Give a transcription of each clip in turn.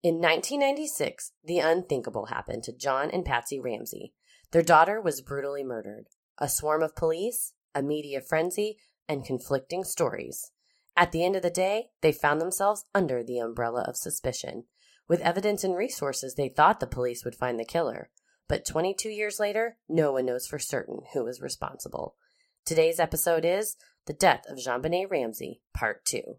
In 1996, the unthinkable happened to John and Patsy Ramsey. Their daughter was brutally murdered. A swarm of police, a media frenzy, and conflicting stories. At the end of the day, they found themselves under the umbrella of suspicion. With evidence and resources, they thought the police would find the killer. But 22 years later, no one knows for certain who was responsible. Today's episode is The Death of JonBenét Ramsey, Part 2.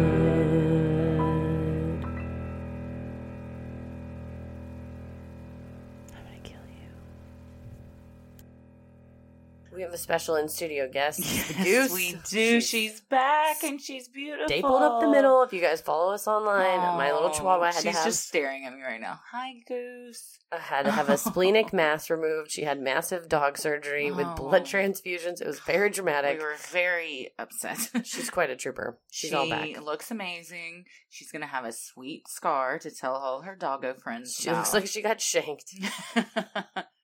have a special in studio guest, Yes, Goose. we do. She's back and she's beautiful. stapled up the middle. If you guys follow us online, my little Oh, chihuahua had She's to have just staring at me right now. Hi, Goose. I had to have a splenic mass removed. She had massive dog surgery with blood Oh. transfusions. It was very dramatic. We were very upset. She's quite a trooper. She's she all back. looks amazing. She's gonna have a sweet scar to tell all her doggo friends. She about. looks like she got shanked.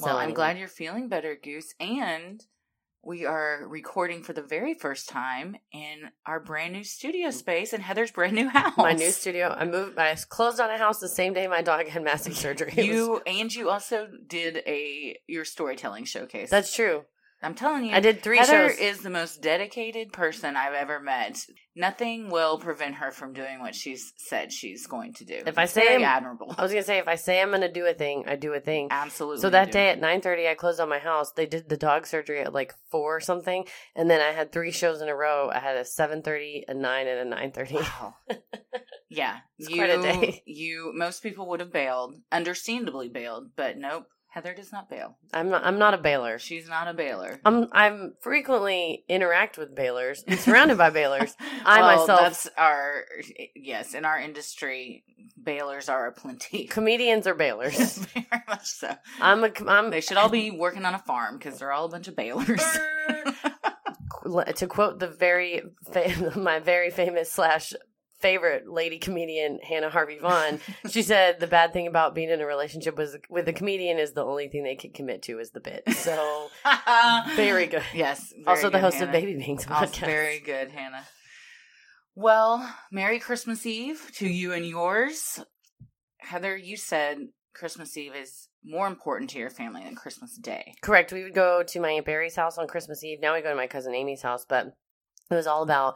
well, So I'm glad you're feeling better, Goose. And we are recording for the very first time in our brand new studio mm. space in Heather's brand new house. My new studio. I moved. I closed on a house the same day my dog had massive surgery. It was- You and you also did a your storytelling showcase. that's true. I'm telling you. I did three Heather shows. is the most dedicated person I've ever met. Nothing will prevent her from doing what she's said she's going to do. If I say I'm- admirable, I was gonna say if I say I'm gonna do a thing, I do a thing. absolutely. So that day at 9:30 I closed on my house. They did the dog surgery at like 4 or something and then I had three shows in a row. I had a 7:30, a 9 and a 9:30. Wow. yeah, It's you. quite a day. You. Most people would have bailed, understandably bailed, but nope. Heather does not bail. I'm not I'm not a bailer. She's not a bailer. I'm I'm frequently interact with bailers. I'm surrounded by bailers. I well, myself- That's our yes. In our industry, bailers are aplenty. Comedians are bailers. Very much so. I'm a I'm They should all be working on a farm because they're all a bunch of bailers. to quote the very fa- my very famous slash favorite lady comedian Hannah Harvey Vaughn. she said the bad thing about being in a relationship was with a comedian is the only thing they can commit to is the bit. So very good. Yes. very also the host Hannah. of Baby Also podcast. very good, Hannah. Well, Merry Christmas Eve to you and yours. Heather, you said Christmas Eve is more important to your family than Christmas Day. Correct. We would go to my Aunt Barry's house on Christmas Eve. Now we go to my cousin Amy's house, but it was all about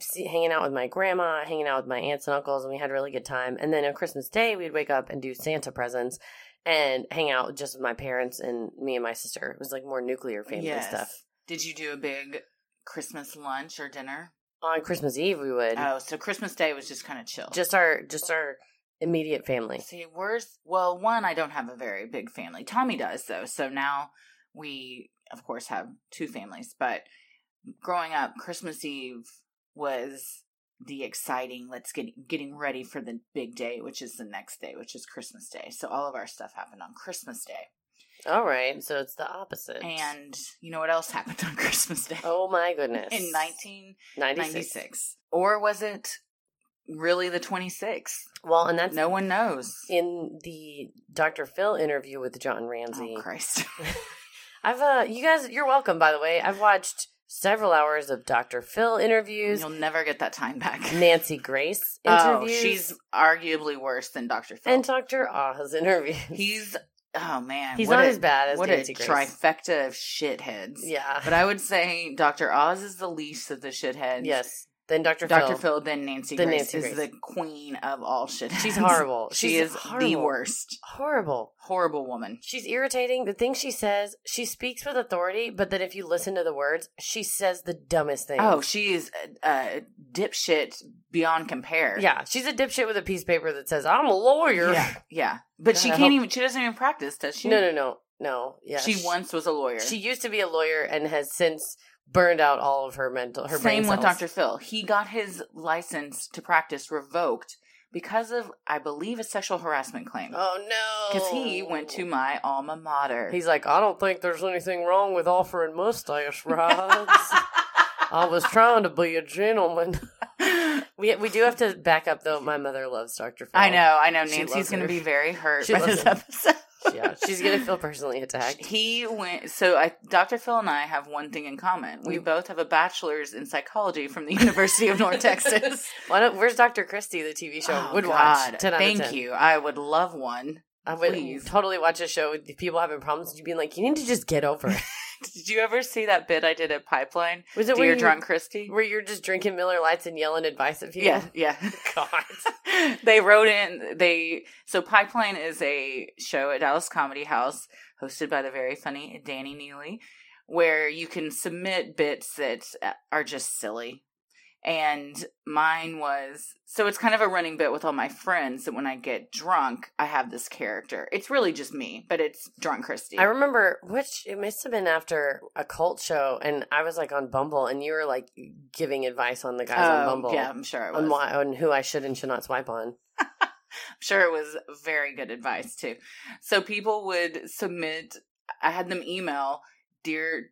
see, hanging out with my grandma, hanging out with my aunts and uncles, and we had a really good time. And then on Christmas Day, we'd wake up and do Santa presents and hang out just with my parents and me and my sister. It was like more nuclear family Yes. stuff. Did you do a big Christmas lunch or dinner? On Christmas Eve, we would Oh, so Christmas Day was just kind of chill. just our just our immediate family. See, where's well, one, I don't have a very big family. Tommy does though, so now we, of course, have two families. But growing up, Christmas Eve was the exciting. Let's get getting ready for the big day, which is the next day, which is Christmas Day. So all of our stuff happened on Christmas Day, All right, so it's the opposite. and you know what else happened on Christmas Day? oh my goodness, in 1996 ninety six, or was it really the twenty sixth? Well, and that's No one knows. in the Dr. Phil interview with John Ramsey. Oh Christ! I've uh you guys you're welcome by the way. I've watched several hours of Dr. Phil interviews, You'll never get that time back. Nancy Grace oh, interviews. Oh, she's arguably worse than Dr. Phil. and Dr. Oz interviews. he's oh man, He's not a- as bad as what Nancy a Grace. trifecta of shitheads. yeah. but I would say Dr. Oz is the least of the shitheads. yes. Then Dr. Dr. Phil. Phil, then Nancy Then Grace Nancy is Grace. the queen of all shit. She's horrible. she She's is the worst. Horrible. Horrible woman. She's irritating. The things she says, she speaks with authority, but then if you listen to the words, she says the dumbest things. Oh, she is a, a dipshit beyond compare. yeah. She's a dipshit with a piece of paper that says, I'm a lawyer. Yeah. Yeah. But she can't even, she doesn't even practice, does she? No, no, no. No. Yeah. She once was a lawyer. She used to be a lawyer and has since burned out all of her mental her Same with. Dr. Phil. He got his license to practice revoked because of, I believe, a sexual harassment claim. Oh no! Because he went to my alma mater. He's like, I don't think there's anything wrong with offering mustache rides. I was trying to be a gentleman. we we do have to back up though. My mother loves Dr. Phil. I know, I know. She Nancy's going to be very hurt She by this episode. Yeah, she's gonna feel personally attacked. He went. So, I, Dr. Phil and I have one thing in common. We You- both have a bachelor's in psychology from the University of North Texas. Why don't, where's Dr. Christie, the TV show? Oh, would God. watch. 10 out of Thank 10. you. I would love one. I would Please. totally watch a show with people having problems. You being like, you need to just get over it. Did you ever see that bit I did at Pipeline? Was it Dear where you- Drunk Christy? Where you're just drinking Miller Lights and yelling advice at people? Yeah, yeah. God. they wrote in they so Pipeline is a show at Dallas Comedy House hosted by the very funny Danny Neely, where you can submit bits that uh, are just silly. And mine was so it's kind of a running bit with all my friends that when I get drunk, I have this character. It's really just me, but it's drunk Christy. I remember which it must have been after a cult show, and I was like on Bumble, and you were like giving advice on the guys on Oh, Bumble, Yeah, I'm sure it was. on why on who I should and should not swipe on. I'm sure it was very good advice too. So people would submit. I had them email dear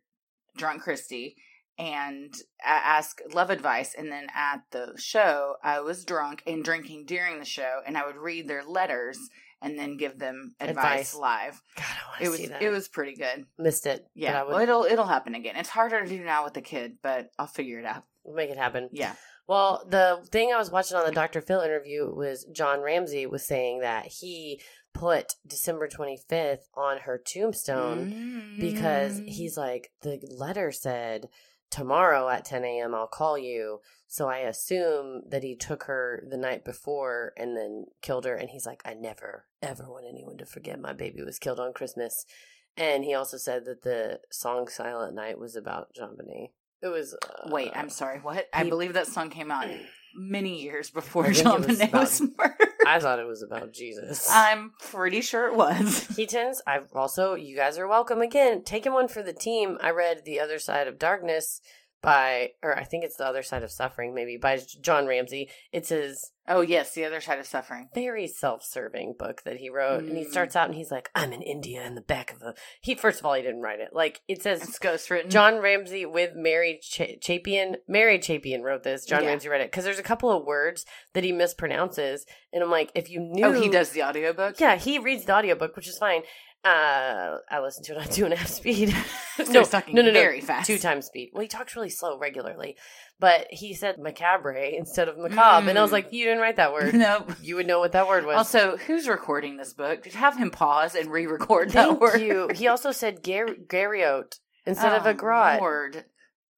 drunk Christy and ask love advice, and then at the show, I was drunk and drinking during the show, and I would read their letters and then give them advice, Advice. live. God, I want It to was see that. it was pretty good. missed it. Yeah, would well, it'll it'll happen again. It's harder to do now with the kid, but I'll figure it out. we'll make it happen. Yeah. Well, the thing I was watching on the Dr. Phil interview was John Ramsey was saying that he put December 25th on her tombstone because Mm. he's like, the letter said, tomorrow at 10 a.m. I'll call you. So I assume that he took her the night before and then killed her. And he's like, I never, ever want anyone to forget my baby was killed on Christmas. And he also said that the song Silent Night was about JonBenét. It was. Uh, Wait, I'm sorry. What? I believe that song came out many years before I think John it was was murdered. I thought it was about Jesus. I'm pretty sure it was. He Keatons, I've also, you guys are welcome again. Taking one for the team. I read The Other Side of Darkness by, or I think it's The Other Side of Suffering, maybe, by John Ramsey. It's his Oh yes, the other side of suffering. very self-serving book that he wrote. And he Mm. starts out and he's like, I'm in India in the back of a, he, first of all, he didn't write it. Like, it says, It's ghost written. John Ramsey with Mary Ch- Chapin. Mary Chapin wrote this. John Yeah. Ramsey read it because there's a couple of words that he mispronounces, and I'm like, if you knew, Oh, he does the audiobook. Yeah, he reads the audiobook, which is fine. Uh, I listen to it on two and a half speed. No, talking no, no, no, very fast. two times speed. Well, he talks really slow regularly, but he said macabre instead of macabre, and I was Mm. like, you didn't write that word. Nope. You would know what that word was. Also, who's recording this book? Did have him pause and re-record that Thank word. you. He also said gar- gariote instead of Oh, a grot. Lord.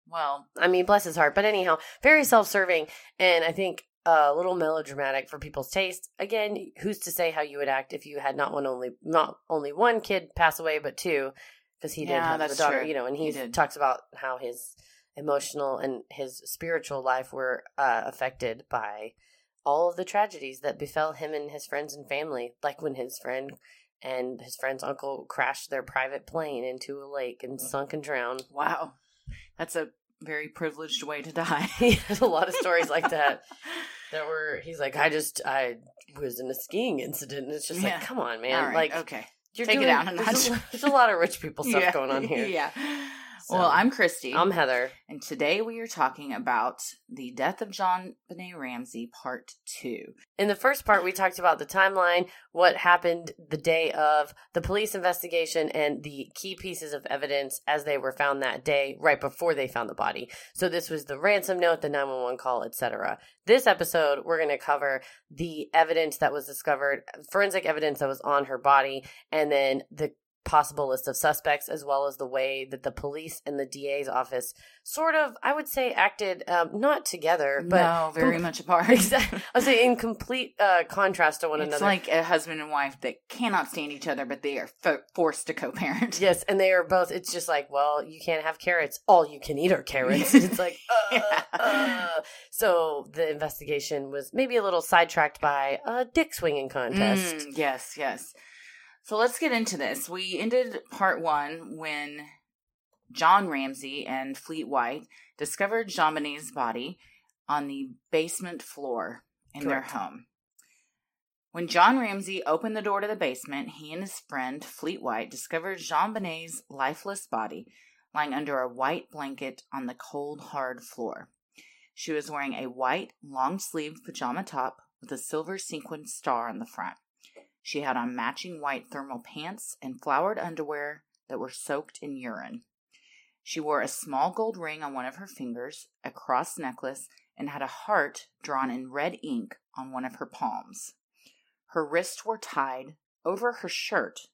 Well, I mean, bless his heart. But anyhow, very self serving and I think a little melodramatic for people's taste. Again, who's to say how you would act if you had not one only not only one kid pass away, but two, because he did Yeah, have the that's daughter, true. you know, and He he, talks about how his emotional and his spiritual life were uh, affected by all of the tragedies that befell him and his friends and family, like when his friend and his friend's uncle crashed their private plane into a lake and sunk and drowned. wow, that's a very privileged way to die. he has a lot of stories like that that were he's like i just i was in a skiing incident and it's just Yeah. like come on man right, like okay, you're take it doing- down a there's, a, there's a lot of rich people stuff Yeah. going on here Yeah. So, well, I'm Christy. i'm heather And today we are talking about the death of John Benet Ramsey, part two. in the first part we talked about the timeline what happened the day of the police investigation and the key pieces of evidence as they were found that day right before they found the body so this was the ransom note the 911 call etc this episode we're going to cover the evidence that was discovered forensic evidence that was on her body and then the possible list of suspects as well as the way that the police and the DA's office sort of I would say acted um, not together but no, very much apart. Exactly. I would say in complete uh, contrast to one it's another. It's like a husband and wife that cannot stand each other, but they are fo- forced to co-parent. yes, and they are both. It's just like, well, you can't have carrots. All you can eat are carrots. it's like, uh, Yeah. uh. so the investigation was maybe a little sidetracked by a dick swinging contest. Mm, yes, yes. So let's get into this. We ended part one when John Ramsey and Fleet White discovered JonBenét's body on the basement floor in Correct. their home. When John Ramsey opened the door to the basement, he and his friend, Fleet White, discovered JonBenét's lifeless body lying under a white blanket on the cold, hard floor. She was wearing a white, long sleeved pajama top with a silver sequined star on the front. She had on matching white thermal pants and flowered underwear that were soaked in urine. She wore a small gold ring on one of her fingers, a cross necklace, and had a heart drawn in red ink on one of her palms. Her wrists were tied over her shirt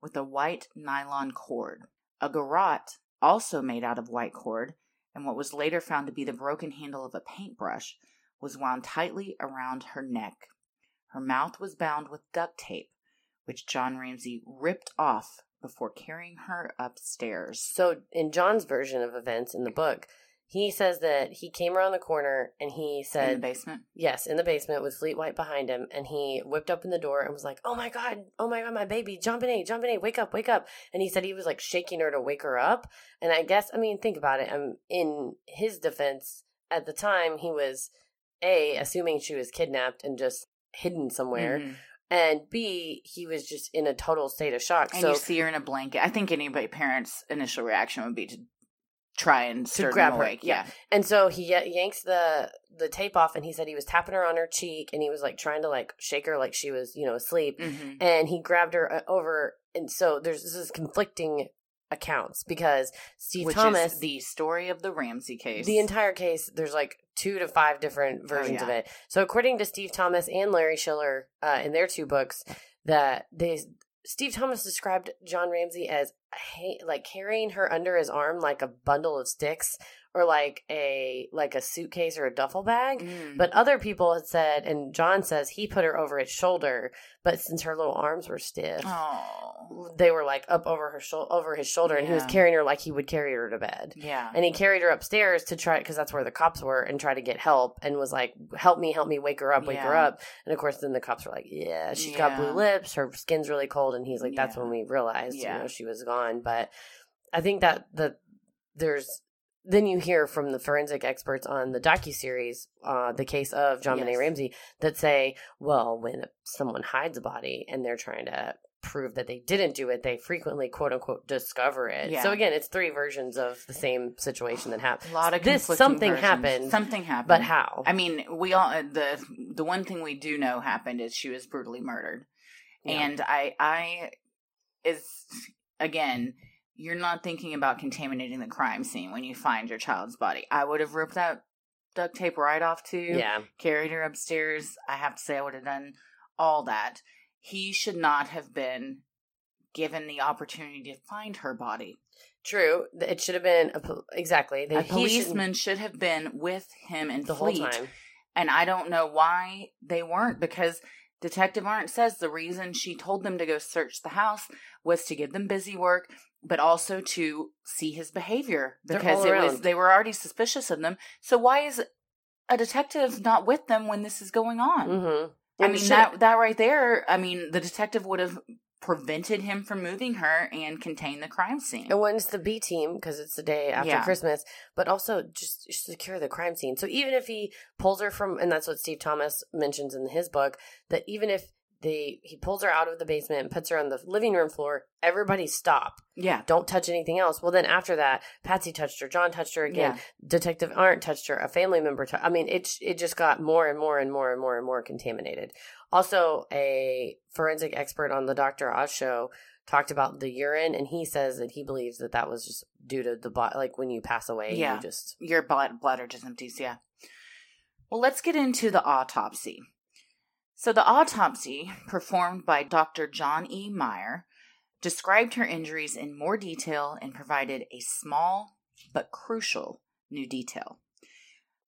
with a white nylon cord. A garrote, also made out of white cord, and what was later found to be the broken handle of a paintbrush, was wound tightly around her neck. Her mouth was bound with duct tape, which John Ramsey ripped off before carrying her upstairs. So, in John's version of events in the book, he says that he came around the corner and he said, in the basement? Yes, in the basement with Fleet White behind him, and he whipped open the door and was like, "Oh my god, oh my god, my baby, JonBenét, John Bonet, wake up, wake up!" And he said he was like shaking her to wake her up. And I guess, I mean, think about it. Um, in his defense, at the time, he was a assuming she was kidnapped and just hidden somewhere. Mhm. And B, he was just in a total state of shock. And so you see her in a blanket. I think anybody parents' initial reaction would be to try and stir grab her, yeah. Yeah. And so he ya- yanks the the tape off, and he said he was tapping her on her cheek, and he was like trying to like shake her like she was you know asleep, Mhm. and he grabbed her uh, over, and so there's this is conflicting accounts because Steve Which Thomas is the story of the Ramsey case. the entire case there's like two to five different versions of yeah. it. So according to Steve Thomas and Larry Schiller uh, in their two books, that they Steve Thomas described John Ramsey as ha- like carrying her under his arm like a bundle of sticks or like a like a suitcase or a duffel bag. Mm. But other people had said, and John says he put her over his shoulder, but since her little arms were stiff, oh, they were like up over her shoulder, over his shoulder, and he was carrying her like he would carry her to bed. yeah. And he carried her upstairs to try because that's where the cops were and try to get help and was like, "Help me, help me, wake her up, wake her up." And of course, then the cops were like, "Yeah, she's got blue lips, her skin's really cold," and he's like, "That's Yeah. when we realized, Yeah. you know, she was gone." But I think that the there's then you hear from the forensic experts on the docu series, uh, the case of JonBenét Ramsey, that say, well, when someone hides a body and they're trying to prove that they didn't do it, they frequently quote unquote discover it. Yeah. So again, it's three versions of the same situation that happened. a lot of this something versions. happened, Something happened. but how? I mean, we all uh, the the one thing we do know happened is she was brutally murdered, Yeah. and I I is again. You're not thinking about contaminating the crime scene when you find your child's body. I would have ripped that duct tape right off too. yeah, carried her upstairs. I have to say, I would have done all that. He should not have been given the opportunity to find her body. true. It should have been a, pol- exactly. The, A policeman should have been with him and the whole time. And I don't know why they weren't because Detective Arndt says the reason she told them to go search the house was to give them busy work, but also to see his behavior because it was they were already suspicious of them. So why is a detective not with them when this is going on? Mm-hmm. I mean that that right there. I mean the detective would have prevented him from moving her and contained the crime scene. And when it's the B team, because it's the day after Yeah. Christmas, but also just secure the crime scene. So even if he pulls her from, and that's what Steve Thomas mentions in his book, that even if they he pulls her out of the basement and puts her on the living room floor, everybody stop, Yeah, don't touch anything else. Well, then after that, Patsy touched her, John touched her again, Yeah. Detective Arndt touched her, a family member. I mean, it it just got more and more and more and more and more contaminated. Also, a forensic expert on the Dr. Oz show talked about the urine, and he says that he believes that that was just due to the body, like when you pass away, Yeah. you just your blood bladder just empties. Yeah. Well, let's get into the autopsy. So the autopsy performed by Dr. John E. Meyer described her injuries in more detail and provided a small but crucial new detail.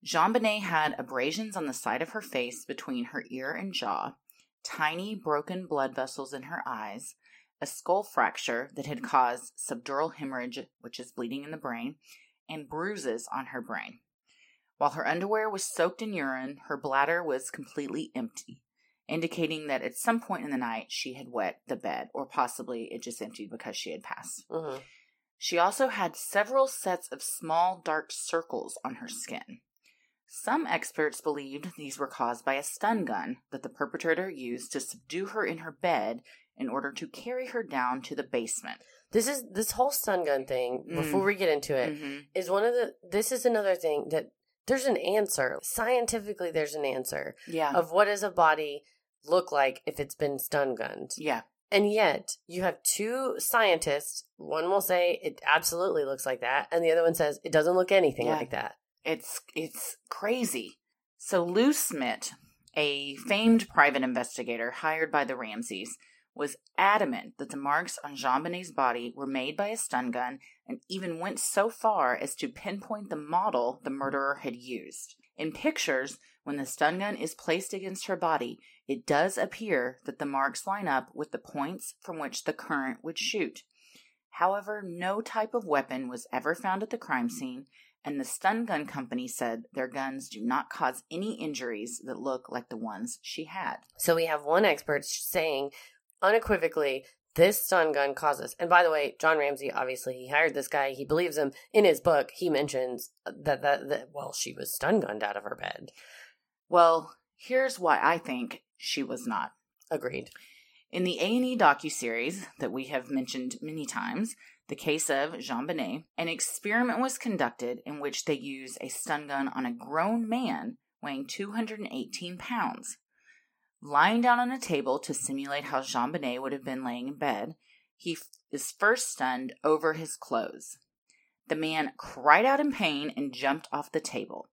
JonBenét had abrasions on the side of her face between her ear and jaw, tiny broken blood vessels in her eyes, a skull fracture that had caused subdural hemorrhage, which is bleeding in the brain, and bruises on her brain. While her underwear was soaked in urine, her bladder was completely empty, indicating that at some point in the night she had wet the bed, or possibly it just emptied because she had passed. mhm. She also had several sets of small dark circles on her skin. Some experts believed these were caused by a stun gun that the perpetrator used to subdue her in her bed in order to carry her down to the basement. This is this whole stun gun thing. Mm. Before we get into it, is Mhm. one of the. This is another thing that there's an answer scientifically. There's an answer Yeah. of what is a body look like if it's been stun gunned, yeah. and yet you have two scientists. One will say it absolutely looks like that, and the other one says it doesn't look anything Yeah. like that. It's it's crazy. So Lou Smit, a famed private investigator hired by the Ramseys, was adamant that the marks on JonBenét's body were made by a stun gun and even went so far as to pinpoint the model the murderer had used. In pictures, when the stun gun is placed against her body, it does appear that the marks line up with the points from which the current would shoot. However, no type of weapon was ever found at the crime scene, and the stun gun company said their guns do not cause any injuries that look like the ones she had. So we have one expert saying unequivocally this stun gun causes. And by the way, John Ramsey obviously he hired this guy. He believes him. In his book, he mentions that that, that well, she was stun gunned out of her bed. Well, here's why I think she was not. Agreed. In the A&E docuseries that we have mentioned many times, The Case of JonBenét, an experiment was conducted in which they used a stun gun on a grown man weighing 218 pounds. Lying down on a table to simulate how JonBenét would have been laying in bed, he is first stunned over his clothes. The man cried out in pain and jumped off the table.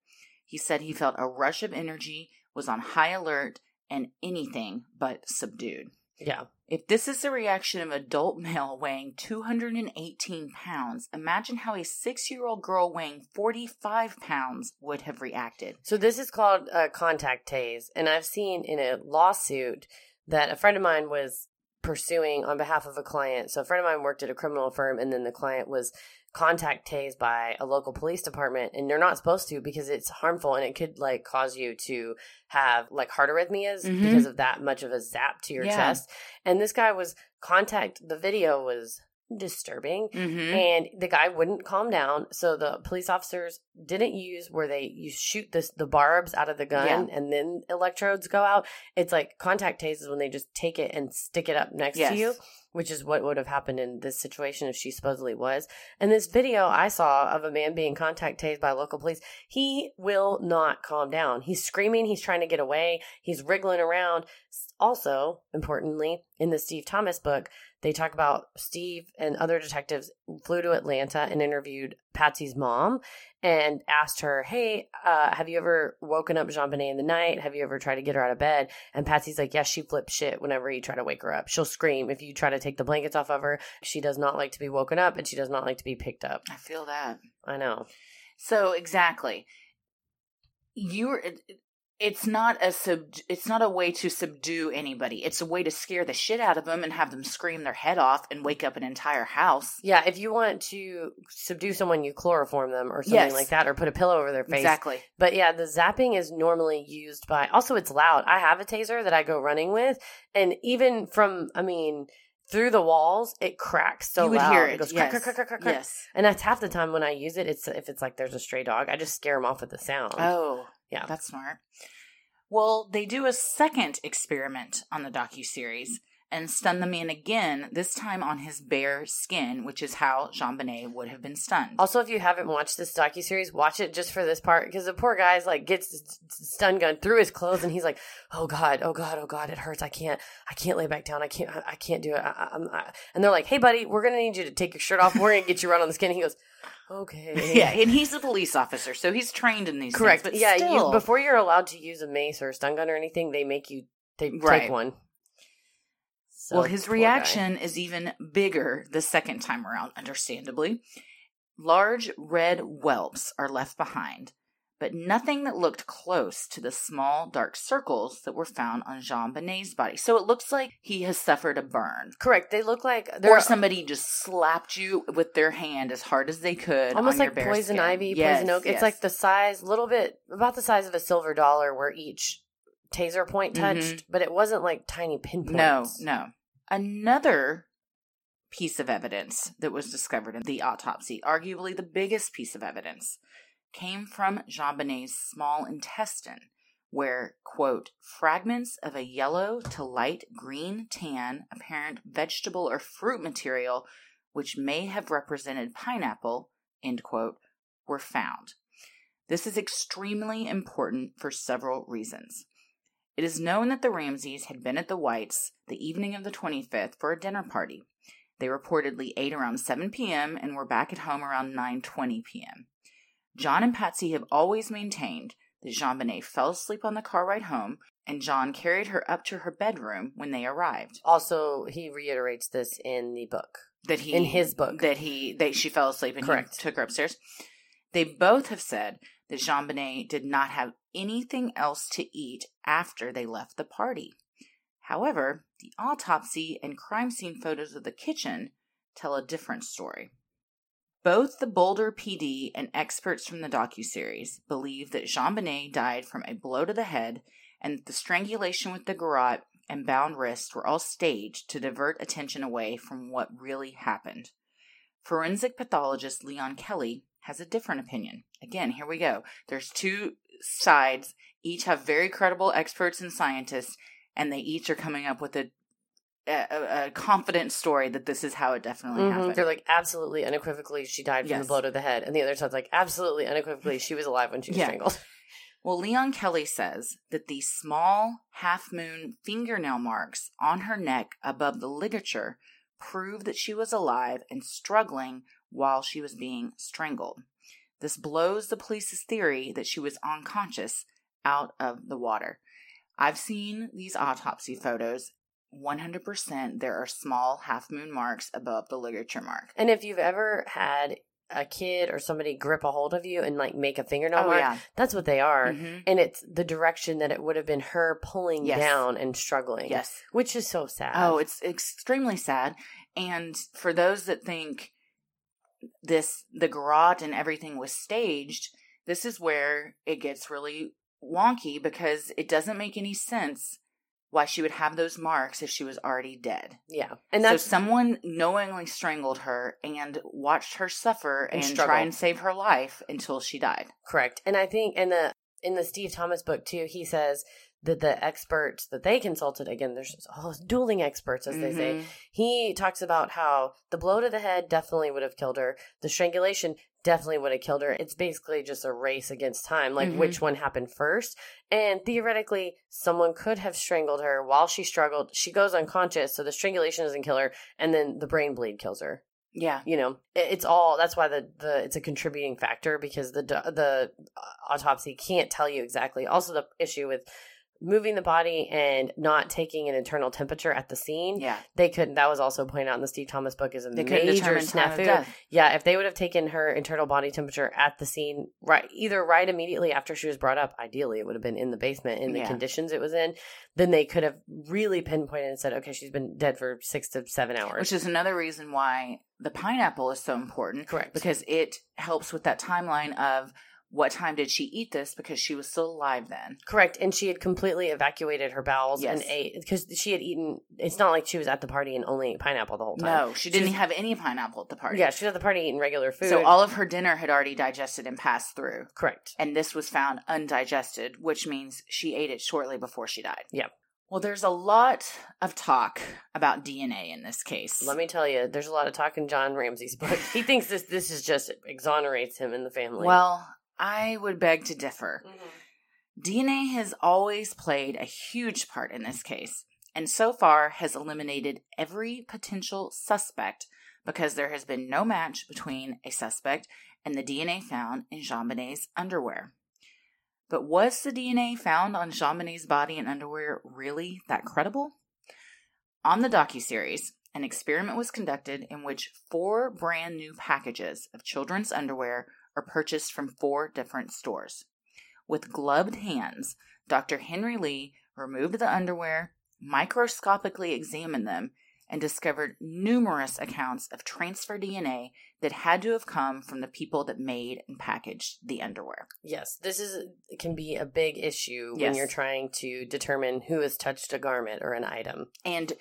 He said he felt a rush of energy, was on high alert, and anything but subdued. Yeah. If this is the reaction of an adult male weighing 218 pounds, imagine how a six year old girl weighing 45 pounds would have reacted. So this is called a contact tase, and I've seen in a lawsuit that a friend of mine was pursuing on behalf of a client. So a friend of mine worked at a criminal firm, and then the client was contact tased by a local police department, and they're not supposed to because it's harmful and it could like cause you to have like heart arrhythmias Mhm. because of that much of a zap to your Yeah. chest. And this guy was contact. The video was disturbing Mm-hmm. and the guy wouldn't calm down so the police officers didn't use where they you shoot this the barbs out of the gun and then electrodes go out it's like contact tases when they just take it and stick it up next Yes. to you which is what would have happened in this situation if she supposedly was and this video i saw of a man being contact tased by local police he will not calm down he's screaming he's trying to get away he's wriggling around also importantly in the steve thomas book they talk about Steve and other detectives flew to Atlanta and interviewed Patsy's mom and asked her, Hey, uh, have you ever woken up JonBenét in the night? Have you ever tried to get her out of bed? And Patsy's like, Yes, she flips shit whenever you try to wake her up. She'll scream if you try to take the blankets off of her. She does not like to be woken up and she does not like to be picked up. I feel that. I know. So exactly, you're. It, it's not a sub. It's not a way to subdue anybody. It's a way to scare the shit out of them and have them scream their head off and wake up an entire house. Yeah, if you want to subdue someone, you chloroform them or something Yes. like that, or put a pillow over their face. Exactly. But yeah, the zapping is normally used by. Also, it's loud. I have a taser that I go running with, and even from, I mean, through the walls, it cracks so loud. you would loud. hear it. goes yes. crack, crack, crack, crack, crack. Yes. And that's half the time when I use it. It's if it's like there's a stray dog, I just scare them off with the sound. Oh, Yeah. that's smart. Well, they do a second experiment on the docu series and stun the man again. This time on his bare skin, which is how JonBenét would have been stunned. Also, if you haven't watched this docu series, watch it just for this part because the poor guy's like gets stun gun through his clothes and he's like, "Oh God, oh God, oh God, it hurts. I can't, I can't lay back down. I can't, I, I can't do it." I, I, and they're like, "Hey, buddy, we're gonna need you to take your shirt off. We're gonna get you right on the skin." And he goes, "Okay, yeah, and he's a police officer, so he's trained in these correct." things. But yeah, still, you before you're allowed to use a mace or a stun gun or anything, they make you Right. take one. So, well, his poor guy. reaction is even bigger the second time around, understandably. Large red whelps are left behind, but nothing that looked close to the small dark circles that were found on JonBenét's body. So it looks like he has suffered a burn. correct. They look like Or somebody just slapped you with their hand as hard as they could. almost on your like bare poison skin. ivy, Yes, poison oak. It's yes. like the size, little bit about the size of a silver dollar, where each taser point mm-hmm. touched, but it wasn't like tiny pinpoints. No, no. Another piece of evidence that was discovered in the autopsy, arguably the biggest piece of evidence, came from JonBenét's small intestine, where, quote, fragments of a yellow to light green tan apparent vegetable or fruit material, which may have represented pineapple, end quote, were found. This is extremely important for several reasons. It is known that the Ramseys had been at the Whites the evening of the 25th for a dinner party. They reportedly ate around 7 p.m. and were back at home around 9:20 p.m. John and Patsy have always maintained that JonBenét fell asleep on the car ride home and John carried her up to her bedroom when they arrived. Also, he reiterates this in the book. That he In his book. that he that she fell asleep and Correct. he took her upstairs. They both have said that JonBenét did not have anything else to eat after they left the party. However, the autopsy and crime scene photos of the kitchen tell a different story. Both the Boulder PD and experts from the docuseries believe that JonBenét died from a blow to the head and that the strangulation with the garrote and bound wrists were all staged to divert attention away from what really happened. Forensic pathologist Leon Kelly has a different opinion. Again, here we go. There's two sides, each have very credible experts and scientists, and they each are coming up with a a, a confident story that this is how it definitely Mhm. happened. They're like, absolutely, unequivocally, she died from Yes. the blow to the head. And the other side's like, absolutely, unequivocally, she was alive when she was Yeah. strangled. Well, Leon Kelly says that the small half moon fingernail marks on her neck above the ligature prove that she was alive and struggling while she was being strangled. This blows the police's theory that she was unconscious out of the water. I've seen these autopsy photos. 100% there are small half moon marks above the ligature mark. And if you've ever had a kid or somebody grip a hold of you and like make a fingernail Oh, mark, yeah. that's what they are. Mhm. And it's the direction that it would have been her pulling Yes. down and struggling. Yes. Which is so sad. Oh, it's extremely sad. And for those that think this, the garrote and everything was staged, this is where it gets really wonky because it doesn't make any sense why she would have those marks if she was already dead. yeah. And so someone knowingly strangled her and watched her suffer And and, try and save her life until she died. correct. And I think in the in the Steve Thomas book too, he says that the experts that they consulted again, there's all dueling experts as they say. Mhm. He talks about how the blow to the head definitely would have killed her. The strangulation definitely would have killed her. It's basically just a race against time, like Mhm. which one happened first. And theoretically, someone could have strangled her while she struggled. She goes unconscious, so the strangulation doesn't kill her, and then the brain bleed kills her. Yeah. You know, it's all that's why the the it's a contributing factor because the the autopsy can't tell you exactly. Also, the issue with moving the body and not taking an internal temperature at the scene Yeah. they couldn't. That was also pointed out in the Steve Thomas book is a They major determine time of snafu. Yeah, if they would have taken her internal body temperature at the scene, right, either right immediately after she was brought up, ideally it would have been in the basement in the Yeah. conditions it was in, then they could have really pinpointed and said, okay, she's been dead for six to seven hours. Which is another reason why the pineapple is so important. Correct. Because it helps with that timeline of what time did she eat this because she was still alive then. Correct, and she had completely evacuated her bowels and ate because she had eaten. It's not like she was at the party and only ate pineapple the whole time. No, she didn't have any pineapple at the party. Yeah, she was at the party eating regular food. So all of her dinner had already digested and passed through. correct. And this was found undigested, which means she ate it shortly before she died. Yeah. Well, there's a lot of talk about DNA in this case. Let me tell you, there's a lot of talk in John Ramsey's book. He thinks this this is just exonerates him and the family. Well, I would beg to differ. Mm-hmm. DNA has always played a huge part in this case, and so far has eliminated every potential suspect because there has been no match between a suspect and the DNA found in JonBenét's underwear. But was the DNA found on JonBenét's body and underwear really that credible? On the docuseries, an experiment was conducted in which four brand new packages of children's underwear are purchased from four different stores. With gloved hands, Dr. Henry Lee removed the underwear, microscopically examined them, and discovered numerous accounts of transfer DNA that had to have come from the people that made and packaged the underwear. yes, this is can be a big issue when Yes. you're trying to determine who has touched a garment or an item. And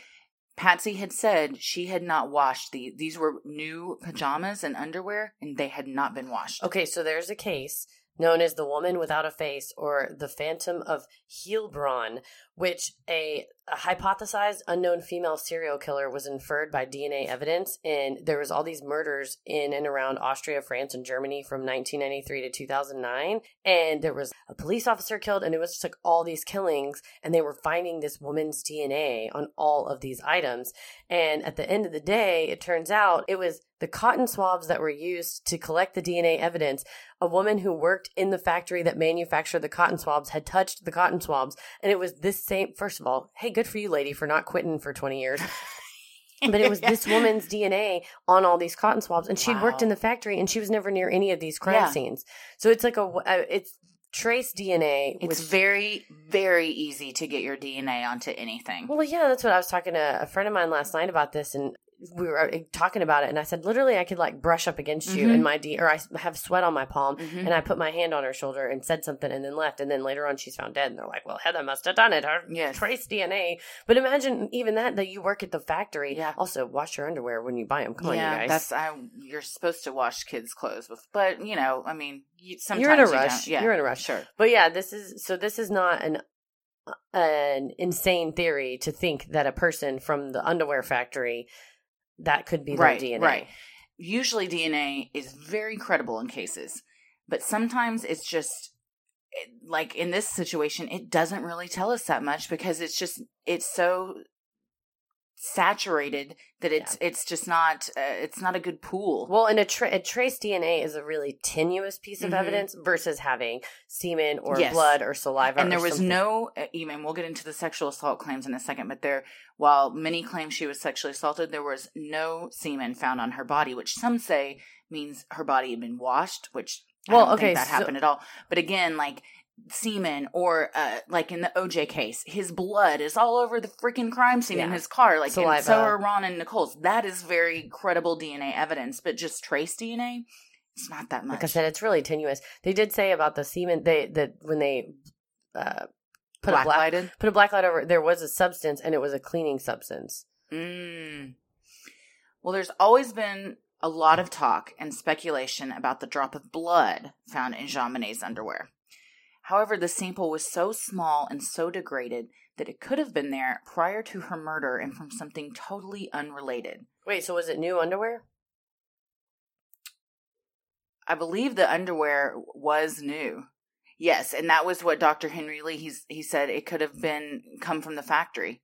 Patsy had said she had not washed the these were new pajamas and underwear and they had not been washed. Okay, so there's a case known as the woman without a face or the phantom of Heilbronn, which a, a hypothesized unknown female serial killer was inferred by DNA evidence. And there was all these murders in and around Austria, France, and Germany from 1993 to 2009. And there was a police officer killed, and it was just like all these killings, and they were finding this woman's DNA on all of these items. And at the end of the day, it turns out it was the cotton swabs that were used to collect the DNA evidence. A woman who worked in the factory that manufactured the cotton swabs had touched the cotton swabs, and it was this same. First of all, hey, good for you, lady, for not quitting for twenty years. but it was this woman's DNA on all these cotton swabs, and she'd worked in the factory, and she was never near any of these crime Yeah. scenes. So it's like a, uh, it's trace DNA. It's which- very, very easy to get your DNA onto anything. Well, yeah, that's what I was talking to a friend of mine last night about this, and we were talking about it. And I said, literally, I could like brush up against you Mhm. in my D, or I have sweat on my palm, Mhm. and I put my hand on her shoulder and said something, and then left. And then later on, she's found dead, and they're like, "Well, Heather must have done it. Her Yes. trace DNA." But imagine even that that you work at the factory. Yeah. Also, wash your underwear when you buy them. Come yeah, on, you guys. that's I. You're supposed to wash kids' clothes, with, but you know, I mean, you, sometimes You're in a you rush. Yeah, You're in a rush. Sure. But yeah, this is so. This is not an uh, an insane theory to think that a person from the underwear factory that could be right, their DNA. right. Usually, DNA is very credible in cases, but sometimes it's just eh, like in this situation, it doesn't really tell us that much because it's just it's so saturated that it's it's just not uh, it's not a good pool. Well, and a, tra- a trace DNA is a really tenuous piece of Mhm. evidence versus having semen or Yes. blood or saliva. and there was something. no uh, even we'll get into the sexual assault claims in a second but there while many claim she was sexually assaulted there was no semen found on her body which some say means her body had been washed which I Well, okay, that so- happened at all but again like semen or uh like in the oj case his blood is all over the freaking crime scene in his car like and so are ron and nicole's that is very credible dna evidence but just trace dna it's not that much Like I said, it's really tenuous. They did say about the semen they that when they uh, put a black put a black light over, there was a substance and it was a cleaning substance. Mm. Well, there's always been a lot of talk and speculation about the drop of blood found in JonBenét's underwear. However, the sample was so small and so degraded that it could have been there prior to her murder and from something totally unrelated. Wait, so was it new underwear? I believe the underwear was new. Yes, and that was what Dr. Henry Lee he's, he said it could have been come from the factory.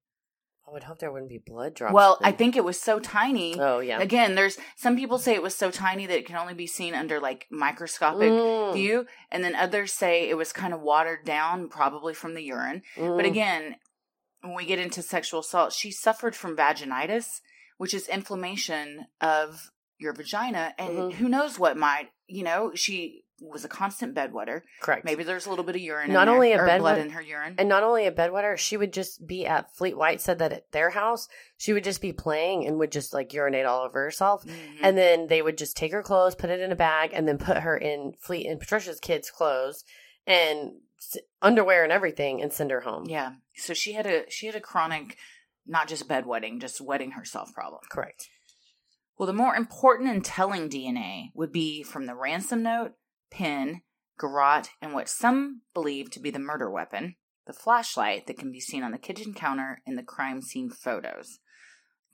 I would hope there wouldn't be blood drops. Well, I think it was so tiny. Oh yeah. Again, there's some people say it was so tiny that it can only be seen under like microscopic Mm, view, and then others say it was kind of watered down, probably from the urine. mm. But again, when we get into sexual assault, she suffered from vaginitis, which is inflammation of your vagina, and Mhm. who knows what might, you know, she was a constant bedwetter. correct. Maybe there's a little bit of urine, Not in there, only a bedwet- blood in her urine. And not only a bedwetter, she would just be at Fleet White said that at their house, she would just be playing and would just like urinate all over herself. Mhm. And then they would just take her clothes, put it in a bag, and then put her in Fleet and Patricia's kids' clothes and s- underwear and everything and send her home. yeah, so she had a she had a chronic, not just bedwetting, just wetting herself problem. Correct. Well, the more important and telling DNA would be from the ransom note, pin, garrote, and what some believe to be the murder weapon, the flashlight that can be seen on the kitchen counter in the crime scene photos.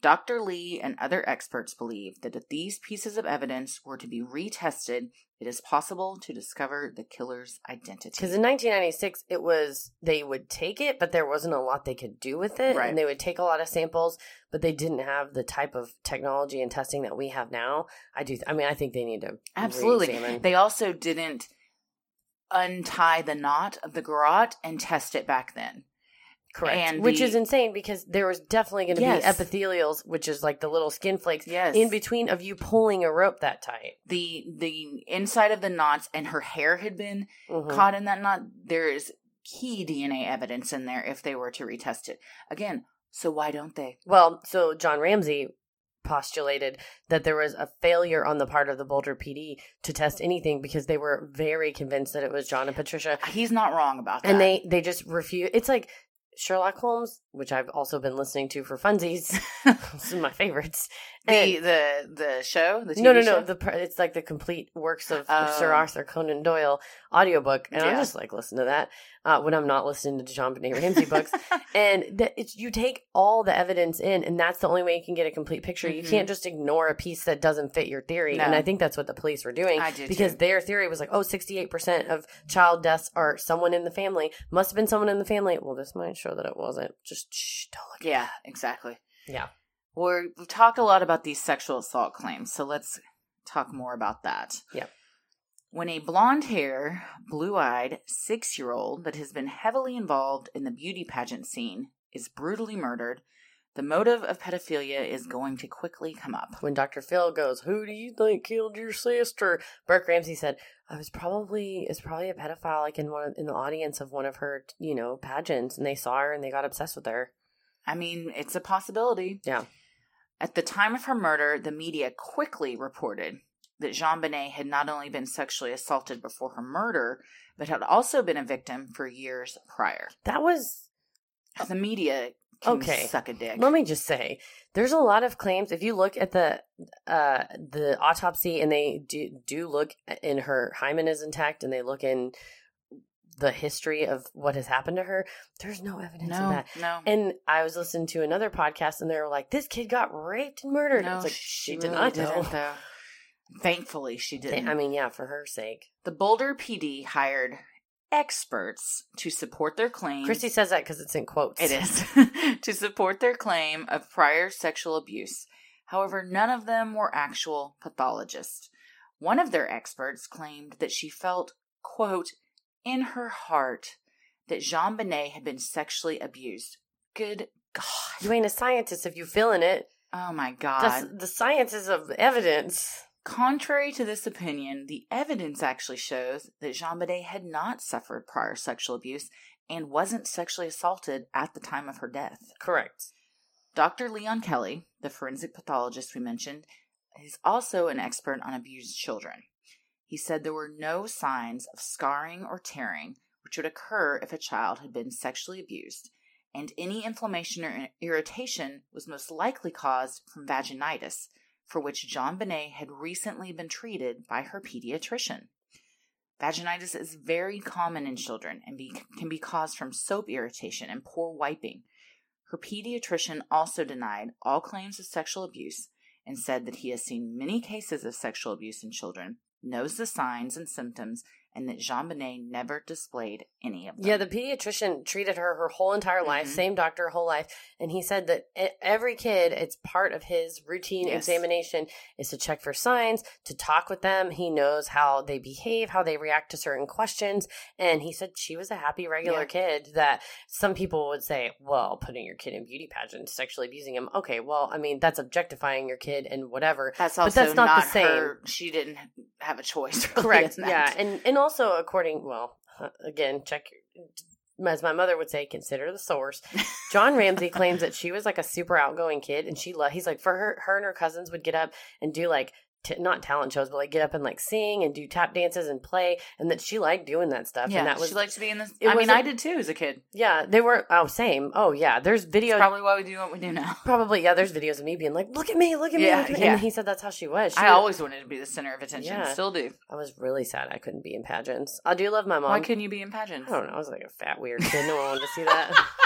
Dr. Lee and other experts believe that if these pieces of evidence were to be retested, it is possible to discover the killer's identity. Because in 1996, it was they would take it, but there wasn't a lot they could do with it. Right. And they would take a lot of samples, but they didn't have the type of technology and testing that we have now. I do. I mean, I think they need to Absolutely. They also didn't untie the knot of the garrote and test it back then. Correct. and which the- is insane because there was definitely going to Yes. be epithelials, which is like the little skin flakes Yes. in between of you pulling a rope that tight. the the inside of the knots and her hair had been Mhm. caught in that knot there is key dna evidence in there if they were to retest it again so why don't they Well, so John Ramsey postulated that there was a failure on the part of the Boulder PD to test anything because they were very convinced that it was John and Patricia, he's not wrong about that and they they just refuse. It's like Sherlock Holmes, which I've also been listening to for funsies. this is my favorites. The the the show, the TV no, no, show? no. The it's like the complete works of, of Sir. Arthur Conan Doyle audiobook, and I'm just like listen to that uh, when I'm not listening to JonBenét Ramsey books. and that it's you take all the evidence in, and that's the only way you can get a complete picture. You Mhm. can't just ignore a piece that doesn't fit your theory. No. And I think that's what the police were doing I do because too. their theory was like, oh, 68% of child deaths are someone in the family. Must have been someone in the family. Well, this might show that it wasn't. Just shh, don't look. yeah, exactly. Yeah. We're, we've talked a lot about these sexual assault claims, so let's talk more about that. Yep. When a blonde hair, blue eyed six year old that has been heavily involved in the beauty pageant scene is brutally murdered, the motive of pedophilia is going to quickly come up. When Dr. Phil goes, Who do you think killed your sister? Burke Ramsey said, I was probably it's probably a pedophile like in one of, in the audience of one of her, you know, pageants and they saw her and they got obsessed with her. I mean, it's a possibility. Yeah. At the time of her murder, the media quickly reported that JonBenét had not only been sexually assaulted before her murder, but had also been a victim for years prior. That was The media Okay. suck a dick. Let me just say, there's a lot of claims. If you look at the uh the autopsy, and they do do look in her hymen is intact, and they look in the history of what has happened to her. There's no evidence of that. no, And I was listening to another podcast, and they were like, "This kid got raped and murdered." no. it's like she, did really not know. though. Thankfully, she didn't. I mean, yeah, for her sake. the Boulder PD hired experts to support their claim. Christy says that because it's in quotes. It is to support their claim of prior sexual abuse. However, none of them were actual pathologists. One of their experts claimed that she felt, quote, in her heart that JonBenét had been sexually abused. Good God. You ain't a scientist if you feeling it. Oh my God. That's, the science is of evidence. Contrary to this opinion, the evidence actually shows that JonBenét had not suffered prior sexual abuse and wasn't sexually assaulted at the time of her death. Correct. Dr. Leon Kelly, the forensic pathologist we mentioned, is also an expert on abused children. He said there were no signs of scarring or tearing which would occur if a child had been sexually abused, and any inflammation or irritation was most likely caused from vaginitis, for which JonBenét had recently been treated by her pediatrician. Vaginitis is very common in children and be, can be caused from soap irritation and poor wiping. Her pediatrician also denied all claims of sexual abuse and said that he has seen many cases of sexual abuse in children, knows the signs and symptoms, and that JonBenét never displayed any of them. Yeah, the pediatrician treated her her whole entire life, Mhm. same doctor whole life, and he said that every kid, it's part of his routine Yes. examination is to check for signs, to talk with them. He knows how they behave, how they react to certain questions, and he said she was a happy, regular Yeah. kid. That some people would say, well, putting your kid in beauty pageants, sexually abusing him. Okay, well, I mean that's objectifying your kid and whatever. that's but also that's not the same. Her, she didn't have a choice. really, Correct. Yeah, and and also according, well, again, check. your- As my mother would say, consider the source. John Ramsey claims that she was like a super outgoing kid, and she loved. He's like for her, her and her cousins would get up and do like t- not talent shows, but like get up and like sing and do tap dances and play, and that she liked doing that stuff. yeah, and that was she liked to be in this. I mean, I did too as a kid. yeah. They were oh same oh yeah. There's videos Probably why we do what we do now. probably yeah. There's videos of me being like, look at me, look at me, Yeah, look at me. yeah. and he said that's how she was. She I was- always wanted to be the center of attention. Yeah. Still do. I was really sad I couldn't be in pageants. I do love my mom. Why couldn't you be in pageants? I don't know. I was like a fat weird kid. No one wanted to see that.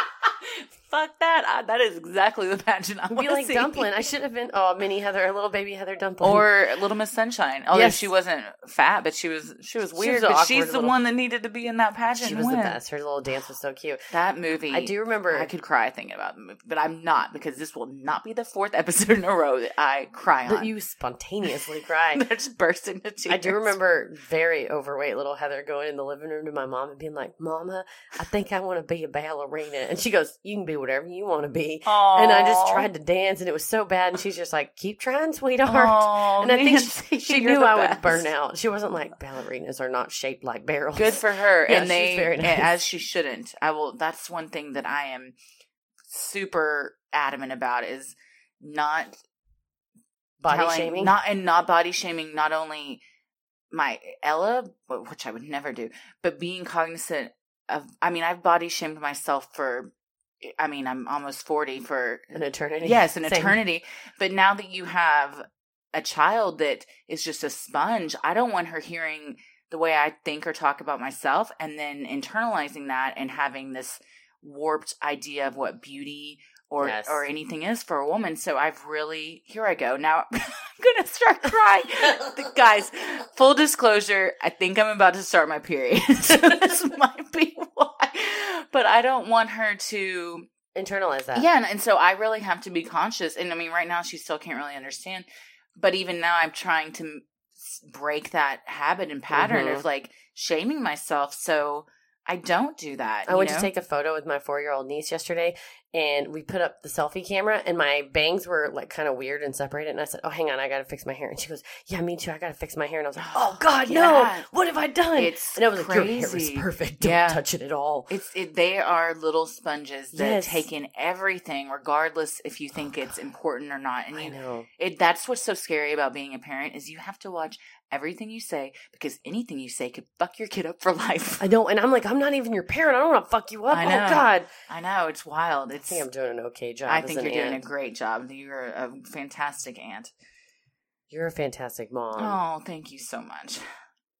Fuck that! I, that is exactly the pageant I want like see. dumpling. I should have been. Oh, mini Heather, a little baby Heather dumpling. or Little Miss Sunshine. Although Yes. she wasn't fat, but she was she was She weird. was but she's awkward the one that needed to be in that pageant. she was the best. Her little dance was so cute. That movie, I do remember. I could cry thinking about the movie, but I'm not because this will not be the fourth episode in a row that I cry on. you spontaneously cry. That just burst into tears. I do remember very overweight little Heather going in the living room to my mom and being like, "Mama, I think I want to be a ballerina," and she goes, "You can be whatever you want to be." And I just tried to dance, and it was so bad. And she's just like, "Keep trying, sweetheart." Oh, and I think she, she knew I would burn out. She wasn't like ballerinas are not shaped like barrels. Good for her, Yeah, and they very eh, nice. as she shouldn't. I will. That's one thing that I am super adamant about is not body telling- shaming. not and not body shaming. Not only my Ella, which I would never do, but being cognizant of. I mean, I've body shamed myself for I mean, I'm almost 40 for An eternity. Yes, an Same. eternity. But now that you have a child that is just a sponge, I don't want her hearing the way I think or talk about myself and then internalizing that and having this warped idea of what beauty or Yes. or anything is for a woman. So I've really here I go. Now I'm gonna start crying. Guys, full disclosure, I think I'm about to start my period. so this might be why. But I don't want her to Internalize that. yeah, and, and so I really have to be conscious. And I mean, right now she still can't really understand. But even now, I'm trying to break that habit and pattern Mhm. of like shaming myself. So I don't do that. I went know? to take a photo with my four year old niece yesterday, and we put up the selfie camera, and my bangs were like kind of weird and separated. And I said, "Oh, hang on, I got to fix my hair." And she goes, "Yeah, me too. I got to fix my hair." And I was like, "Oh God, Yeah. no! What have I done?" It's and I was like, "Your hair is perfect. Don't Yeah. touch it at all." It's it, they are little sponges that Yes. take in everything, regardless if you think Oh, it's important or not. And you, know. it that's what's so scary about being a parent is you have to watch everything you say because anything you say could fuck your kid up for life. I know, and I'm like, I'm not even your parent. I don't want to fuck you up. I Oh know. God, I know it's wild. I It's think I'm doing an okay job. I think you're doing a great job. You're a fantastic aunt. You're a fantastic mom. Oh, thank you so much.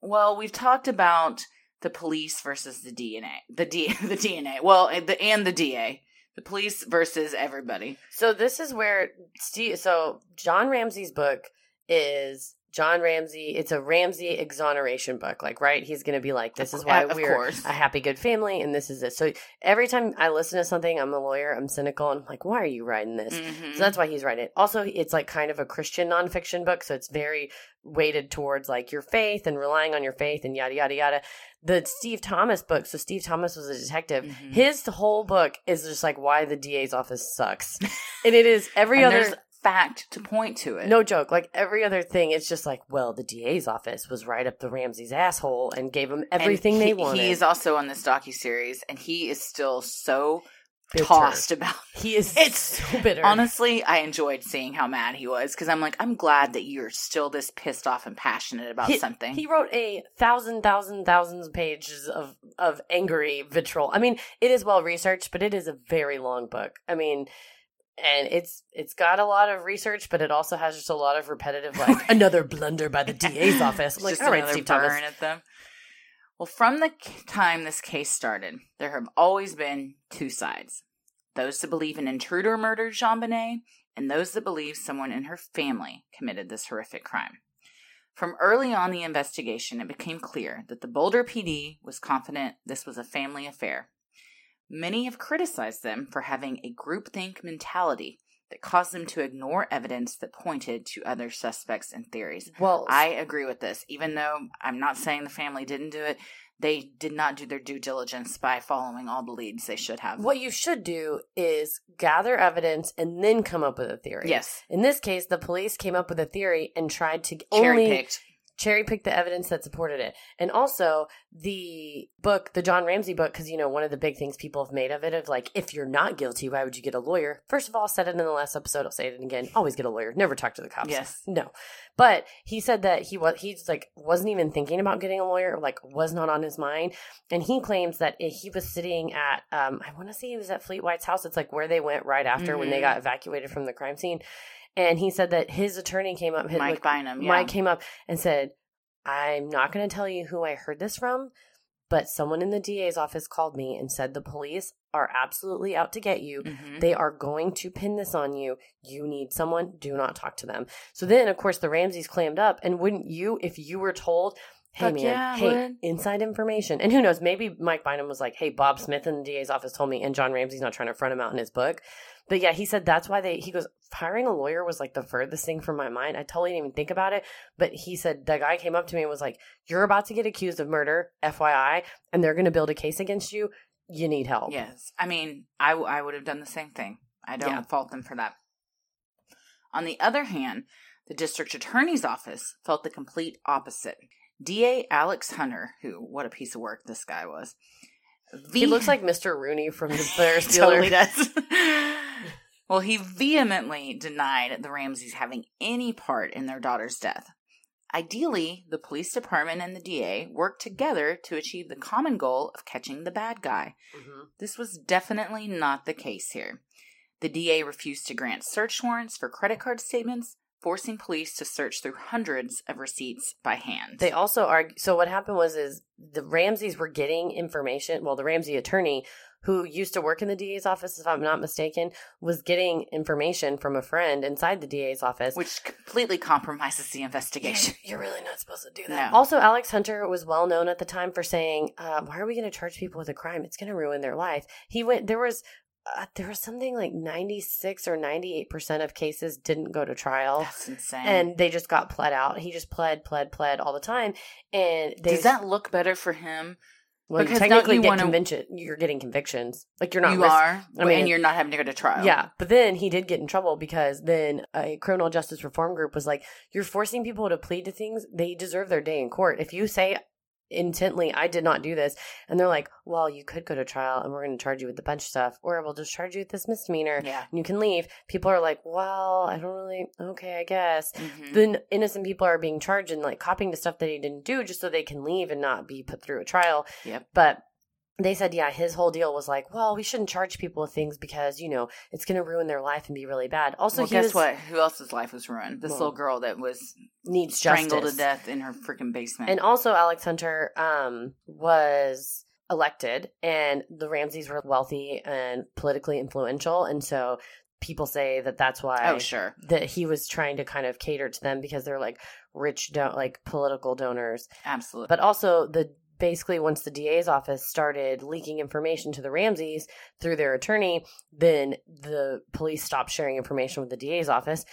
Well, we've talked about the police versus the DNA. The D the DNA. Well, and the and the DA. The police versus everybody. So this is where Steve. So John Ramsey's book is John Ramsey. It's a Ramsey exoneration book. Like, right? He's going to be like, "This is why Of we're course. a happy, good family," and this is it. So every time I listen to something, I'm a lawyer. I'm cynical, and I'm like, "Why are you writing this?" Mhm. So that's why he's writing it. Also, it's like kind of a Christian nonfiction book, so it's very weighted towards like your faith and relying on your faith and yada yada yada. The Steve Thomas book. So Steve Thomas was a detective. Mhm. His whole book is just like why the DA's office sucks, and it is every other. Fact to point to it. No joke. Like every other thing, it's just like, well, the DA's office was right up the Ramsey's asshole and gave him everything he, they wanted. He is also on this docu series, and he is still so Bitter. tossed about. He is It's- so bitter. Honestly, I enjoyed seeing how mad he was because I'm like, I'm glad that you're still this pissed off and passionate about he, something. He wrote a thousand, thousand, thousands of pages of of angry vitriol. I mean, it is well researched, but it is a very long book. I mean, and it's it's got a lot of research, but it also has just a lot of repetitive, like another blunder by the DA's office. Like, Just all right, another Steve burn Thomas. at them. Well, from the time this case started, there have always been two sides: those that believe an intruder murdered JonBenét, and those that believe someone in her family committed this horrific crime. From early on the investigation, it became clear that the Boulder PD was confident this was a family affair. Many have criticized them for having a groupthink mentality that caused them to ignore evidence that pointed to other suspects and theories. Well, I agree with this, even though I'm not saying the family didn't do it. They did not do their due diligence by following all the leads they should have. what you should do is gather evidence and then come up with a theory. Yes, In this case, the police came up with a theory and tried to cherry only picked. Cherry pick the evidence that supported it. And also the book, the John Ramsey book, because you know, one of the big things people have made of it of like, if you're not guilty, why would you get a lawyer? First of all, I said it in the last episode, I'll say it again. Always get a lawyer. Never talk to the cops. Yes. No. But he said that he was he's like wasn't even thinking about getting a lawyer, like was not on his mind. And he claims that he was sitting at um I want to say he was at Fleet White's house. It's like where they went right after when they Mhm. got evacuated from the crime scene. And he said that his attorney came up, his, Mike like, Bynum. Yeah. Mike came up and said, I'm not going to tell you who I heard this from, but someone in the DA's office called me and said the police are absolutely out to get you. Mhm. They are going to pin this on you. You need someone. Do not talk to them. So then, of course, the Ramseys clammed up. And wouldn't you, if you were told, hey, Fuck man, yeah, hey, would. inside information. And who knows, maybe Mike Bynum was like, hey, Bob Smith in the DA's office told me, and John Ramsey's not trying to front him out in his book. But yeah, he said that's why they, he goes, hiring a lawyer was like the furthest thing from my mind. I totally didn't even think about it. But he said, the guy came up to me and was like, you're about to get accused of murder, FYI, and they're going to build a case against you. You need help. Yes. I mean, I, w- I would have done the same thing. I don't Yeah. fault them for that. On the other hand, the district attorney's office felt the complete opposite. DA Alex Hunter, who, what a piece of work this guy was. He looks like Mr. Rooney from the Bears totally does. well, he vehemently denied the Ramseys having any part in their daughter's death. Ideally, the police department and the DA worked together to achieve the common goal of catching the bad guy. Mm-hmm. This was definitely not the case here. The DA refused to grant search warrants for credit card statements, forcing police to search through hundreds of receipts by hand. They also argue. So what happened was, is the Ramseys were getting information. Well, the Ramsey attorney, who used to work in the DA's office, if I'm not mistaken, was getting information from a friend inside the DA's office. which completely compromises the investigation. You're really not supposed to do that. No. Also, Alex Hunter was well known at the time for saying, uh, "Why are we going to charge people with a crime? It's going to ruin their life." He went. There was. Uh, there was something like 96 or 98% of cases didn't go to trial That's insane. and they just got pled out. He just pled, pled, pled all the time. And they does that look better for him? well, because don't technically you get wanna- convention. You're getting convictions. Like you're not. you risk- are, I mean- and you're not having to go to trial. Yeah, but then he did get in trouble because then a criminal justice reform group was like, "You're forcing people to plead to things. They deserve their day in court. If you say intently, I did not do this," and they're like, "Well, you could go to trial, and we're going to charge you with the bunch of stuff, or we'll just charge you with this misdemeanor, yeah. and you can leave." People are like, "Well, I don't really. Okay, I guess." Mhm. Then innocent people are being charged and like copying to stuff that he didn't do just so they can leave and not be put through a trial. Yep. But they said, yeah, his whole deal was like, well, we shouldn't charge people with things because, you know, it's going to ruin their life and be really bad. Also, well, guess was- what? Who else's life was ruined? This Well, little girl that was needs strangled justice. to death in her freaking basement. And also, Alex Hunter um, was elected, and the Ramseys were wealthy and politically influential. And so people say that that's why oh, sure. that he was trying to kind of cater to them because they're like rich, do- like political donors. Absolutely. But also the basically once the DA's office started leaking information to the Ramseys through their attorney, then the police stopped sharing information with the DA's office.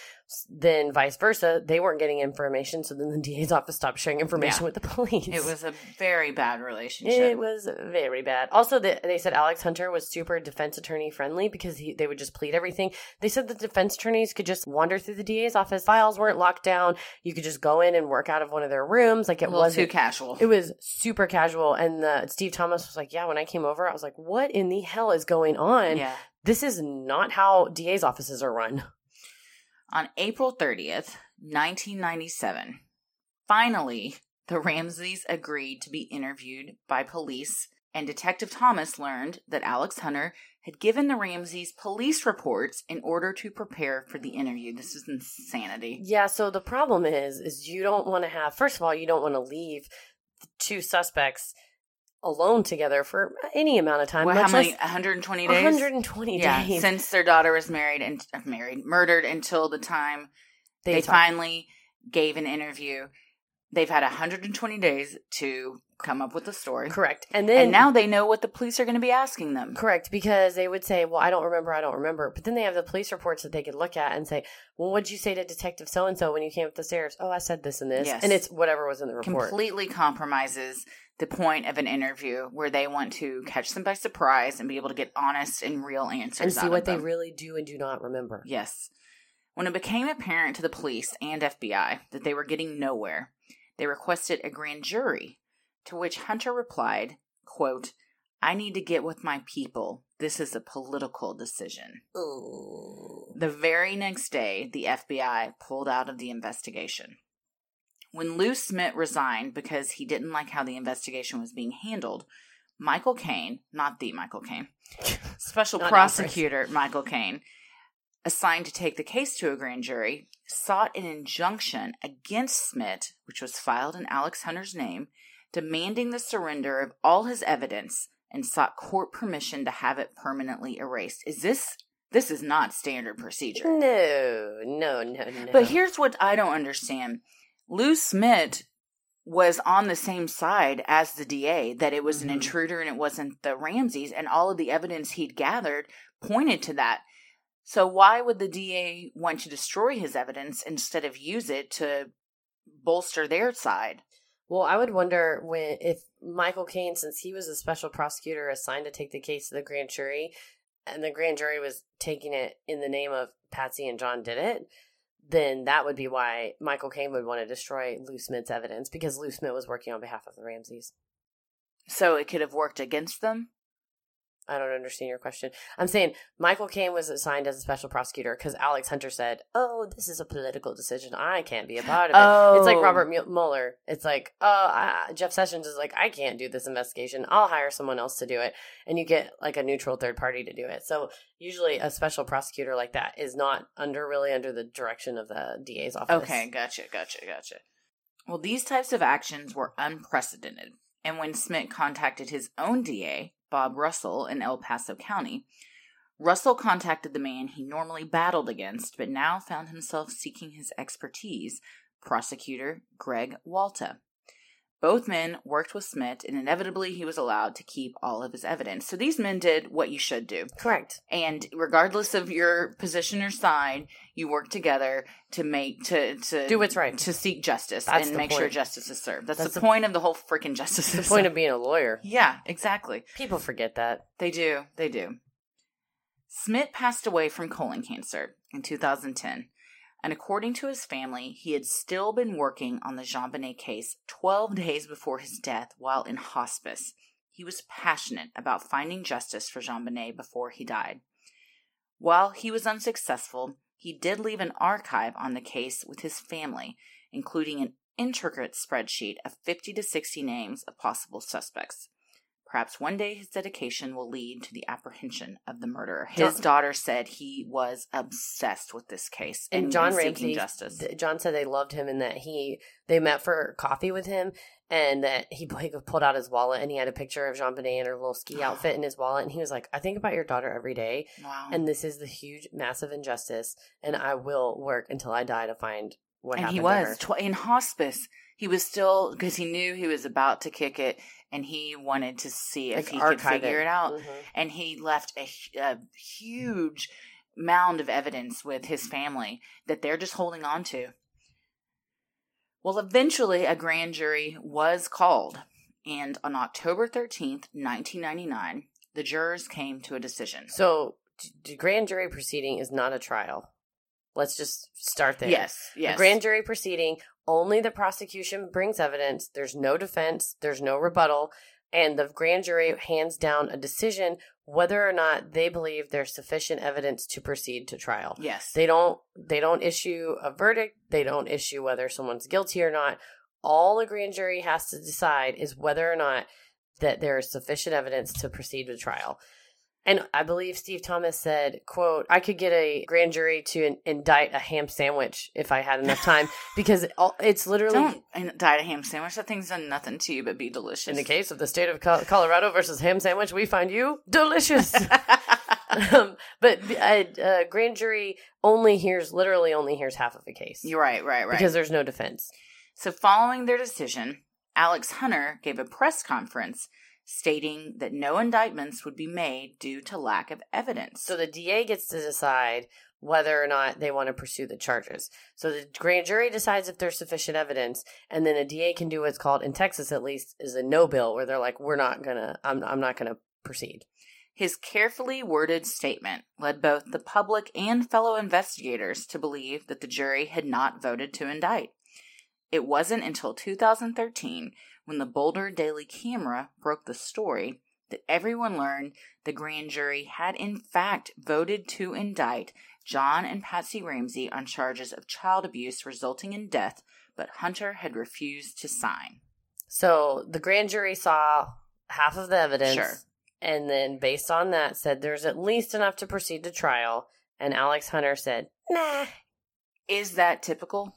Then vice versa, they weren't getting information, so then the DA's office stopped sharing information Yeah. with the police. it was a very bad relationship. It was very bad. Also, the, they said Alex Hunter was super defense attorney friendly because he, they would just plead everything. They said the defense attorneys could just wander through the DA's office. Files weren't locked down. You could just go in and work out of one of their rooms. Like it wasn't too casual. it was super casual, and the, Steve Thomas was like, "Yeah." When I came over, I was like, "What in the hell is going on? yeah. This is not how DA's offices are run." On April 30th, 1997, finally, the Ramseys agreed to be interviewed by police, and Detective Thomas learned that Alex Hunter had given the Ramseys police reports in order to prepare for the interview. This is insanity. Yeah. So the problem is, is you don't want to have. First of all, you don't want to leave two suspects alone together for any amount of time. Well, how many? less 120 days? 120 yeah, days. since their daughter was married and uh, married, murdered until the time they, talk- finally gave an interview. They've had 120 days to come up with a story. correct, and then And now they know what the police are going to be asking them. Correct, because they would say, "Well, I don't remember, I don't remember," but then they have the police reports that they could look at and say, "Well, what'd you say to Detective so and so when you came up the stairs?" Oh, I said this and this, Yes. and it's whatever was in the report. Completely compromises the point of an interview where they want to catch them by surprise and be able to get honest and real answers and see what of they really do and do not remember. Yes. When it became apparent to the police and FBI that they were getting nowhere, they requested a grand jury, to which Hunter replied, quote, I need to get with my people. This is a political decision. Ooh. The very next day, the FBI pulled out of the investigation. When Lou Smit resigned because he didn't like how the investigation was being handled, Michael Kane, not the Michael Caine, special prosecutor Michael Kane, assigned to take the case to a grand jury, sought an injunction against Smit, which was filed in Alex Hunter's name, demanding the surrender of all his evidence and sought court permission to have it permanently erased. Is this this is not standard procedure? No, no, no, no. But here's what I don't understand. Lou Smit was on the same side as the DA that it was an Mhm. intruder and it wasn't the Ramseys, and all of the evidence he'd gathered pointed to that. So why would the DA want to destroy his evidence instead of use it to bolster their side? Well, I would wonder when if Michael Kane, since he was a special prosecutor assigned to take the case to the grand jury, and the grand jury was taking it in the name of Patsy and John did it, then that would be why Michael Kane would want to destroy Lou Smit's evidence because Lou Smit was working on behalf of the Ramseys. So it could have worked against them. I don't understand your question. I'm saying Michael Kane was assigned as a special prosecutor because Alex Hunter said, "Oh, this is a political decision. I can't be a part of it." Oh. It's like Robert oh. Mueller. It's like, oh, I, Jeff Sessions is like, I can't do this investigation. I'll hire someone else to do it, and you get like a neutral third party to do it. So usually, a special prosecutor like that is not under really under the direction of the DA's office. Okay, gotcha, gotcha, gotcha. Well, these types of actions were unprecedented. And when Smit contacted his own DA, Bob Russell, in El Paso County, Russell contacted the man he normally battled against, but now found himself seeking his expertise, prosecutor Greg Walta. Both men worked with Smit, and inevitably he was allowed to keep all of his evidence. So these men did what you should do. Correct. And regardless of your position or side, you work together to make to to Do what's right. to seek justice That's and make sure justice is served. That's, That's the, the- point of the whole freaking justice The system. point of being a lawyer. yeah, exactly. People forget that. They do. They do. Smit passed away from colon cancer in 2010, and according to his family, he had still been working on the JonBenét case 12 days before his death while in hospice. He was passionate about finding justice for JonBenét before he died. While he was unsuccessful, he did leave an archive on the case with his family, including an intricate spreadsheet of 50 to 60 names of possible suspects. Perhaps one day his dedication will lead to the apprehension of the murderer. His John- daughter said he was obsessed with this case And John seeking Ramsey, justice. John said they loved him and that he they met for coffee with him and that he, he pulled out his wallet and he had a picture of JonBenét in her little ski outfit in his wallet and he was like, I think about your daughter every day wow. and this is the huge, massive injustice and I will work until I die to find what and happened he to was her. tw- in hospice. He was still because he knew he was about to kick it, and he wanted to see if Like, he could figure it, out. Mhm. And he left a, a huge mound of evidence with his family that they're just holding on to. Well, eventually, a grand jury was called, and on October thirteenth, nineteen ninety nine, the jurors came to a decision. So, the grand jury proceeding is not a trial. Let's just start there. Yes, yes. A grand jury proceeding, only the prosecution brings evidence. There's no defense, there's no rebuttal, and the grand jury hands down a decision whether or not they believe there's sufficient evidence to proceed to trial. yes. They don't they don't issue a verdict, they don't issue whether someone's guilty or not. All the grand jury has to decide is whether or not that there is sufficient evidence to proceed to trial. And I believe Steve Thomas said, quote, I could get a grand jury to in- indict a ham sandwich if I had enough time because it all- it's literally Don't indict a ham sandwich. That thing's done nothing to you but be delicious. in the case of the state of Col- Colorado versus ham sandwich, we find you delicious. um, but a, a grand jury only hears, literally only hears half of a case You're right, right, right. because there's no defense. So, following their decision, Alex Hunter gave a press conference stating that no indictments would be made due to lack of evidence. So the DA gets to decide whether or not they want to pursue the charges. So the grand jury decides if there's sufficient evidence, and then a DA can do what's called, in Texas at least, is a no bill, where they're like, "We're not gonna, I'm, I'm not gonna proceed." His carefully worded statement led both the public and fellow investigators to believe that the jury had not voted to indict. It wasn't until 2013, when the Boulder Daily Camera broke the story, that everyone learned the grand jury had in fact voted to indict John and Patsy Ramsey on charges of child abuse resulting in death, but Hunter had refused to sign. So the grand jury saw half of the evidence, Sure. and then based on that, said there's at least enough to proceed to trial. And Alex Hunter said, "Nah." Is that typical?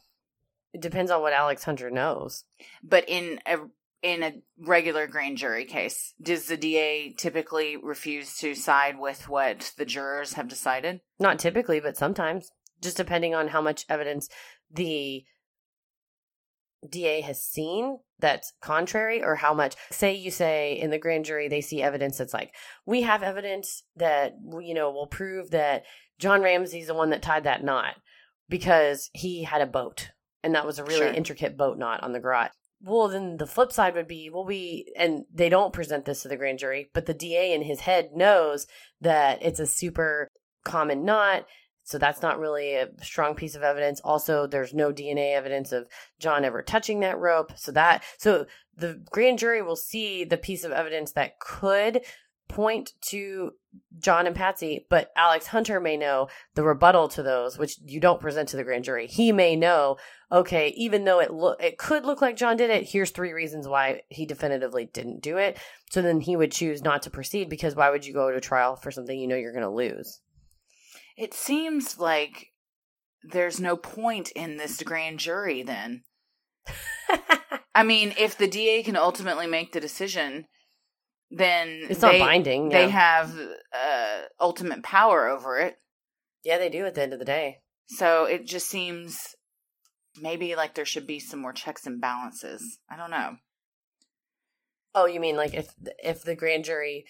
It depends on what Alex Hunter knows. But in a in a regular grand jury case, does the DA typically refuse to side with what the jurors have decided? Not typically, but sometimes, just depending on how much evidence the DA has seen that's contrary or how much say you say in the grand jury they see evidence that's like we have evidence that you know will prove that John Ramsey's the one that tied that knot because he had a boat and that was a really Sure. intricate boat knot on the garage. Well, then the flip side would be, well, we, and they don't present this to the grand jury, but the DA in his head knows that it's a super common knot. So that's not really a strong piece of evidence. Also, there's no DNA evidence of John ever touching that rope. So that, so the grand jury will see the piece of evidence that could point to John and Patsy, but Alex Hunter may know the rebuttal to those, which you don't present to the grand jury. He may know, okay, even though it look it could look like John did it, here's three reasons why he definitively didn't do it. So then he would choose not to proceed because why would you go to trial for something you know you're going to lose? It seems like there's no point in this grand jury then. I mean, if the DA can ultimately make the decision, then It's they, not binding. They yeah. have uh, ultimate power over it. yeah, they do at the end of the day. So it just seems maybe like there should be some more checks and balances. I don't know. Oh, you mean like if if the grand jury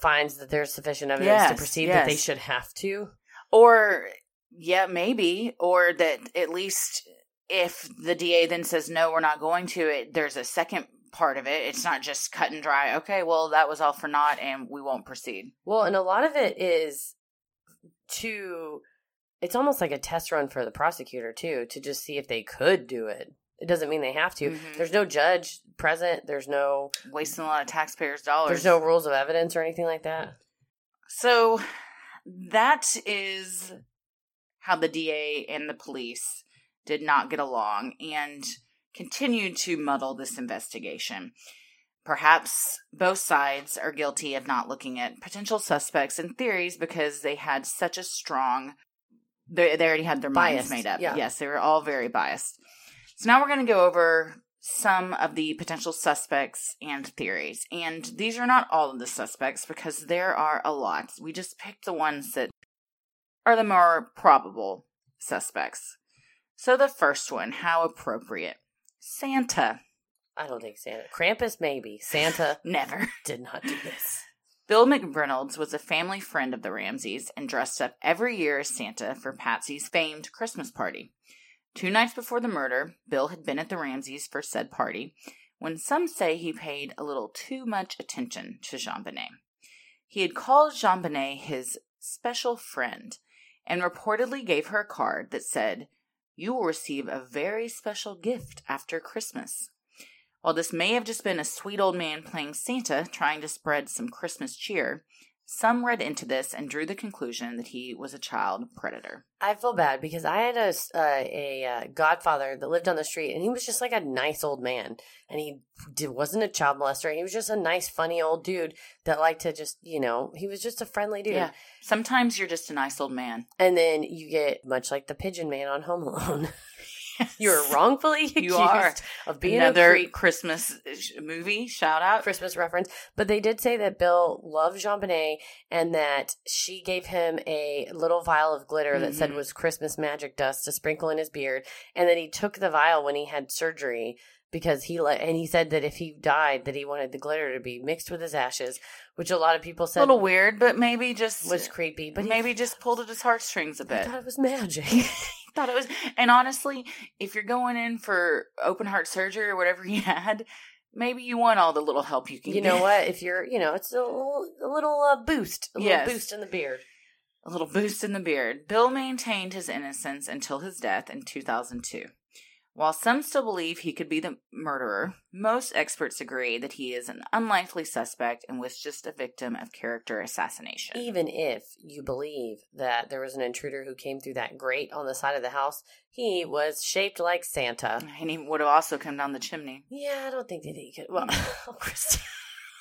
finds that there's sufficient evidence to Yes, proceed that they should have to? Or, yeah, maybe. Or that at least if the DA then says, no, we're not going to it, there's a second part of it. It's not just cut and dry. Okay, well, that was all for naught and we won't proceed. Well, and a lot of it is to it's almost like a test run for the prosecutor too to just see if they could do it. It doesn't mean they have to. Mhm. There's no judge present. There's no Wasting a lot of taxpayers' dollars. there's no rules of evidence or anything like that. So that is how the DA and the police did not get along and continued to muddle this investigation. Perhaps both sides are guilty of not looking at potential suspects and theories because they had such a strong they, they already had their minds made up. yeah. Yes, they were all very biased. So now we're going to go over some of the potential suspects and theories. And these are not all of the suspects because there are a lot. We just picked the ones that are the more probable suspects. So the first one, how appropriate. Santa. I don't think Santa Krampus maybe. Santa Never. did not do this. Bill McReynolds was a family friend of the Ramseys and dressed up every year as Santa for Patsy's famed Christmas party. Two nights before the murder, Bill had been at the Ramseys for said party when some say he paid a little too much attention to JonBenét. He had called JonBenét his special friend and reportedly gave her a card that said, You will receive a very special gift after Christmas. While this may have just been a sweet old man playing Santa trying to spread some Christmas cheer, some read into this and drew the conclusion that he was a child predator. I feel bad because I had a uh, a uh, godfather that lived on the street, and he was just like a nice old man, and he did, wasn't a child molester. He was just a nice, funny old dude that liked to just, you know, he was just a friendly dude. Yeah. Sometimes you're just a nice old man. And then you get much like the pigeon man on Home Alone. You're wrongfully accused You are. of being Another a. Christmas uh, movie shout out. Christmas reference, but they did say that Bill loved JonBenét and that she gave him a little vial of glitter that said Mhm. was Christmas magic dust to sprinkle in his beard, and that he took the vial when he had surgery because he let and he said that if he died that he wanted the glitter to be mixed with his ashes, which a lot of people said A little weird, but maybe just was creepy, but but he- maybe just pulled at his heartstrings a bit. thought it was magic. thought it was and honestly if you're going in for open heart surgery or whatever he had maybe you want all the little help you can you get know what? If you're, you know, it's a little, a little uh, boost, a Yes. little boost in the beard. a little boost in the beard bill maintained his innocence until his death in 2002 while some still believe he could be the murderer most experts agree that he is an unlikely suspect and was just a victim of character assassination Even if you believe that there was an intruder who came through that grate on the side of the house, he was shaped like Santa. and he would have also come down the chimney Yeah, I don't think that he could. Well, hmm. oh, Christy.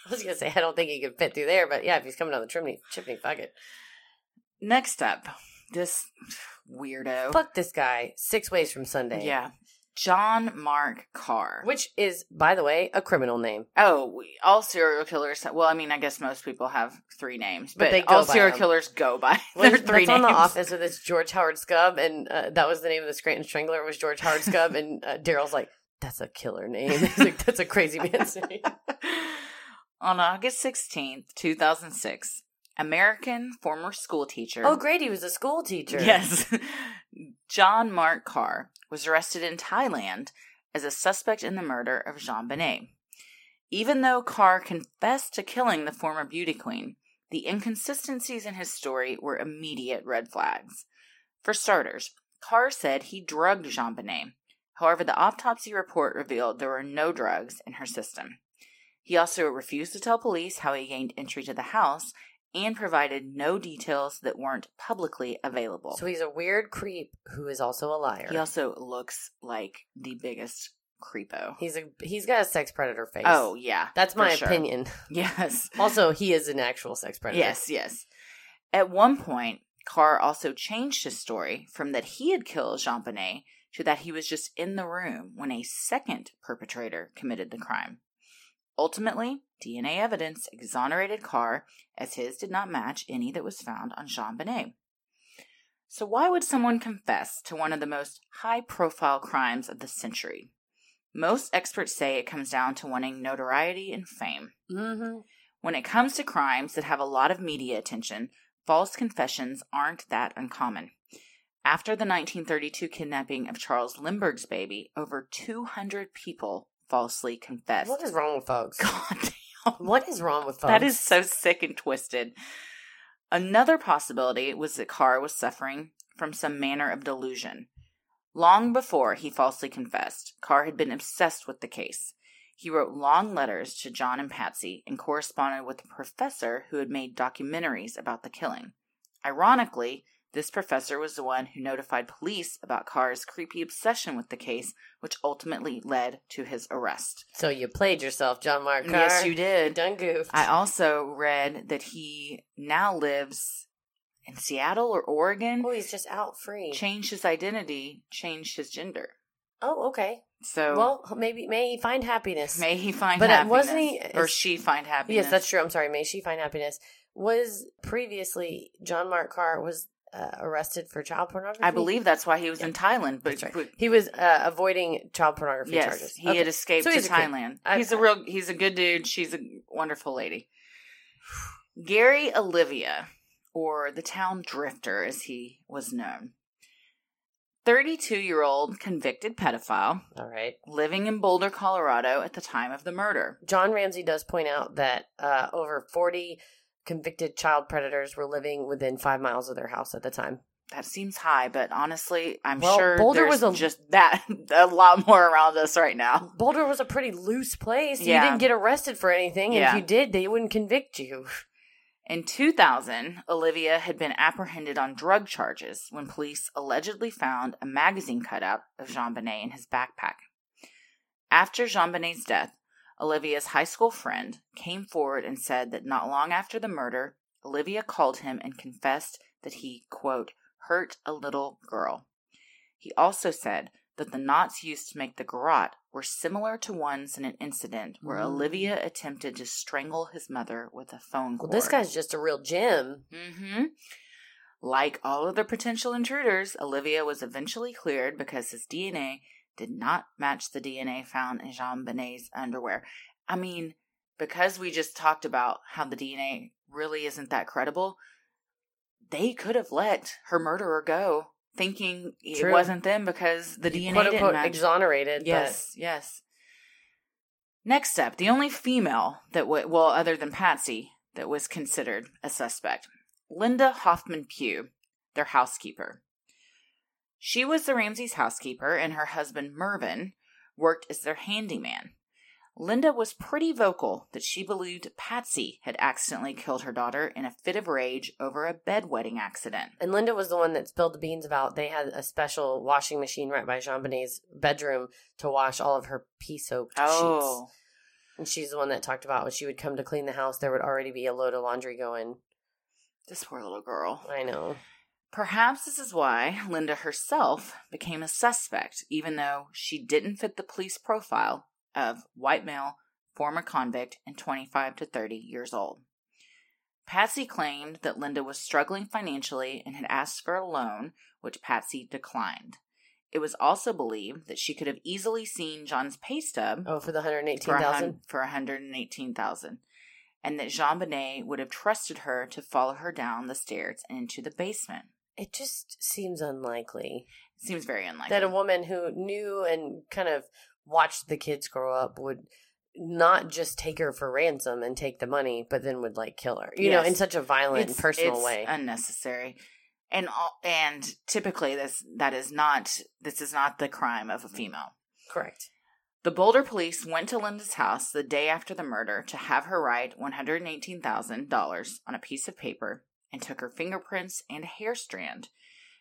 I was gonna say I don't think he could fit through there, but yeah, if he's coming down the chimney, chimney, fuck it. next up this weirdo Fuck this guy. Six ways from Sunday. yeah john mark karr which is, by the way, a criminal name. Oh, we, all serial killers. Well, I mean, I guess most people have three names, But but, all serial them. killers go by Well, their three that's on the Office with this George Howard Skub, and uh, that was the name of the Scranton Strangler was George Howard Skub, and uh, Daryl's like, "That's a killer name. Like, That's a crazy man's name." On August sixteenth, two thousand six, American former school teacher. Oh, great! He was a school teacher. Yes, John Mark Karr was arrested in Thailand as a suspect in the murder of JonBenét. Even though Karr confessed to killing the former beauty queen, the inconsistencies in his story were immediate red flags. For starters, Karr said he drugged JonBenét. However, the autopsy report revealed there were no drugs in her system. He also refused to tell police how he gained entry to the house and provided no details that weren't publicly available. So he's a weird creep who is also a liar. he also looks like the biggest creepo. he's a he's got a sex predator face. Oh, yeah. that's my sure. opinion. Yes. Also, he is an actual sex predator. Yes, yes. At one point, Karr also changed his story from that he had killed JonBenét to that he was just in the room when a second perpetrator committed the crime. Ultimately, DNA evidence exonerated Karr as his did not match any that was found on JonBenét. So, why would someone confess to one of the most high profile crimes of the century? Most experts say it comes down to wanting notoriety and fame. Mm-hmm. When it comes to crimes that have a lot of media attention, false confessions aren't that uncommon. After the 1932 kidnapping of Charles Lindbergh's baby, over 200 people falsely confessed. What is wrong with folks? God damn. What is wrong with folks? That is so sick and twisted. Another possibility was that Karr was suffering from some manner of delusion. Long before he falsely confessed, Karr had been obsessed with the case. He wrote long letters to John and Patsy and corresponded with a professor who had made documentaries about the killing. Ironically, this professor was the one who notified police about Karr's creepy obsession with the case, which ultimately led to his arrest. So you played yourself, John Mark. Karr. Yes, you did. Done goofed. I also read that he now lives in Seattle or Oregon. oh, he's just out free. Changed his identity, changed his gender. oh, okay. So Well, maybe may he find happiness. may he find But, uh, happiness, wasn't he- or she find happiness? Yes, that's true. I'm sorry. May she find happiness. Was previously John Mark Karr was uh, arrested for child pornography? I believe that's why he was in Thailand. But, right. he was uh, avoiding child pornography yes, charges. he Okay. had escaped So to. Thailand. I- he's a real. He's a good dude. She's a wonderful lady. Gary Oliva, or the town drifter as he was known. 32 year old convicted pedophile All right. living in Boulder, Colorado at the time of the murder. John Ramsey does point out that uh, over 40 convicted child predators were living within five miles of their house at the time. That seems high, but honestly, I'm Well, sure Boulder was a- just that a lot more around us right now. Boulder was a pretty loose place. Yeah. You didn't get arrested for anything, and Yeah. if you did, they wouldn't convict you. In 2000, Oliva had been apprehended on drug charges when police allegedly found a magazine cutout of JonBenét in his backpack. After JonBenét's death, Oliva's high school friend came forward and said that not long after the murder, Oliva called him and confessed that he, quote, hurt a little girl. He also said that the knots used to make the garrote were similar to ones in an incident where Mm. Oliva attempted to strangle his mother with a phone Well, cord. this guy's just a real gem. Mm-hmm. Like all other potential intruders, Oliva was eventually cleared because his DNA did not match the DNA found in JonBenét's underwear. I mean, because we just talked about how the DNA really isn't that credible, they could have let her murderer go, thinking it wasn't them because the DNA quote didn't unquote match. exonerated. Yes, yes. Next up, the only female that w- well, other than Patsy, that was considered a suspect, Linda Hoffman Pugh, their housekeeper. She was the Ramseys' housekeeper, and her husband Mervyn worked as their handyman. Linda was pretty vocal that she believed Patsy had accidentally killed her daughter in a fit of rage over a bedwetting accident. And Linda was the one that spilled the beans about they had a special washing machine right by JonBenét's bedroom to wash all of her pea soaked sheets. Oh, And she's the one that talked about when she would come to clean the house, there would already be a load of laundry going. this poor little girl. I know. Perhaps this is why Linda herself became a suspect, even though she didn't fit the police profile of white male, former convict, and 25 to 30 years old. Patsy claimed that Linda was struggling financially and had asked for a loan, which Patsy declined. It was also believed that she could have easily seen John's pay stub Oh, for the for, a 118,000? hun- for 118000 and that JonBenét would have trusted her to follow her down the stairs and into the basement. It just seems unlikely Seems very unlikely. that a woman who knew and kind of watched the kids grow up would not just take her for ransom and take the money, but then would like kill her. You know, in such a violent, and personal it's way. unnecessary, and all, and typically this that is not this is not the crime of a female. Correct. The Boulder police went to Linda's house the day after the murder to have her write $118,000 on a piece of paper and took her fingerprints and a hair strand.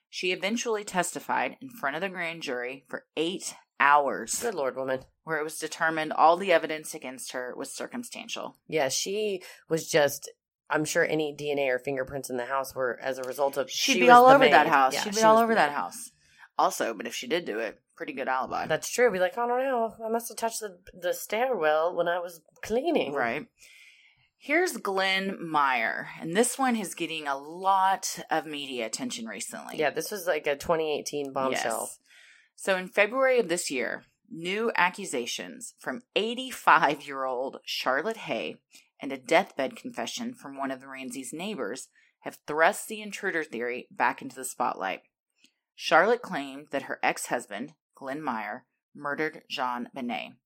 She eventually testified in front of the grand jury for eight hours, Good lord, woman. where it was determined all the evidence against her was circumstantial. Yeah, she was just. I'm sure any DNA or fingerprints in the house were as a result of. She'd she be all over that house. Yeah, She'd be she all over that house. Also, but if she did do it, pretty good alibi. That's true. Be like, I don't know. I must have touched the the stairwell when I was cleaning. Right. Here's Glenn Meyer, and this one is getting a lot of media attention recently. Yeah, this was like a 2018 bombshell. Yes. So in February of this year, new accusations from 85 year old Charlotte Hay and a deathbed confession from one of the Ramsey's neighbors have thrust the intruder theory back into the spotlight. Charlotte claimed that her ex husband, Glenn Meyer, murdered JonBenét.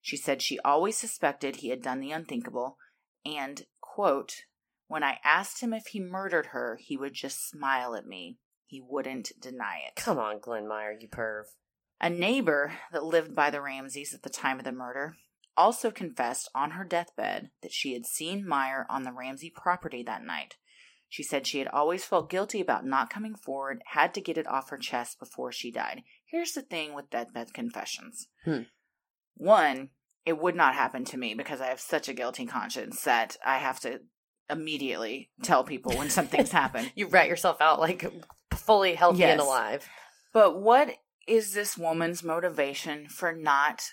She said she always suspected he had done the unthinkable and, quote, when I asked him if he murdered her, he would just smile at me. He wouldn't deny it. Come on, Glenn Meyer, you perv. A neighbor that lived by the Ramseys at the time of the murder also confessed on her deathbed that she had seen Meyer on the Ramsey property that night. She said she had always felt guilty about not coming forward, had to get it off her chest before she died. Here's the thing with deathbed confessions. Hmm. One, it would not happen to me because I have such a guilty conscience that I have to immediately tell people when something's happened. You rat yourself out like fully healthy and alive. But what is this woman's motivation for not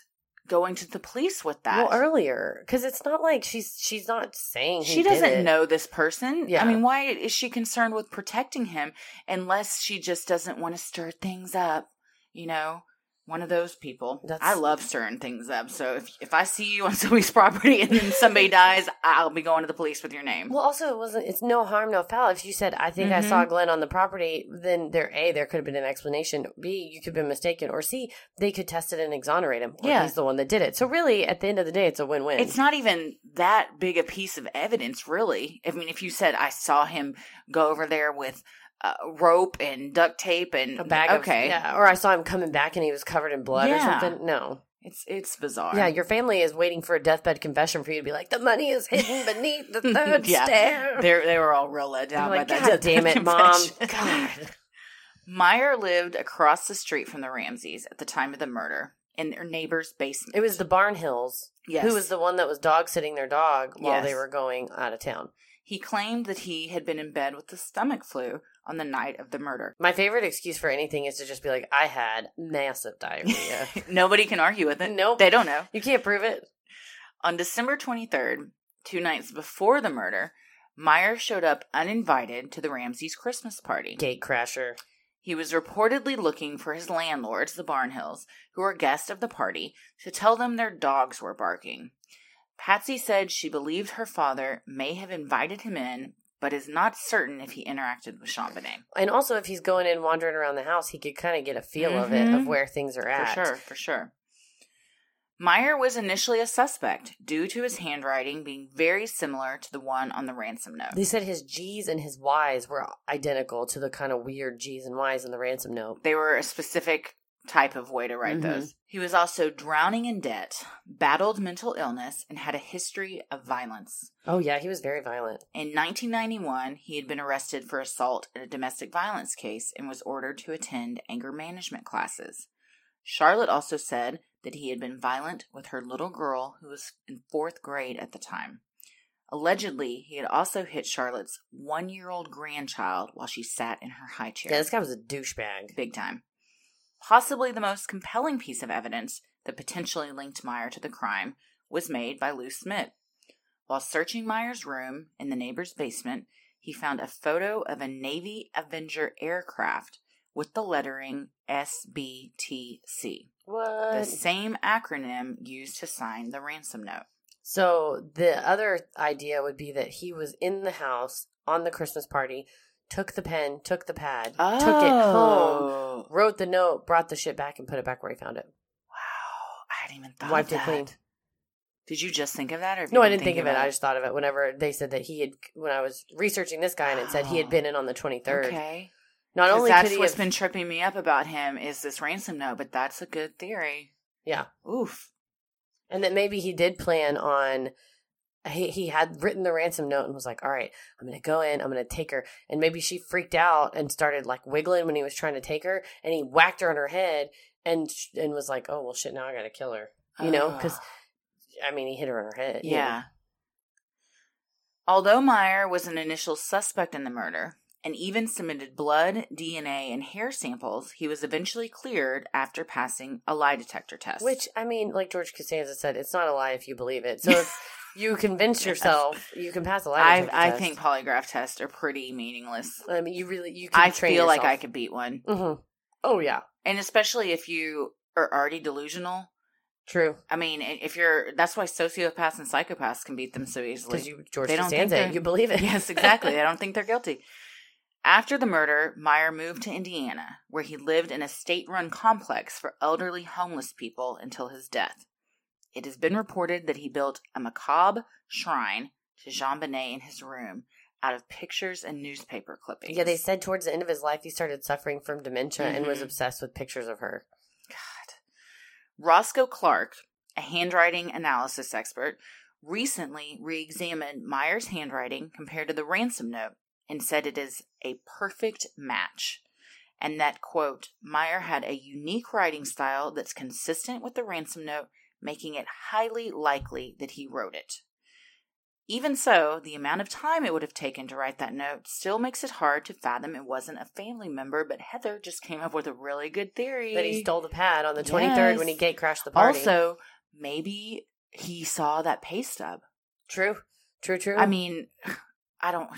going to the police with that? Well, earlier, because it's not like she's she's not saying she doesn't know this person. Yeah. I mean, why is she concerned with protecting him unless she just doesn't want to stir things up? You know, one of those people. That's- I love stirring things up. So if if I see you on somebody's property and then somebody dies, I'll be going to the police with your name. Well, also, it wasn't. It's no harm, no foul. If you said, "I think I Mhm. saw Glenn on the property," then there, a, there could have been an explanation. B, you could have been mistaken, or C, they could test it and exonerate him. Yeah. he's the one that did it. So really, at the end of the day, it's a win-win. It's not even that big a piece of evidence, really. I mean, if you said I saw him go over there with uh, rope and duct tape and a bag okay, of yeah. Or I saw him coming back and he was covered in blood or something. No. it's it's bizarre. Yeah, your family is waiting for a deathbed confession for you to be like, the money is hidden beneath the third Yeah. stair. they they were all real let They're down like, by that. God damn it, mom. God. Meyer lived across the street from the Ramseys at the time of the murder in their neighbor's basement. It was the Barnhills. yes. Who was the one that was dog sitting their dog while they were going out of town? He claimed that he had been in bed with the stomach flu on the night of the murder. My favorite excuse for anything is to just be like, I had massive diarrhea. Nobody can argue with it. Nope. They don't know. you can't prove it. On December 23rd, two nights before the murder, Meyer showed up uninvited to the Ramseys' Christmas party. Gate crasher. He was reportedly looking for his landlords, the Barnhills, who were guests of the party, to tell them their dogs were barking. Patsy said she believed her father may have invited him in, but is not certain if he interacted with JonBenét. And also, if he's going in wandering around the house, he could kind of get a feel of it, of mm-hmm. where things are at. For sure, for sure. Meyer was initially a suspect due to his handwriting being very similar to the one on the ransom note. They said his G's and his Y's were identical to the kind of weird G's and Y's in the ransom note. They were a specific type of way to write Mhm. those. He was also drowning in debt, battled mental illness, and had a history of violence. Oh, yeah, he was very violent. In 1991, he had been arrested for assault in a domestic violence case and was ordered to attend anger management classes. Charlotte also said that he had been violent with her little girl who was in fourth grade at the time. Allegedly, he had also hit Charlotte's one year old grandchild while she sat in her high chair Yeah, this guy was a douchebag. big time. Possibly the most compelling piece of evidence that potentially linked Meyer to the crime was made by Lou Smit. While searching Meyer's room in the neighbor's basement, he found a photo of a Navy Avenger aircraft with the lettering SBTC, the same acronym used to sign the ransom note. So the other idea would be that he was in the house on the Christmas party, took the pen, took the pad, took it home, Oh. wrote the note, brought the shit back, and put it back where he found it. Wow, I hadn't even thought Wiped of it clean. Did you just think of that, or No, I didn't think of it. thinking I just thought of it whenever they said that he had. When I was researching this guy, and it said he had Oh. been in on the twenty third. Okay. Not only that's what's have, been tripping me up about him is this ransom note, but that's a good theory. yeah, Oof. And that maybe he did plan on he he had written the ransom note and was like, "All right, I'm going to go in, I'm going to take her." And maybe she freaked out and started like wiggling when he was trying to take her, and he whacked her on her head and and was like, "Oh, well shit, now I got to kill her." You know, cuz I mean, he hit her on her head. you know. Yeah. Although Meyer was an initial suspect in the murder and even submitted blood, DNA, and hair samples, he was eventually cleared after passing a lie detector test. Which I mean, like George Costanza said, it's not a lie if you believe it. So if you convince yourself, you can pass a lie. I, detector I test. think polygraph tests are pretty meaningless. I mean, you really you. Can I train feel like I could beat one. Mhm. Oh yeah, And especially if you are already delusional. true. I mean, if you're, that's why sociopaths and psychopaths can beat them so easily. Because you George They don't think Costanza, it, you believe it. Yes, exactly. I don't think they're guilty. After the murder, Meyer moved to Indiana, where he lived in a state run complex for elderly homeless people until his death. It has been reported that he built a macabre shrine to JonBenét in his room out of pictures and newspaper clippings. Yeah, they said towards the end of his life he started suffering from dementia and was Mhm. obsessed with pictures of her. God. Roscoe Clark, a handwriting analysis expert, recently re examined Meyer's handwriting compared to the ransom note and said it is a perfect match. And that, quote, Meyer had a unique writing style that's consistent with the ransom note, making it highly likely that he wrote it. Even so, the amount of time it would have taken to write that note still makes it hard to fathom it wasn't a family member, but Heather just came up with a really good theory. That he stole the pad on the 23rd when he Yes. gate crashed the party. Also, maybe he saw that pay stub. true, true, true. I mean, I don't.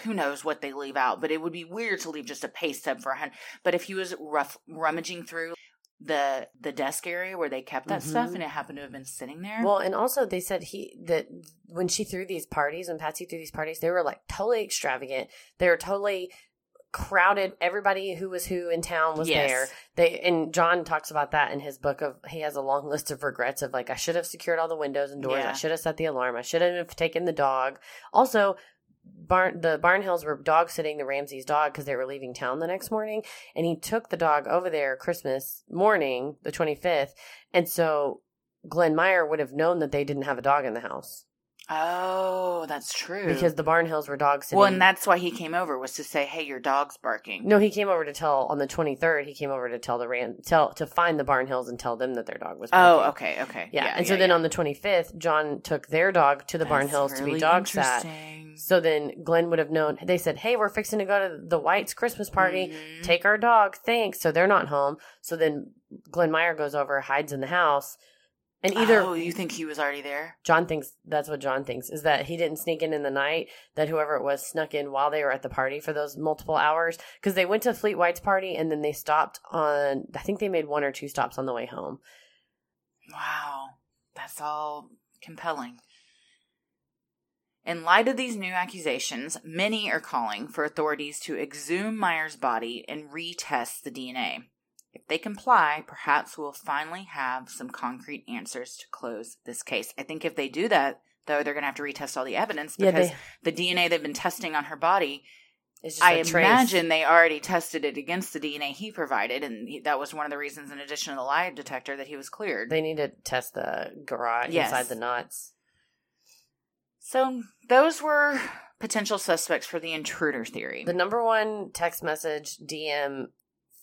Who knows what they leave out? But it would be weird to leave just a pay stub for a hundred. But if he was rough rummaging through the the desk area where they kept that stuff, Mhm. and it happened to have been sitting there, Well, and also they said he that when she threw these parties, when Patsy threw these parties, they were like totally extravagant. They were totally crowded. Everybody who was who in town was Yes. there. They and John talks about that in his book of he has a long list of regrets of like I should have secured all the windows and doors. Yeah. I should have set the alarm. I should have taken the dog. Also, barn the Barnhills were dog sitting the Ramsey's dog because they were leaving town the next morning, and he took the dog over there Christmas morning, the twenty fifth, and so Glenn Meyer would have known that they didn't have a dog in the house oh, that's true. because the Barnhills were dog sitting. well, and that's why he came over was to say, "Hey, your dog's barking." no, he came over to tell on the twenty third. He came over to tell the ran tell to find the Barnhills and tell them that their dog was. Oh, okay, okay, Yeah, and so then on the 25th, John took their dog to the barn Barnhills to be dog sat. So then Glenn would have known. They said, "Hey, we're fixing to go to the Whites' Christmas party. Mhm. Take our dog, thanks." So they're not home. So then Glenn Meyer goes over, hides in the house, and either oh, you think he was already there? John thinks that's what John thinks is that he didn't sneak in in the night. That whoever it was snuck in while they were at the party for those multiple hours because they went to Fleet White's party and then they stopped on. I think they made one or two stops on the way home. Wow, that's all compelling. In light of these new accusations, many are calling for authorities to exhume Meyer's body and retest the DNA. If they comply, perhaps we'll finally have some concrete answers to close this case. I think if they do that, though, they're going to have to retest all the evidence Yeah, because they- the DNA they've been testing on her body, I a trace. imagine they already tested it against the DNA he provided, and he, that was one of the reasons, in addition to the lie detector, that he was cleared. they need to test the garage Yes. inside the nuts. So those were potential suspects for the intruder theory. The number one text message, DM,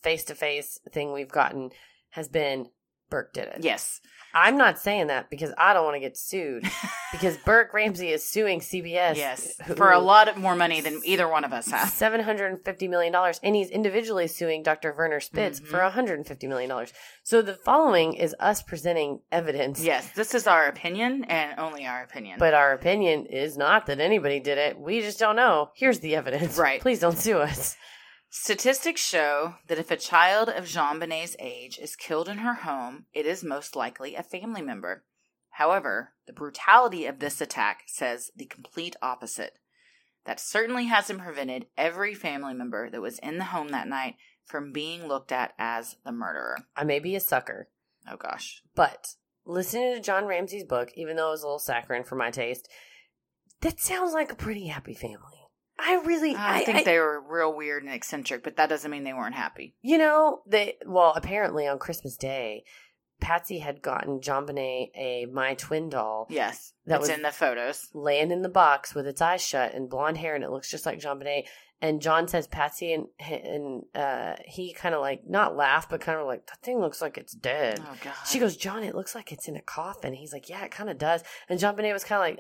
face to face thing we've gotten has been Burke did it. yes. I'm not saying that because I don't want to get sued because Burke Ramsey is suing CBS. yes. who- For a lot more money than either one of us has. $750 million. And he's individually suing Dr. Werner Spitz Mhm. for one hundred and fifty million dollars. So the following is us presenting evidence, Yes, this is our opinion and only our opinion. but our opinion is not that anybody did it. We just don't know. Here's the evidence. Right. Please don't sue us. Statistics show that if a child of JonBenét's age is killed in her home, it is most likely a family member. However, the brutality of this attack says the complete opposite. That certainly hasn't prevented every family member that was in the home that night from being looked at as the murderer. I may be a sucker, Oh gosh. but listening to John Ramsey's book, even though it was a little saccharine for my taste, that sounds like a pretty happy family. I really, I, think they were real weird and eccentric, but that doesn't mean they weren't happy. You know, they well, apparently on Christmas Day, Patsy had gotten JonBenét a My Twinn doll Yes, That was- in the photos. laying in the box with its eyes shut and blonde hair, and it looks just like JonBenét. And John says Patsy and and uh, he kind of like not laugh, but kind of like that thing looks like it's dead. Oh god. She goes, John, it looks like it's in a coffin. He's like, yeah, it kind of does. And JonBenét was kind of like,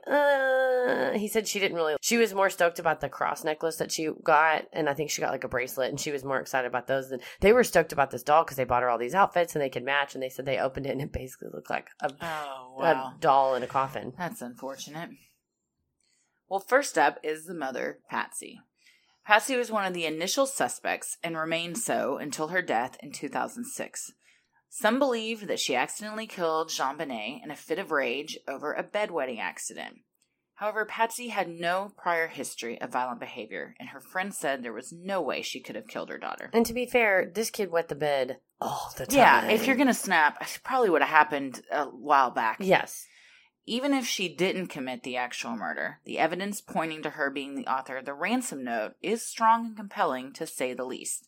uh, he said she didn't really, she was more stoked about the cross necklace that she got. And I think she got like a bracelet and she was more excited about those than they were stoked about this doll because they bought her all these outfits and they could match. And they said they opened it and it basically looked like a, Oh a doll in a coffin. That's unfortunate. Well, first up is the mother, Patsy. Patsy was one of the initial suspects and remained so until her death in 2006. Some believe that she accidentally killed JonBenét in a fit of rage over a bedwetting accident. However, Patsy had no prior history of violent behavior, and her friend said there was no way she could have killed her daughter. And to be fair, this kid wet the bed all the time. Yeah, if you're gonna snap, it probably would have happened a while back. Yes. Even if she didn't commit the actual murder, the evidence pointing to her being the author of the ransom note is strong and compelling to say the least.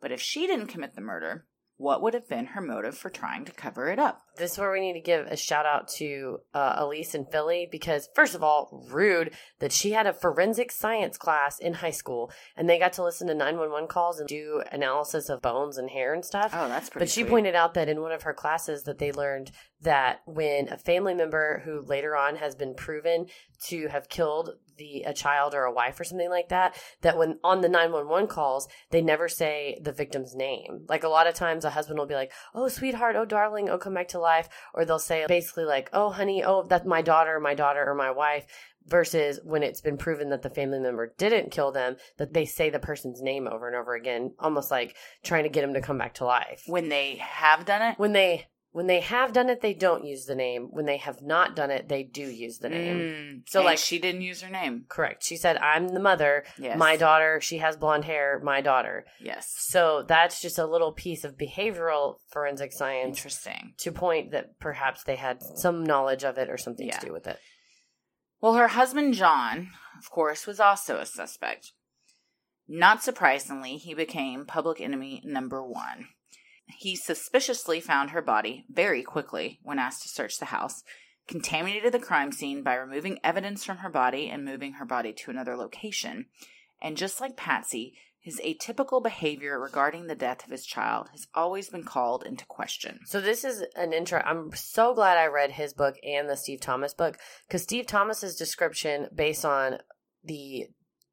But if she didn't commit the murder, what would have been her motive for trying to cover it up? This is where we need to give a shout out to uh, Elise in Philly because, first of all, rude that she had a forensic science class in high school and they got to listen to 911 calls and do analysis of bones and hair and stuff. Oh, that's pretty But she sweet. pointed out that in one of her classes that they learned that when a family member who later on has been proven to have killed the a child or a wife or something like that, that when on the 911 calls, they never say the victim's name. Like a lot of times a husband will be like, "Oh, sweetheart, oh darling, oh come back to life," or they'll say basically like, "Oh honey, oh that's my daughter, my daughter or my wife." Versus when it's been proven that the family member didn't kill them, that they say the person's name over and over again, almost like trying to get them to come back to life when they have done it. when they when they have done it they don't use the name when they have not done it they do use the name Mm, So, like- she didn't use her name. correct she said i'm the mother Yes. my daughter she has blonde hair my daughter Yes. so that's just a little piece of behavioral forensic science Interesting. to point that perhaps they had some knowledge of it or something Yeah. to do with it Well, her husband John, of course, was also a suspect. Not surprisingly, he became public enemy number one. He suspiciously found her body very quickly when asked to search the house, contaminated the crime scene by removing evidence from her body and moving her body to another location. And just like Patsy, his atypical behavior regarding the death of his child has always been called into question. So this is an intro. I'm so glad I read his book and the Steve Thomas book because Steve Thomas's description, based on the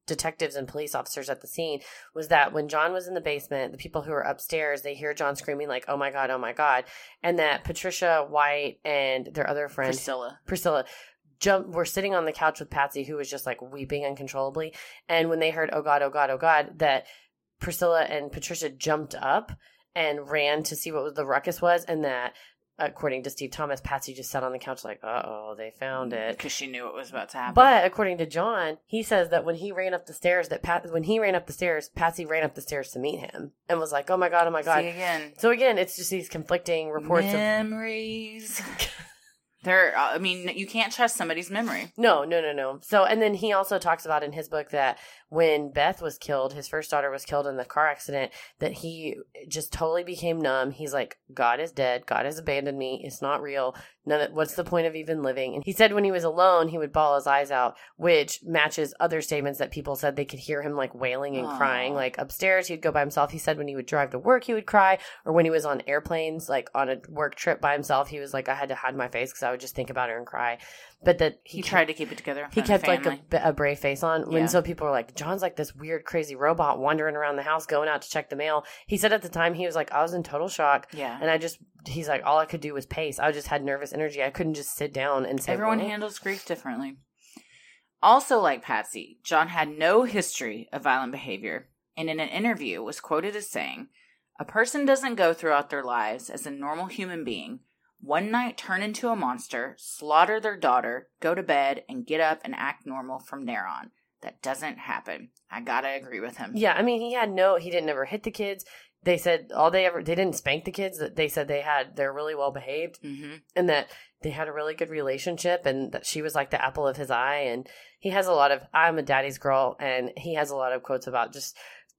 detectives and police officers at the scene, was that when John was in the basement, the people who were upstairs they hear John screaming like "Oh my god, oh my god," and that Patricia White and their other friend Priscilla. Priscilla jump were sitting on the couch with Patsy who was just like weeping uncontrollably and when they heard oh god oh god oh god that Priscilla and Patricia jumped up and ran to see what the ruckus was and that according to Steve Thomas Patsy just sat on the couch like uh-oh they found it Because she knew what was about to happen. but according to John, he says that when he ran up the stairs, that Pat, when he ran up the stairs, Patsy ran up the stairs to meet him and was like, "Oh my god, oh my god." See again. So again, it's just these conflicting reports of memories. There, uh, I mean, you can't trust somebody's memory. No, no, no, no. So, and then he also talks about in his book that when Beth was killed, his first daughter was killed in the car accident, that he just totally became numb. He's like, God is dead. God has abandoned me. It's not real. None of, what's the point of even living? And he said when he was alone, he would bawl his eyes out, which matches other statements that people said they could hear him like wailing and Aw. crying. Like upstairs, he'd go by himself. He said when he would drive to work, he would cry, or when he was on airplanes, like on a work trip by himself, he was like, I had to hide my face because I would just think about her and cry. But that He tried to keep it together. he kept like a, a brave face on when Yeah. so people were like john's like this weird crazy robot wandering around the house going out to check the mail he said at the time he was like i was in total shock yeah. and i just he's like all i could do was pace i just had nervous energy i couldn't just sit down and say Everyone handles grief differently. Also, like Patsy, John had no history of violent behavior, and in an interview was quoted as saying, "A person doesn't go throughout their lives as a normal human being." One night turn into a monster, slaughter their daughter, go to bed, and get up and act normal from there on. That doesn't happen. I gotta agree with him. yeah i mean he had no he didn't ever hit the kids they said all they ever they didn't spank the kids that they said they had they're really well behaved hmm and that they had a really good relationship and that she was like the apple of his eye and he has a lot of i'm a daddy's girl and he has a lot of quotes about just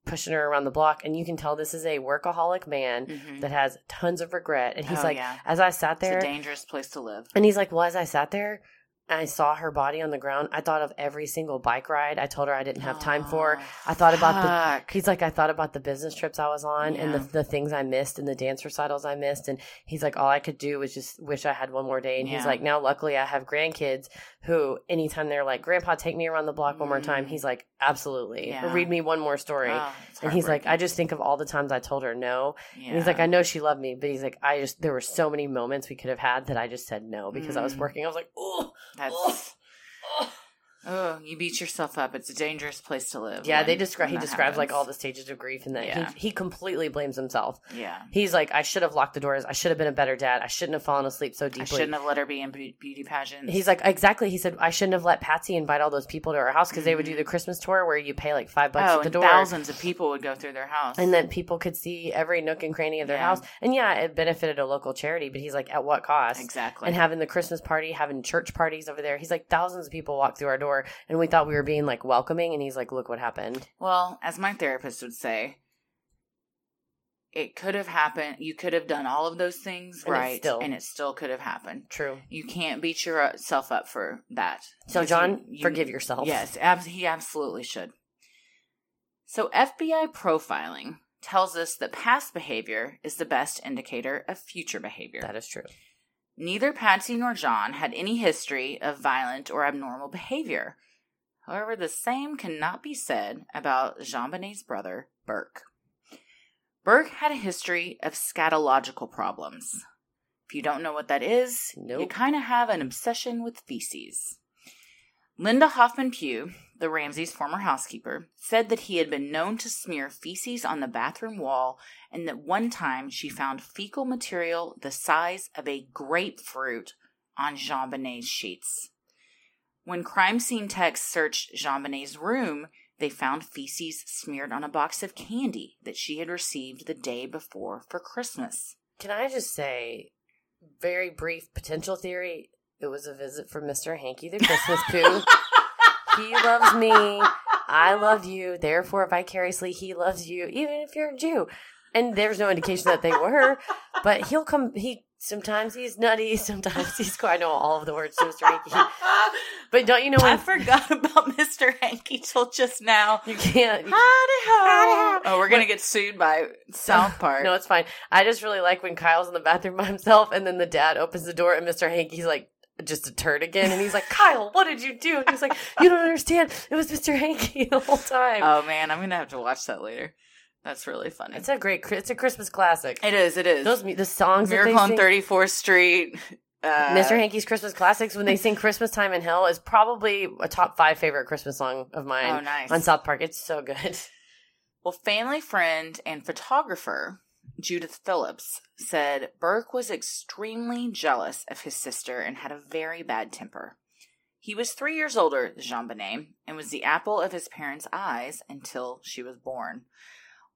pushing her around the block, and you can tell this is a workaholic man Mhm. that has tons of regret. And he's Oh, like, yeah. as I sat there It's a dangerous place to live. and he's like, well, as I sat there. And I saw her body on the ground. I thought of every single bike ride I told her I didn't have time for. I thought about the. He's like, I thought about the business trips I was on and the, the things I missed and the dance recitals I missed. And he's like, all I could do was just wish I had one more day. And he's like, now luckily I have grandkids who, anytime they're like, Grandpa, take me around the block one more time. Mm. He's like, absolutely. Yeah. Read me one more story. Oh, and he's like, I just think of all the times I told her no. Yeah. And he's like, I know she loved me, but he's like, I just, there were so many moments we could have had that I just said no because I was Mm. working. I was like, oh, That's. Oh, you beat yourself up. It's a dangerous place to live. yeah. when- They describe, he describes like all the stages of grief and that Yeah. he, he completely blames himself. Yeah. He's like, I should have locked the doors. I should have been a better dad. I shouldn't have fallen asleep so deeply. I shouldn't have let her be in beauty pageants. He's like, exactly. He said, I shouldn't have let Patsy invite all those people to our house because they would do Mhm. the Christmas tour where you pay like five bucks oh, at the and door. thousands of people would go through their house. And then people could see every nook and cranny of their Yeah. house. And yeah, it benefited a local charity, but he's like, at what cost? exactly. And having the Christmas party, having church parties over there. He's like, thousands of people walk through our door, and we thought we were being like welcoming. And he's like, look what happened. well, as my therapist would say, it could have happened. You could have done all of those things And right, still- and it still could have happened. True. You can't beat yourself up for that. So, John, you- you- forgive yourself. Yes, abs- he absolutely should. So, FBI profiling tells us that past behavior is the best indicator of future behavior. That is true. Neither Patsy nor John had any history of violent or abnormal behavior. However, the same cannot be said about JonBenét's brother, Burke. Burke had a history of scatological problems. If you don't know what that is, you kind of have an obsession with feces. Linda Hoffman Pugh, the Ramseys' former housekeeper, said that he had been known to smear feces on the bathroom wall and that one time she found fecal material the size of a grapefruit on JonBenét's sheets. When crime scene techs searched JonBenét's room, they found feces smeared on a box of candy that she had received the day before for Christmas. Can I just say, very brief potential theory? It was a visit from Mr. Hanky the Christmas poo. He loves me. I love you. Therefore, vicariously, he loves you, even if you're a Jew. And there's no indication that they were, but he'll come. He sometimes he's nutty, sometimes he's. I know all of the words to Mr. Hanky, but don't you know I forgot about Mr. Hanky till just now. you can't? Howdy ho. Oh, we're gonna get sued by South Park. No, it's fine. I just really like when Kyle's in the bathroom by himself, and then the dad opens the door, and Mr. Hanky's like just a turd again, and he's like, "Kyle, what did you do?" And he's like, "You don't understand. It was Mr. Hanky the whole time." oh man, I'm gonna have to watch that later. That's really funny. it's a great. It's a Christmas classic. It is. It is. Those mu- the songs Miracle that on sing, 34th Street. Uh, Mr. Hanky's Christmas classics when they sing "Christmas Time in Hell" is probably a top five favorite Christmas song of mine Oh, nice. on South Park. It's so good. Well, family friend and photographer Judith Phillips said Burke was extremely jealous of his sister and had a very bad temper. He was three years older than JonBenét and was the apple of his parents' eyes until she was born.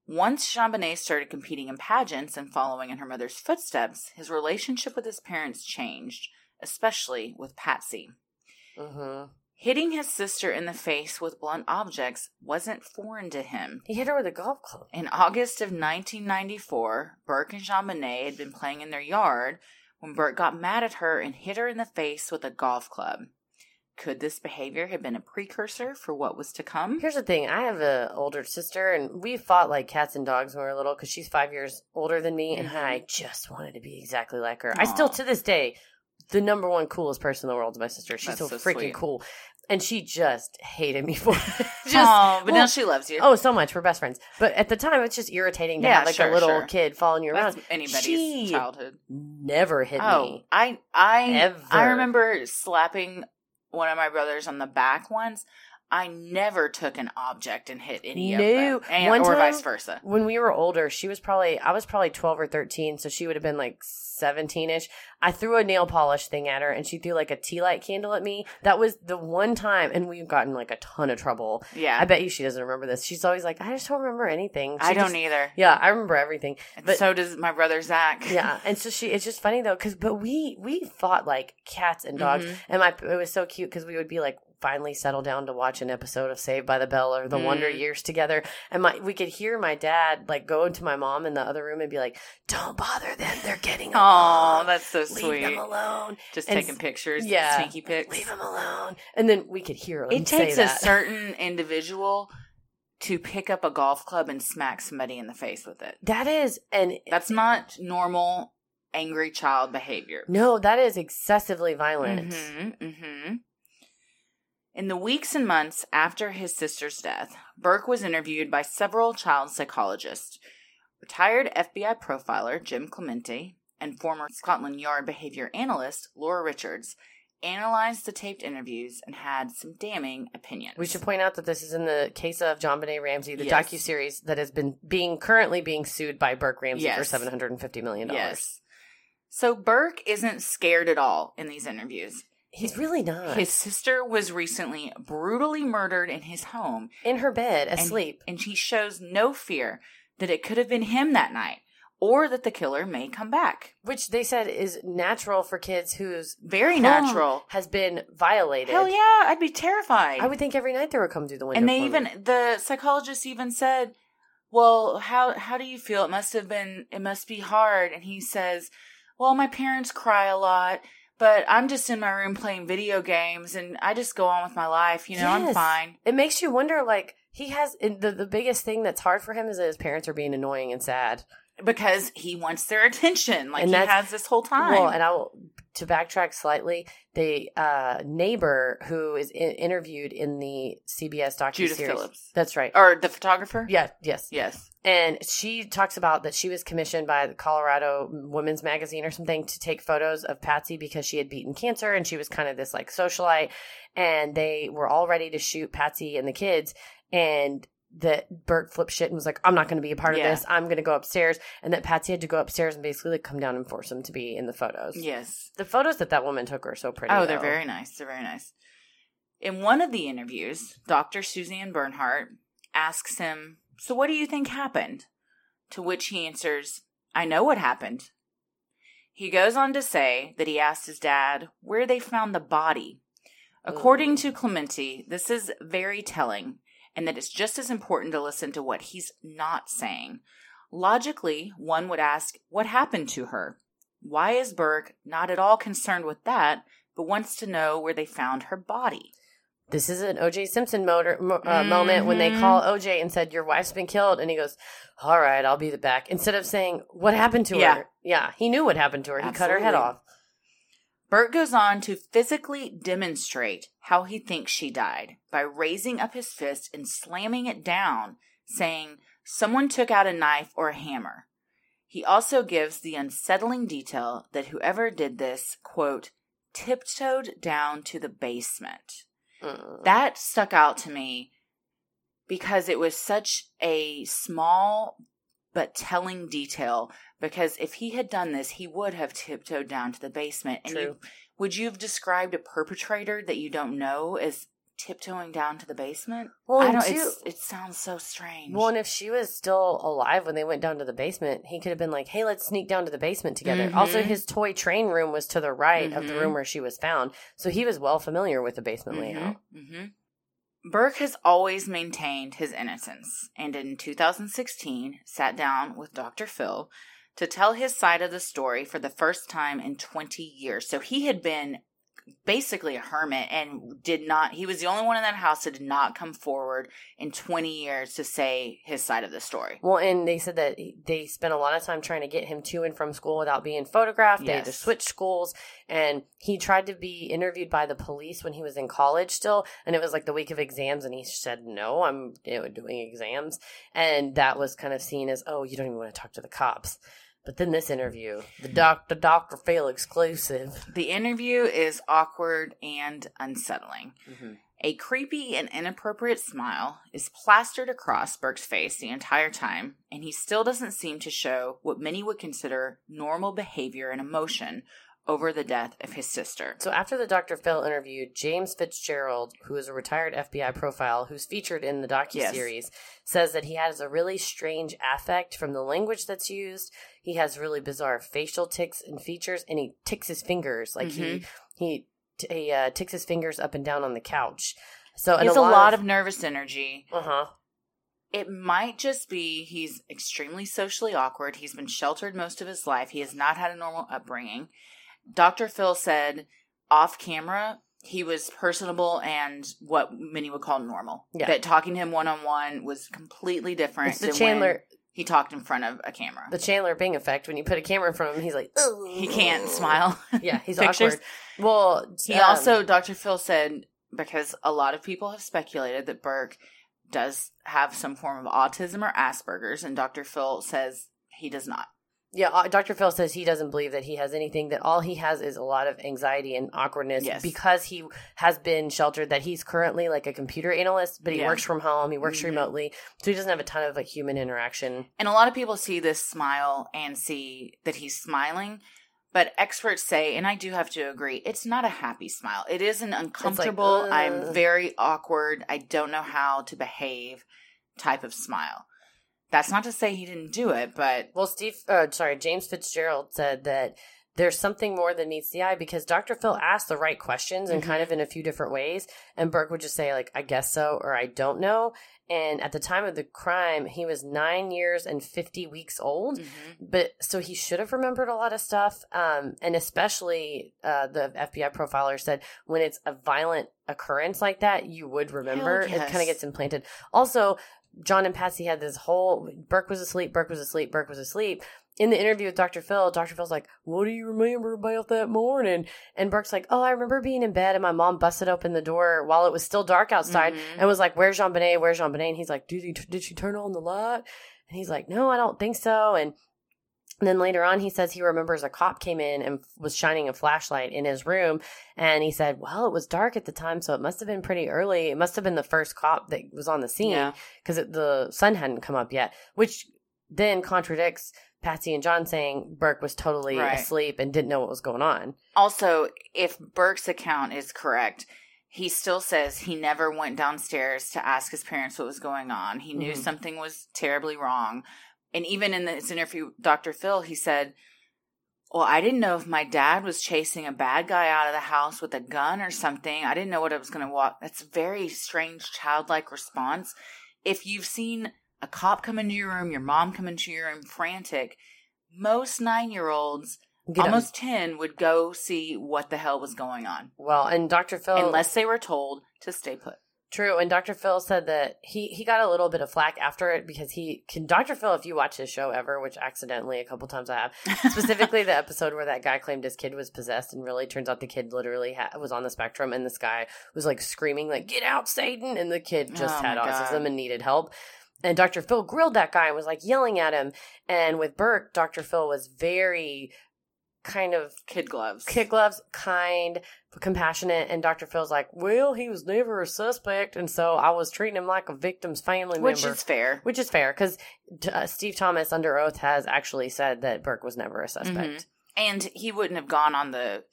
Once JonBenét started competing in pageants and following in her mother's footsteps, his relationship with his parents changed, especially with Patsy. hmm Hitting his sister in the face with blunt objects wasn't foreign to him. He hit her with a golf club. In August of 1994, Burke and JonBenét had been playing in their yard when Burke got mad at her and hit her in the face with a golf club. Could this behavior have been a precursor for what was to come? Here's the thing: I have an older sister, and we fought like cats and dogs when we were little because she's five years older than me, and Mhm. I just wanted to be exactly like her. I still, to this day, the number one coolest person in the world is my sister. She's so, so freaking sweet. cool, and she just hated me for it. just. oh, but now she loves you. Oh, so much. We're best friends. But at the time, it's just irritating to Yeah, have like sure, a little sure. kid following you That's around. anybody's She childhood. never hit Oh, me. I I Ever. I remember slapping one of my brothers on the back once. I never took an object and hit any No. of them, and, One or time- vice versa. when we were older, she was probably I was probably twelve or thirteen, so she would have been like seventeen ish. I threw a nail polish thing at her, and she threw like a tea light candle at me. That was the one time, and we've gotten like a ton of trouble. Yeah, I bet you she doesn't remember this. She's always like, I just don't remember anything. I don't just- either. Yeah, I remember everything. But so does my brother Zach. yeah, and so she it's just funny though, because but we we fought like cats and dogs, Mhm. and my it was so cute because we would be like finally settle down to watch an episode of Saved by the Bell or The Wonder Mm. Years together, and my we could hear my dad like go into my mom in the other room and be like, "Don't bother them; they're getting Oh, that's so Leave sweet. them alone. Just And taking pictures, yeah. sneaky pics. Leave them alone." And then we could hear him It takes a certain individual to pick up a golf club and smack somebody in the face with it. that is, and That's not normal angry child behavior. no, that is excessively violent. Mm-hmm, mm-hmm. In the weeks and months after his sister's death, Burke was interviewed by several child psychologists. Retired FBI profiler Jim Clemente and former Scotland Yard behavior analyst Laura Richards analyzed the taped interviews and had some damning opinions. We should point out that this is in the case of JonBenét Ramsey, the Yes. docu series that has been being currently being sued by Burke Ramsey for seven hundred and fifty million dollars. Yes. So Burke isn't scared at all in these interviews. He's really not. His sister was recently brutally murdered in his home in her bed, and- asleep. And, he shows no fear that it could have been him that night or that the killer may come back. which they said is natural for kids whose Very natural. has been violated. Hell yeah, I'd be terrified. I would think every night they would come through the window. and they even me. the psychologist even said, "Well, how how do you feel? It must have been it must be hard." And he says, "Well, my parents cry a lot, but I'm just in my room playing video games and I just go on with my life, you know, I'm fine." It makes you wonder. Like he has the the biggest thing that's hard for him is that his parents are being annoying and sad. Because he wants their attention like And he has this whole time. Well, and I will to backtrack slightly. The uh, neighbor who is interviewed in the CBS docu Judith series. Phillips. That's right. or the photographer? Yeah. Yes. Yes. And she talks about that she was commissioned by the Colorado Women's Magazine or something to take photos of Patsy because she had beaten cancer and she was kind of this like socialite. And they were all ready to shoot Patsy and the kids. And that Burke flipped shit and was like, I'm not going to be a part Yeah. of this. I'm going to go upstairs. And that Patsy had to go upstairs and basically like come down and force him to be in the photos. Yes. The photos that that woman took are so pretty. Oh, they're very nice. They're very nice. In one of the interviews, Dr. Suzanne Bernhardt asks him, So what do you think happened? To which he answers, I know what happened. He goes on to say that he asked his dad where they found the body. According to Clemente, this is very telling, and that it's just as important to listen to what he's not saying. Logically, one would ask, What happened to her? Why is Burke not at all concerned with that, but wants to know where they found her body? This is an OJ Simpson motor, mo- uh, moment when they call OJ and said, Your wife's been killed. And he goes, All right, I'll be the back. Instead of saying, What happened to Yeah. her? Yeah, he knew what happened to her. He cut her head off. Burt goes on to physically demonstrate how he thinks she died by raising up his fist and slamming it down, saying, Someone took out a knife or a hammer. He also gives the unsettling detail that whoever did this, quote, tiptoed down to the basement. Mm. That stuck out to me because it was such a small but telling detail. Because if he had done this, he would have tiptoed down to the basement. And True. you, would you have described a perpetrator that you don't know as tiptoeing down to the basement? Well, I don't. too- It's, it sounds so strange. Well, and if she was still alive when they went down to the basement, he could have been like, "Hey, let's sneak down to the basement together." Mhm. Also, his toy train room was to the right of the room where she was found, so he was well familiar with the basement layout. hmm Burke has always maintained his innocence, and in 2016 sat down with Dr. Phil to tell his side of the story for the first time in 20 years. So he had been basically a hermit and did not he was the only one in that house that did not come forward in 20 years to say his side of the story. Well, and they said that they spent a lot of time trying to get him to and from school without being photographed. They had to switch schools, and he tried to be interviewed by the police when he was in college still, and it was like the week of exams, and he said, "No, I'm you know, doing exams," and that was kind of seen as, "Oh, you don't even want to talk to the cops." But then this interview, the doctor Doctor Phil exclusive. The interview is awkward and unsettling. Mm-hmm. A creepy and inappropriate smile is plastered across Burke's face the entire time, and he still doesn't seem to show what many would consider normal behavior and emotion over the death of his sister. So after the Dr. Phil interview, James Fitzgerald, who is a retired FBI profile who's featured in the docu docuseries, says that he has a really strange affect from the language that's used. He has really bizarre facial tics and features, and he ticks his fingers. Like he he he uh, ticks his fingers up and down on the couch. So He has a lot of nervous energy. uh huh. It might just be he's extremely socially awkward. He's been sheltered most of his life. He has not had a normal upbringing. Dr. Phil said off camera he was personable and what many would call normal. Yeah. That talking to him one on one was completely different It's the than Chandler when he talked in front of a camera. the Chandler Bing effect. When you put a camera in front of him, he's like, Ugh. he can't smile. Yeah, he's awkward. Well, He um, also, Dr. Phil said, because a lot of people have speculated that Burke does have some form of autism or Asperger's, and Dr. Phil says he does not. Yeah, uh, Dr. Phil says he doesn't believe that he has anything, that all he has is a lot of anxiety and awkwardness Yes. because he has been sheltered, that he's currently like a computer analyst, but he Yeah. works from home, he works Mhm. remotely, so he doesn't have a ton of like human interaction. And a lot of people see this smile and see that he's smiling, but experts say, and I do have to agree, it's not a happy smile. It is an uncomfortable, I'm very awkward, I don't know how to behave type of smile. That's not to say he didn't do it, but Well, Steve, uh, sorry, James Fitzgerald said that there's something more than meets the eye because Dr. Phil asked the right questions and kind of in a few different ways. And Burke would just say, like, I guess so, or I don't know. And at the time of the crime, he was nine years and 50 weeks old. But so he should have remembered a lot of stuff. Um, and especially uh, the FBI profiler said when it's a violent occurrence like that, you would remember. Hell It kind of gets implanted. Also, John and Patsy had this whole Burke was asleep, Burke was asleep, Burke was asleep. In the interview with Dr. Phil, Dr. Phil's like, What do you remember about that morning? And Burke's like, Oh, I remember being in bed and my mom busted open the door while it was still dark outside Mhm. and was like, Where's JonBenét? Where's JonBenét? And he's like, Did, he, did she turn on the light? And he's like, No, I don't think so. And then later on, he says he remembers a cop came in and was shining a flashlight in his room. And he said, Well, it was dark at the time, so it must have been pretty early. It must have been the first cop that was on the scene Yeah. because the sun hadn't come up yet, which then contradicts Patsy and John saying Burke was totally Right. asleep and didn't know what was going on. Also, if Burke's account is correct, he still says he never went downstairs to ask his parents what was going on. He knew Mhm. something was terribly wrong. And even in this interview with Dr. Phil, he said, Well, I didn't know if my dad was chasing a bad guy out of the house with a gun or something. I didn't know what I was going to walk. That's a very strange, childlike response. If you've seen a cop come into your room, your mom come into your room frantic, most nine year olds almost 10 would go see what the hell was going on well, and Dr. Phil unless they were told to stay put True, and Dr. Phil said that he he got a little bit of flack after it because he can Dr. Phil, if you watch his show ever, which accidentally a couple times I have, specifically the episode where that guy claimed his kid was possessed, and really turns out the kid literally ha- was on the spectrum, and this guy was like screaming like "Get out, Satan!" and the kid just Oh had autism and needed help. And Dr. Phil grilled that guy and was like yelling at him. And with Burke, Dr. Phil was very kind of kid gloves kid gloves, kind, compassionate, and Dr. Phil's like, well, he was never a suspect, and so I was treating him like a victim's family which member. Which is fair which is fair because uh, Steve Thomas under oath has actually said that Burke was never a suspect. Mhm. and he wouldn't have gone on the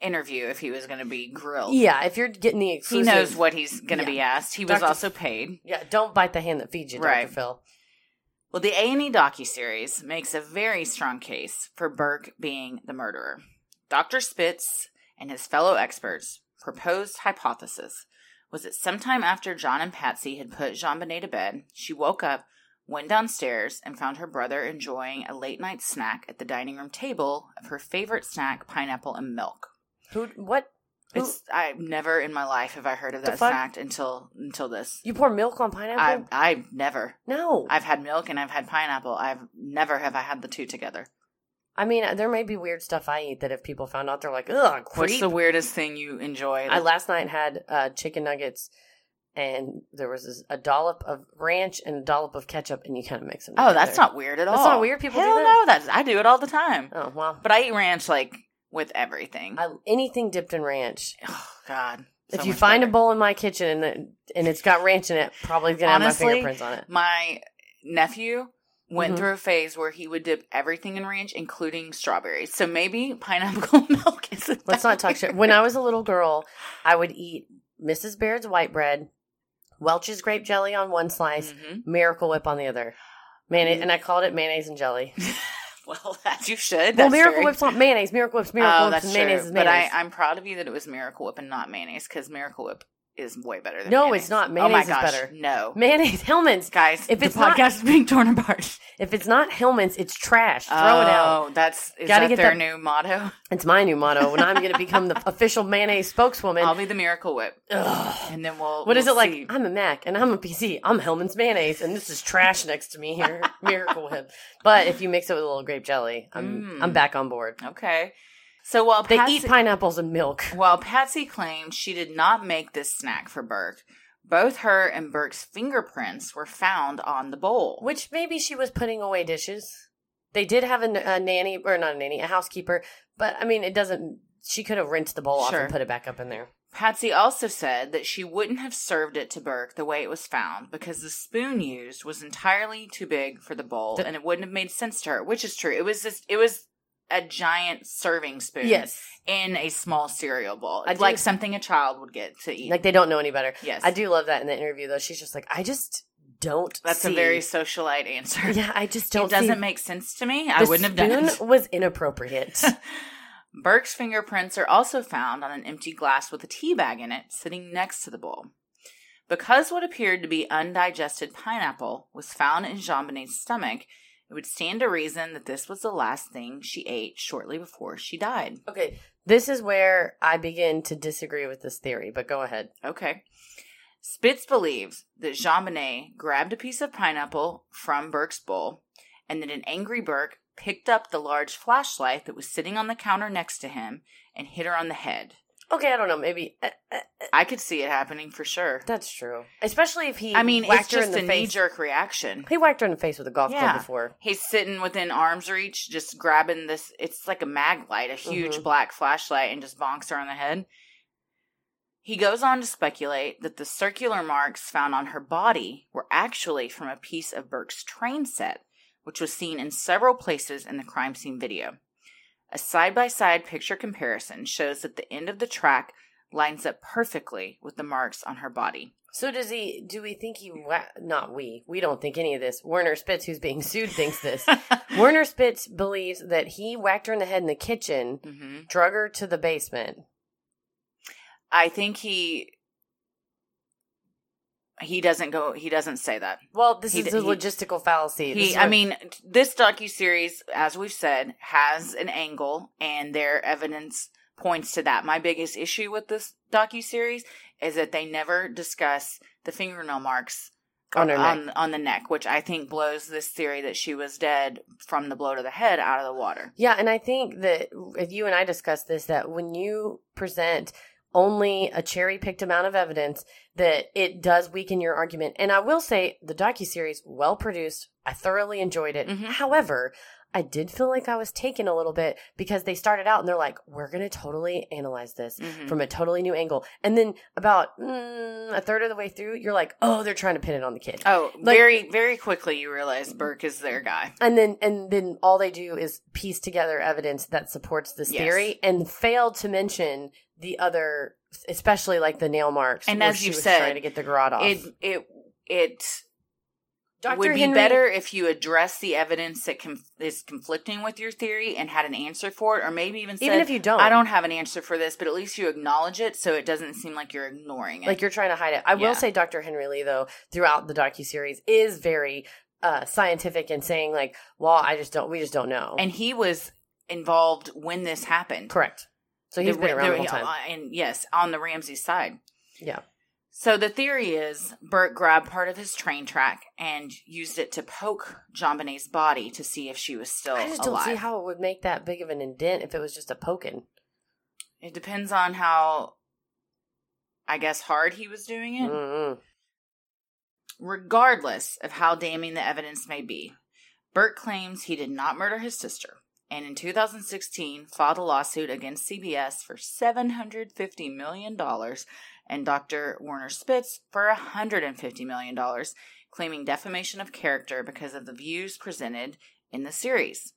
interview if he was going to be grilled Yeah, if you're getting the exclusive. he knows what he's going to Yeah. be asked he was also paid Yeah, don't bite the hand that feeds you, Right. Dr. Phil. well the a&e docuseries makes a very strong case for burke being the murderer dr spitz and his fellow experts proposed hypothesis was that sometime after John and Patsy had put JonBenét to bed, she woke up, went downstairs, and found her brother enjoying a late night snack at the dining room table of her favorite snack, pineapple and milk. Who? What? Who, It's I never in my life have I heard of that snack until until this. you pour milk on I pineapple? I never. no. I've had milk and I've had pineapple. I've never have I had the two together. I mean, there may be weird stuff I eat that if people found out, they're like, ugh, What's the weirdest thing you enjoy? I last night had uh, chicken nuggets, and there was this, a dollop of ranch and a dollop of ketchup, and you kind of mix them. oh, that's not weird at all. That's not weird? People do Hell that? no, that's I do it all the time. Oh well, But I eat ranch like with everything. I, anything dipped in ranch. oh God. if you find a bowl in my kitchen and and it's got ranch in it, probably gonna have my fingerprints on it. my nephew went Mhm. through a phase where he would dip everything in ranch, including strawberries. So maybe pineapple milk is. Let's not talk shit. When I was a little girl, I would eat Mrs. Baird's white bread, Welch's grape jelly on one slice, Mhm. Miracle Whip on the other. Mayonnaise, and I called it mayonnaise and jelly. Well, as you should. well, Miracle very- Whip's not mayonnaise. Miracle Whip's Miracle Oh, Whip's that's true. mayonnaise is But I. I'm proud of you that it was Miracle Whip and not mayonnaise because Miracle Whip is way better than No, mayonnaise. it's not. oh my Mayonnaise is gosh, better. No, mayonnaise, Hellmann's. guys, If the it's not- podcast is being torn apart. If it's not Hellmann's, it's trash. Throw oh, it out. That's is Gotta that get their that- new motto? It's my new motto. When I'm going to become the official mayonnaise spokeswoman. I'll be the Miracle Whip, Ugh. and then we'll. What is we'll it like? see. I'm a Mac and I'm a PC. I'm Hellmann's mayonnaise, and this is trash next to me here. Miracle Whip. But if you mix it with a little grape jelly, I'm Mm. I'm back on board. Okay, so while They Patsy, eat pineapples and milk. while Patsy claimed she did not make this snack for Burke, both her and Burke's fingerprints were found on the bowl. Which maybe she was putting away dishes. They did have a nanny, or not a nanny, a housekeeper. But I mean, it doesn't. She could have rinsed the bowl off and put it back up in there. Patsy also said that she wouldn't have served it to Burke the way it was found because the spoon used was entirely too big for the bowl The- and it wouldn't have made sense to her, which is true. It was just it was a giant serving spoon Yes, in a small cereal bowl. I do- like something a child would get to eat. like they don't know any better. yes. I do love that in the interview though. She's just like, I just don't. That's see. a very socialite answer. Yeah, I just don't. it doesn't make sense to me. I wouldn't have done it. was inappropriate. Burke's fingerprints are also found on an empty glass with a tea bag in it sitting next to the bowl. Because what appeared to be undigested pineapple was found in JonBenét's stomach, it would stand to reason that this was the last thing she ate shortly before she died. okay, this is where I begin to disagree with this theory. But go ahead. Okay. Spitz believes that JonBenét grabbed a piece of pineapple from Burke's bowl, and that an angry Burke picked up the large flashlight that was sitting on the counter next to him and hit her on the head. Okay, I don't know. Maybe uh, uh, I could see it happening for sure. that's true. Especially if he. I mean, whacked it's her just in a the knee face. jerk reaction. He whacked her in the face with a golf Yeah. club before. He's sitting within arm's reach, just grabbing this. It's like a Maglite, a huge Mhm. black flashlight, and just bonks her on the head. He goes on to speculate that the circular marks found on her body were actually from a piece of Burke's train set, which was seen in several places in the crime scene video. A side by side picture comparison shows that the end of the track lines up perfectly with the marks on her body. So does he? Do we think he? Not we. We don't think any of this. Werner Spitz, who's being sued, thinks this. Werner Spitz believes that he whacked her in the head in the kitchen, hmm drug her to the basement. I think he he doesn't go he doesn't say that. Well, this He is a he- logistical fallacy. He I what- mean this docu series as we've said has an angle and their evidence points to that. My biggest issue with this docu series is that they never discuss the fingernail marks On her on, on the neck, which I think blows this theory that she was dead from the blow to the head out of the water. Yeah, and I think that if you and I discussed this, that when you present only a cherry picked amount of evidence, that it does weaken your argument. And I will say the docuseries, well produced. I thoroughly enjoyed it. Mhm. However, I did feel like I was taken a little bit because they started out and they're like, we're going to totally analyze this Mhm. from a totally new angle. And then about mm, a third of the way through, you're like, oh, they're trying to pin it on the kid. Oh, Like- very very quickly you realize Burke is their guy. and then and then all they do is piece together evidence that supports this Yes. theory and fail to mention the other especially like the nail marks And as you said, trying to get the garrote off It it it Dr. would be Henry- better if you address the evidence that conf- is conflicting with your theory and had an answer for it, or maybe even said, even if you don't I don't have an answer for this, but at least you acknowledge it so it doesn't seem like you're ignoring it. like you're trying to hide it i Yeah. will say dr henry lee though throughout the docu-series is very uh scientific and saying like well i just don't we just don't know and he was involved when this happened. correct so he's The- been around the whole time uh, And yes, on the Ramsey side. yeah So the theory is Burke grabbed part of his train track and used it to poke JonBenét's body to see if she was still alive. i just alive. don't see how it would make that big of an indent if it was just a poking It depends on how, I guess, hard he was doing it. Mm-mm. Regardless of how damning the evidence may be, Burke claims he did not murder his sister, and in 2016 filed a lawsuit against CBS for $750 million and Dr. Werner Spitz for $150 million, claiming defamation of character because of the views presented in the series.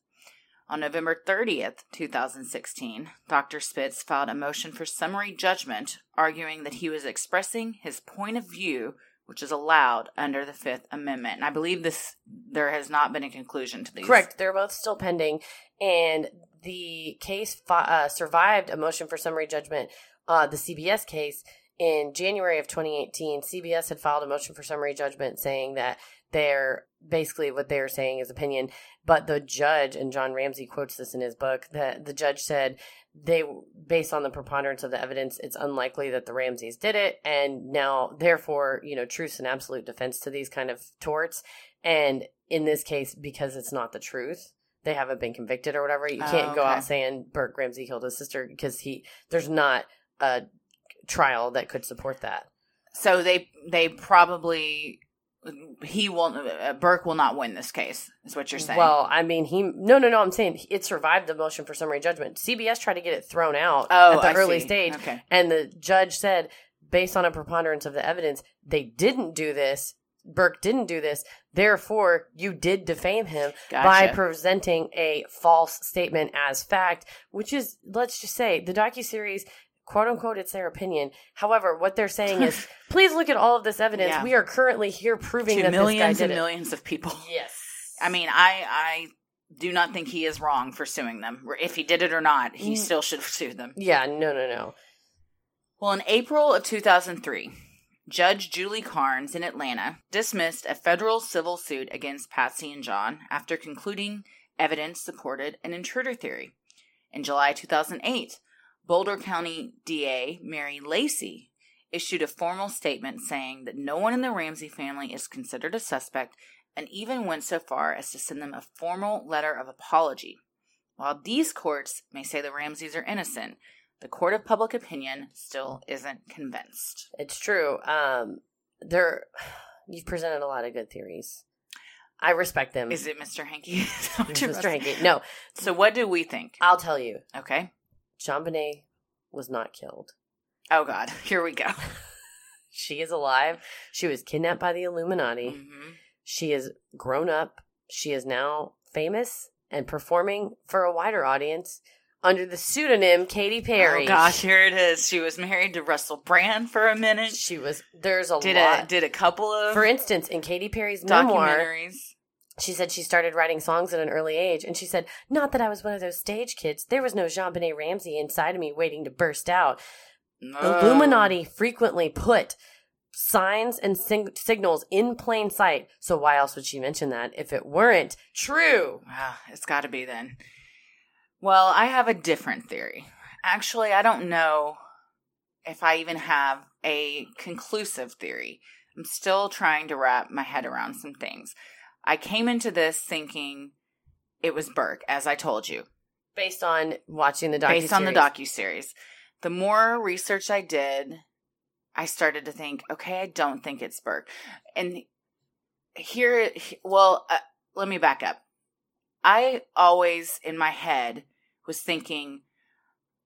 On November 30th, 2016, Dr. Spitz filed a motion for summary judgment, arguing that he was expressing his point of view which is allowed under the Fifth Amendment. And I believe this there has not been a conclusion to these. Correct. They're both still pending, and the case uh, survived a motion for summary judgment. Uh, the CBS case in January of 2018, CBS had filed a motion for summary judgment saying that they're basically what they're saying is opinion. But the judge, and John Ramsey quotes this in his book, that the judge said they, based on the preponderance of the evidence, it's unlikely that the Ramseys did it. And now, therefore, you know, truth's an absolute defense to these kind of torts. And in this case, because it's not the truth, they haven't been convicted or whatever. You Oh, can't go oh, okay. out saying Burke Ramsey killed his sister because he, there's not a trial that could support that. So they they probably he will uh, Burke will not win this case. Is what you're saying? Well, I mean, he no, no, no. I'm saying it survived the motion for summary judgment. CBS tried to get it thrown out oh, at the I early see. stage, Okay. and the judge said, based on a preponderance of the evidence, they didn't do this. Burke didn't do this. Therefore, you did defame him by presenting a false statement as fact, which is, let's just say, the docuseries, quote unquote, it's their opinion. However, what they're saying is, please look at all of this evidence. Yeah. We are currently here proving to that millions this guy and did it. millions of people. Yes. I mean, I I do not think he is wrong for suing them. If he did it or not, he Mm. still should sue them. Yeah, no, no, no. Well, in April of 2003, Judge Julie Carnes in Atlanta dismissed a federal civil suit against Patsy and John after concluding evidence supported an intruder theory. In July 2008, Boulder County DA Mary Lacy issued a formal statement saying that no one in the Ramsey family is considered a suspect and even went so far as to send them a formal letter of apology. While these courts may say the Ramseys are innocent, the court of public opinion still isn't convinced. It's true. Um, there, you've presented a lot of good theories. I respect them. Is it Mr. Hankey? Is that what you're Mr. Hankey? No, So, what do we think? I'll tell you. Okay. JonBenét was not killed. Oh, God. Here we go. She is alive. She was kidnapped by the Illuminati. Mhm. She is grown up. She is now famous and performing for a wider audience under the pseudonym Katy Perry. Oh, gosh. Here it is. She was married to Russell Brand for a minute. She was. There's a Did lot. a, did a couple of for instance, in Katy Perry's memoir, documentaries. She said she started writing songs at an early age, and she said, "Not that I was one of those stage kids. There was no JonBenét Ramsey inside of me waiting to burst out. Oh. Illuminati frequently put signs and sig- signals in plain sight. So why else would she mention that if it weren't true? Ah, it's got to be then. Well, I have a different theory. Actually, I don't know if I even have a conclusive theory. I'm still trying to wrap my head around some things. I came into this thinking it was Burke, as I told you, Based on watching the docu based on the docu series. The more research I did, I started to think, okay, I don't think it's Burke. And here, well, uh, let me back up. I always, in my head, was thinking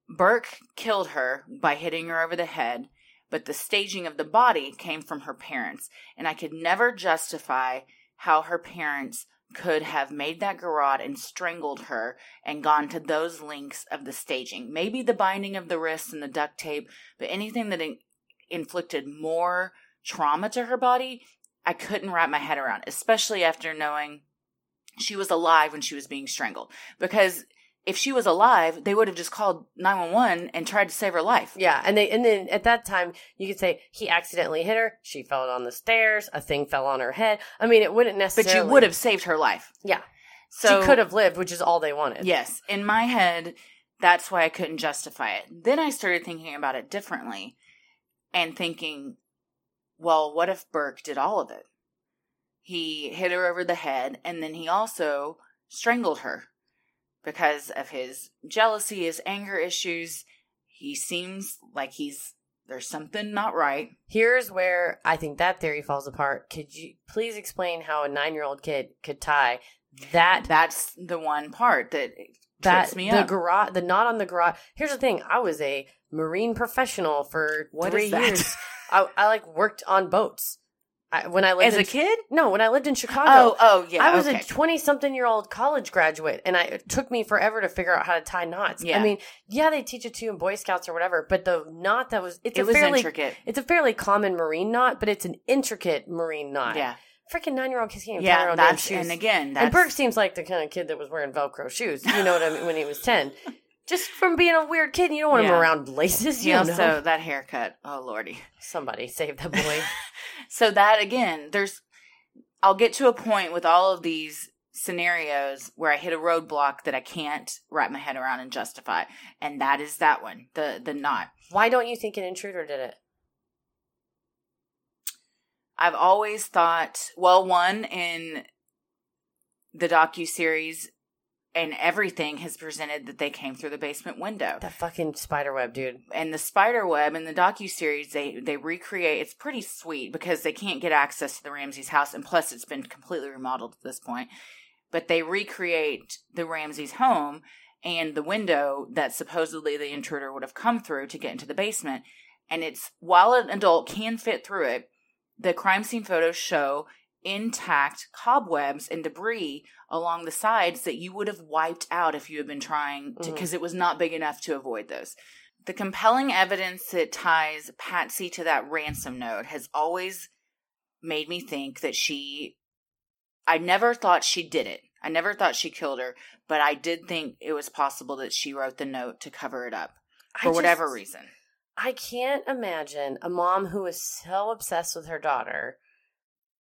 Burke killed her by hitting her over the head, but the staging of the body came from her parents. And I could never justify how her parents could have made that garrote and strangled her and gone to those links of the staging. Maybe the binding of the wrists and the duct tape, but anything that in- inflicted more trauma to her body, I couldn't wrap my head around, especially after knowing she was alive when she was being strangled. Because if she was alive, they would have just called 911 and tried to save her life. Yeah, and they and then at that time you could say he accidentally hit her. She fell on the stairs. A thing fell on her head. I mean, it wouldn't necessarily But you would have saved her life. Yeah, So she could have lived, which is all they wanted. Yes, in my head, that's why I couldn't justify it. Then I started thinking about it differently and thinking, well, what if Burke did all of it? He hit her over the head and then he also strangled her because of his jealousy, his anger issues. He seems like he's there's something not right. Here's where I think that theory falls apart. Could you please explain how a nine year old kid could tie that That's the one part that that trips me the up. garrote the knot on the garrote? Here's the thing: I was a marine professional for What three is that? years. I, I like worked on boats. I, when I lived As in a kid? no, when I lived in Chicago, Oh, oh, yeah. I was okay. a 20 something year old college graduate and I, it took me forever to figure out how to tie knots. Yeah. I mean, yeah, they teach it to you in Boy Scouts or whatever, but the knot that was, it's it a was fairly, intricate. it's a fairly common marine knot, but it's an intricate marine knot. Yeah. Freaking nine year old kids can't even tie their own shoes. and again, that's, and Burke seems like the kind of kid that was wearing Velcro shoes. You know what I mean? When he was 10. Just from being a weird kid, you don't want him Yeah. around laces. You also, know. So that haircut. Oh, lordy. Somebody save that boy. So that again, there's I'll get to a point with all of these scenarios where I hit a roadblock that I can't wrap my head around and justify. And that is that one. The the knot. Why don't you think an intruder did it? I've always thought, well, one in the docu series and everything has presented that they came through the basement window. The fucking spider web, dude. and the spider web in the docu series they they recreate it's pretty sweet because they can't get access to the Ramsey's house and plus it's been completely remodeled at this point but they recreate the Ramsey's home and the window that supposedly the intruder would have come through to get into the basement and it's while an adult can fit through it the crime scene photos show intact cobwebs and debris along the sides that you would have wiped out if you had been trying to mm-hmm. because it was not big enough to avoid those the compelling evidence that ties Patsy to that ransom note has always made me think that she. I never thought she did it. I never thought she killed her, but I did think it was possible that she wrote the note to cover it up for whatever reason. I can't imagine a mom who was so obsessed with her daughter.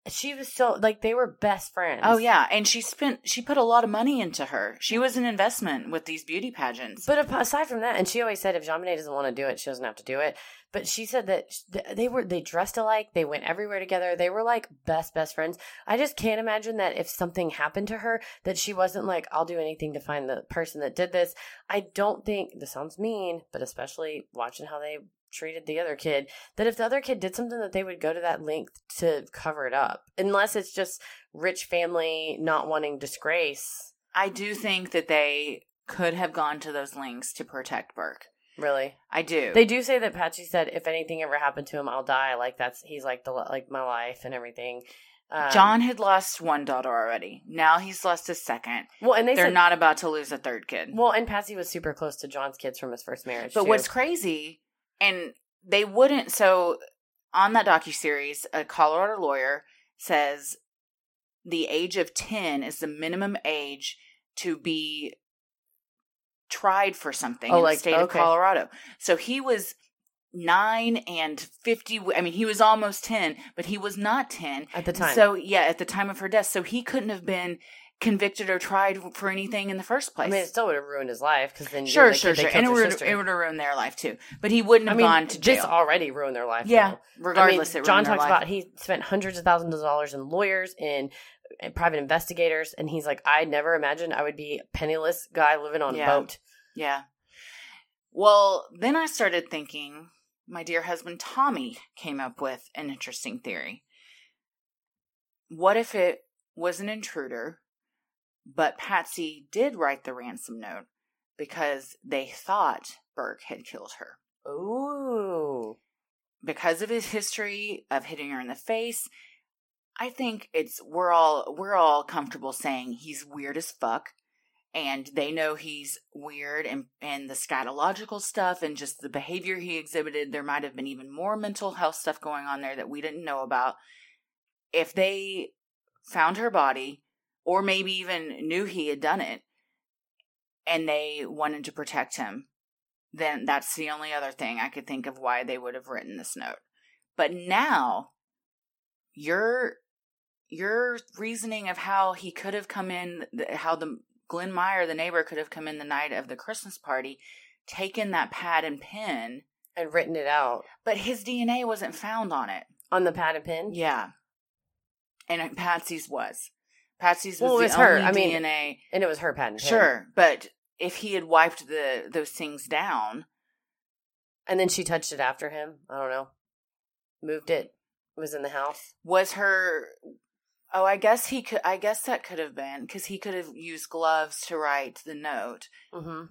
She was so like they were best friends. Oh yeah, and she spent she put a lot of money into her. She was an investment with these beauty pageants. But aside from that, and she always said if Jean doesn't want to do it, she doesn't have to do it. But she said that they were they dressed alike, they went everywhere together, they were like best best friends. I just can't imagine that if something happened to her, that she wasn't like I'll do anything to find the person that did this. I don't think this sounds mean, but especially watching how they treated the other kid, that if the other kid did something, that they would go to that length to cover it up, unless it's just rich family not wanting disgrace. I do think that they could have gone to those lengths to protect Burke. Really. I do. They do say that Patsy said if anything ever happened to him, I'll die. Like that's he's like the like my life and everything. Um, John had lost one daughter already. Now he's lost a second. Well, and they They're said not about to lose a third kid. Well, and Patsy was super close to John's kids from his first marriage. but too. what's crazy, and they wouldn't. So on that docu series, a Colorado lawyer says the age of ten is the minimum age to be tried for something Oh, in like- the state of. Colorado. So he was nine and 50 i mean he was almost 10 but he was not 10 at the time. so yeah at the time of her death so he couldn't have been convicted or tried for anything in the first place. I mean, it still would have ruined his life because then Sure, sure, kid sure. And it would, it would have ruined their life too. But he wouldn't I have mean, gone to this jail. already ruined their life. yeah. though. Regardless, I mean, it John talks about he spent hundreds of thousands of dollars in lawyers and and private investigators, and he's like, I never imagined I would be a penniless guy living on Yeah. a boat. Yeah. Well, then I started thinking my dear husband Tommy came up with an interesting theory. What if it was an intruder, but Patsy did write the ransom note because they thought Burke had killed her? Ooh, because of his history of hitting her in the face i think it's we're all we're all comfortable saying he's weird as fuck and they know he's weird and and the scatological stuff and just the behavior he exhibited. There might have been even more mental health stuff going on there that we didn't know about. If they found her body or maybe even knew he had done it and they wanted to protect him then that's the only other thing I could think of why they would have written this note. But now, your your reasoning of how he could have come in, how the Glenn Meyer, the neighbor, could have come in the night of the Christmas party, taken that pad and pen, and written it out but his DNA wasn't found on it. on the pad and pen. Yeah, and Patsy's was. Patsy's was Well, it was her. I mean, DNA. and it was her pen. Sure, but if he had wiped the those things down, and then she touched it after him. I don't know, moved it. It was in the house. was her oh i guess he could i guess that could have been because he could have used gloves to write the note Mm-hmm.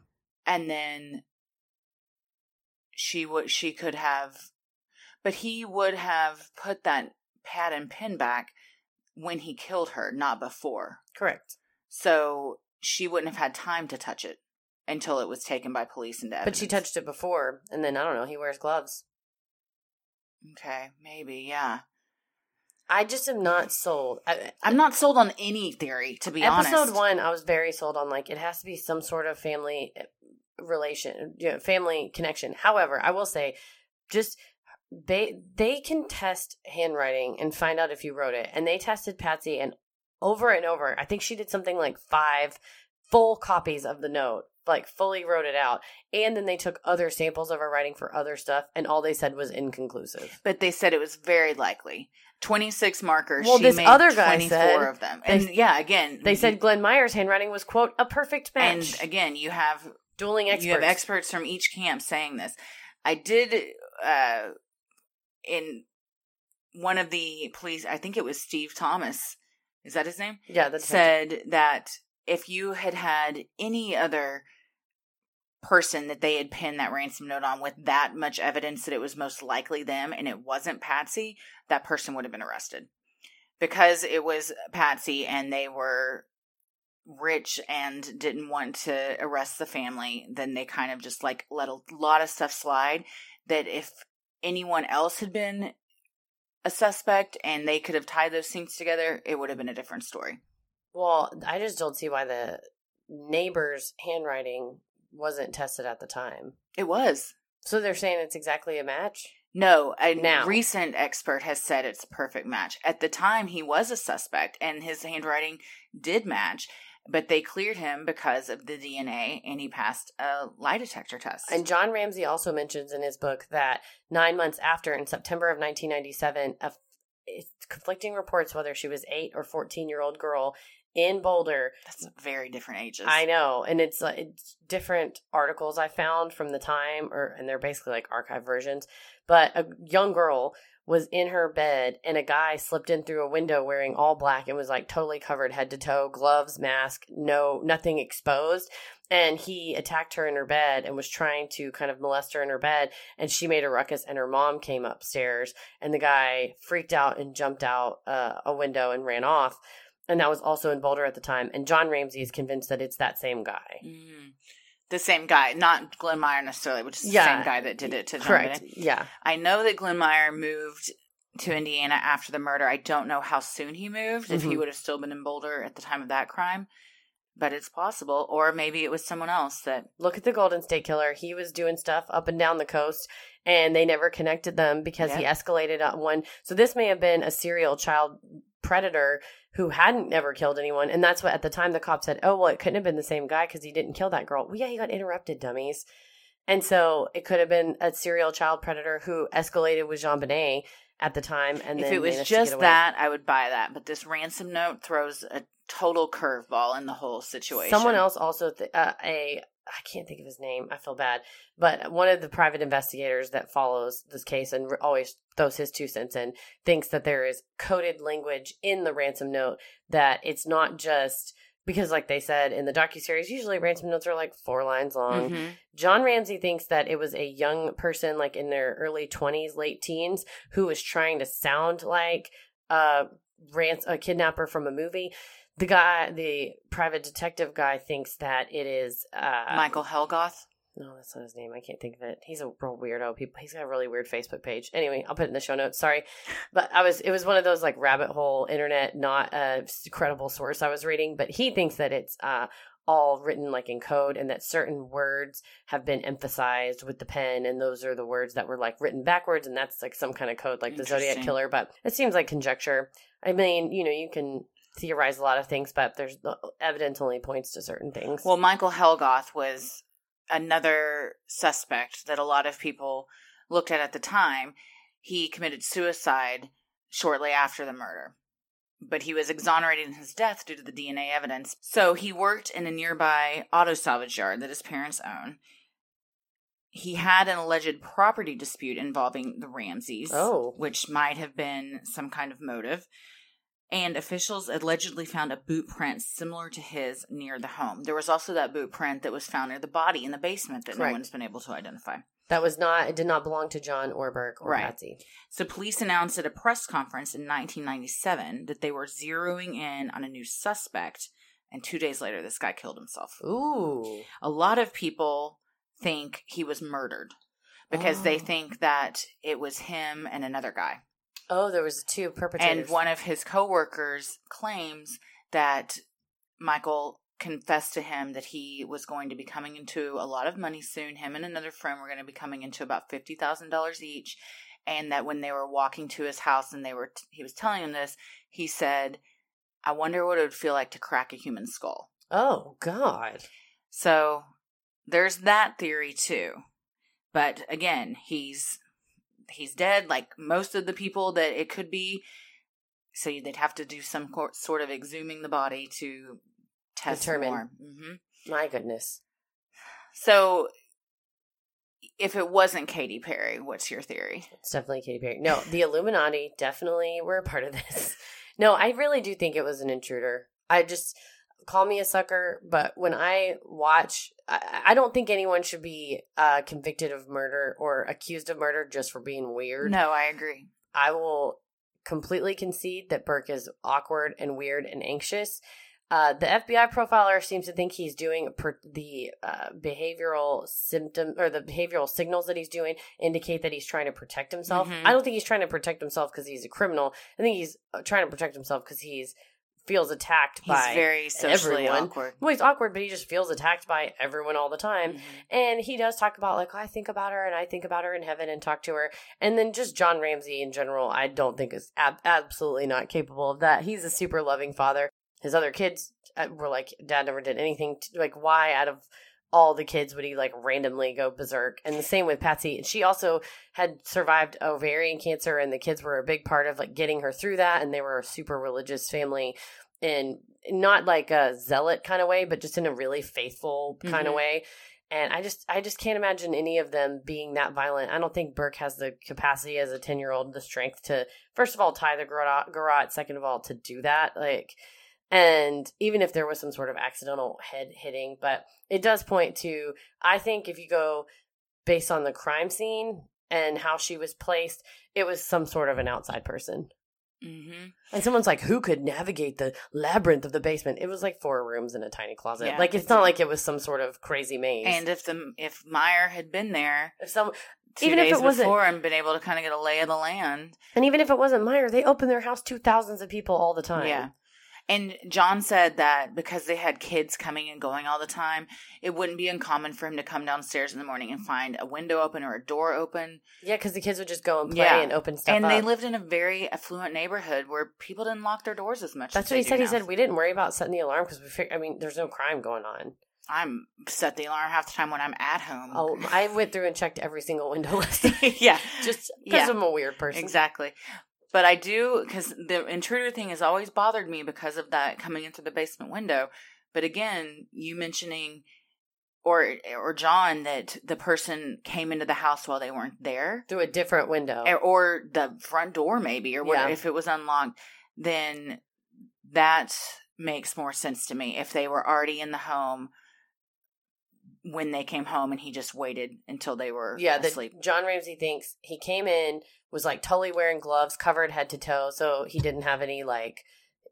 and then she would she could have but he would have put that pad and pin back when he killed her, not before. Correct. So she wouldn't have had time to touch it until it was taken by police and into But she touched it before, and then I don't know. He wears gloves. Okay, maybe, yeah. I just am not sold. I, I'm not sold on any theory, to be episode honest. Episode one, I was very sold on. Like it has to be some sort of family eh, relation, you know, family connection. However, I will say, just they they can test handwriting and find out if you wrote it, and they tested Patsy and over and over. I think she did something like five full copies of the note, like fully wrote it out, and then they took other samples of her writing for other stuff, and all they said was inconclusive. But they said it was very likely. 26 markers. Well, she this made other guy 24 said- of them. they- And yeah, again, They said Glenn Meyer's handwriting was quote a perfect match. and again, you have Dueling experts. You have experts from each camp saying this. I did uh in one of the police I think it was Steve Thomas. Is that his name? Yeah, that's said that if you had had any other person that they had pinned that ransom note on with that much evidence that it was most likely them and it wasn't Patsy, that person would have been arrested. Because it was Patsy and they were rich and didn't want to arrest the family, then they kind of just like let a lot of stuff slide. That if anyone else had been a suspect and they could have tied those things together, it would have been a different story. Well, I just don't see why the neighbor's handwriting wasn't tested at the time. It was. So they're saying it's exactly a match? No, a Now. recent expert has said it's a perfect match. At the time, he was a suspect and his handwriting did match, but they cleared him because of the DNA and he passed a lie detector test. And John Ramsey also mentions in his book that nine months after, in September of 1997, a, conflicting reports whether she was eight or 14 year old girl in Boulder That's very different ages. I know, and it's like it's different articles I found from the time, or and they're basically like archive versions. But a young girl was in her bed, and a guy slipped in through a window wearing all black and was like totally covered head to toe, gloves, mask, no nothing exposed. And he attacked her in her bed and was trying to kind of molest her in her bed. And she made a ruckus, and her mom came upstairs, and the guy freaked out and jumped out uh, a window and ran off and that was also in Boulder at the time. And John Ramsey is convinced that it's that same guy. Mm. The same guy, not Glenn Meyer necessarily, which is the same guy that did it to John Correct. Bennett. Yeah. I know that Glenn Meyer moved to Indiana after the murder. I don't know how soon he moved, if he Mhm. would have still been in Boulder at the time of that crime, but it's possible. Or maybe it was someone else that. Look at the Golden State Killer. He was doing stuff up and down the coast, and they never connected them because he escalated on one. So this may have been a serial child predator who hadn't never killed anyone, and that's what at the time the cop said. Oh well, it couldn't have been the same guy because he didn't kill that girl. Well, yeah, he got interrupted, dummies. And so it could have been a serial child predator who escalated with JonBenét at the time, and if it was managed to get just that, I would buy that. But this ransom note throws a total curveball in the whole situation. Someone else also, th- uh, a I can't think of his name. I feel bad, but one of the private investigators that follows this case and always throws his two cents in thinks that there is coded language in the ransom note that it's not just because, like they said in the docu series, usually ransom notes are like four lines long. Mhm. John Ramsey thinks that it was a young person, like in their early 20s, late teens, who was trying to sound like a, rans- a kidnapper from a movie. The guy, the private detective guy, thinks that it is uh, Michael Helgoth. No, that's not his name. I can't think of it. He's a real weirdo. People, he's got a really weird Facebook page. Anyway, I'll put it in the show notes. Sorry, but I was. It was one of those like rabbit hole internet, not a credible source I was reading. But he thinks that it's uh, all written like in code, and that certain words have been emphasized with the pen, and those are the words that were like written backwards, and that's like some kind of code, like the Zodiac killer. But it seems like conjecture. I mean, you know, you can theorize a lot of things, but there's evidence only points to certain things. Well, Michael Helgoth was another suspect that a lot of people looked at at the time. He committed suicide shortly after the murder, but he was exonerated in his death due to the DNA evidence. So he worked in a nearby auto salvage yard that his parents own. He had an alleged property dispute involving the Ramseys, Oh. which might have been some kind of motive. And officials allegedly found a boot print similar to his near the home. There was also that boot print that was found near the body in the basement that Correct. no one's been able to identify. That was not. It did not belong to John or Burke or Right. Patsy. So police announced at a press conference in 1997 that they were zeroing in on a new suspect, and two days later, this guy killed himself. Ooh. A lot of people think he was murdered because they Oh. think that it was him and another guy. Oh, there was two perpetrators. And one of his coworkers claims that Michael confessed to him that he was going to be coming into a lot of money soon. Him and another friend were going to be coming into about fifty thousand dollars each, and that when they were walking to his house and they were he was telling him this, he said, "I wonder what it would feel like to crack a human skull." Oh God. So there's that theory too. But again, he's he's dead like most of the people that it could be. So they'd have to do some sort of exhuming the body to test Determine. more. hmm My goodness. So if it wasn't Katy Perry, what's your theory? It's definitely Katy Perry. No, the Illuminati definitely were a part of this. No, I really do think it was an intruder. I just call me a sucker, but when I watch, I, I don't think anyone should be uh, convicted of murder or accused of murder just for being weird. No, I agree. I will completely concede that Burke is awkward and weird and anxious. Uh, the FBI profiler seems to think he's doing per- the uh, behavioral symptom or the behavioral signals that he's doing indicate that he's trying to protect himself. Mhm. I don't think he's trying to protect himself because he's a criminal. I think he's uh, trying to protect himself because he's feels attacked He's by very socially everyone. awkward. Well, he's awkward, but he just feels attacked by everyone all the time. Mhm. And he does talk about like I think about her and I think about her in heaven and talk to her. And then just John Ramsey in general, I don't think is ab- absolutely not capable of that. He's a super loving father. His other kids uh, were like, Dad never did anything. To, like, why out of all the kids would he like randomly go berserk? And the same with Patsy. She also had survived ovarian cancer, and the kids were a big part of like getting her through that. And they were a super religious family, and not like a zealot kind of way, but just in a really faithful kind of Mhm. way. And I just, I just can't imagine any of them being that violent. I don't think Burke has the capacity as a ten year old, the strength to, first of all, tie the garrote, garrote. Second of all, to do that. Like, and even if there was some sort of accidental head hitting, but it does point to, I think if you go based on the crime scene and how she was placed, it was some sort of an outside person. Mhm. And someone's like, who could navigate the labyrinth of the basement? It was like four rooms in a tiny closet. Yeah, like it's not like it was some sort of crazy maze. And if the if Meyer had been there if some, Even if it wasn't- before and been able to kind of get a lay of the land, and even if it wasn't Meyer, they open their house to thousands of people all the time. Yeah. And John said that because they had kids coming and going all the time, it wouldn't be uncommon for him to come downstairs in the morning and find a window open or a door open. yeah, because the kids would just go and play Yeah. and open stuff. and they lived in a very affluent neighborhood where people didn't lock their doors as much. That's as what he said. do He said we didn't worry about setting the alarm because we figured. I mean, there's no crime going on. I'm set the alarm half the time when I'm at home. Oh, I went through and checked every single window list. yeah, just because Yeah. I'm a weird person. exactly. But I do because the intruder thing has always bothered me because of that coming in through the basement window. But again, you mentioning or or John that the person came into the house while they weren't there, Through a different window. or, or the front door maybe, or what, Yeah. if it was unlocked, then that makes more sense to me. If they were already in the home when they came home and he just waited until they were yeah, asleep. that John Ramsey thinks he came in was like totally wearing gloves, covered head to toe, so he didn't have any like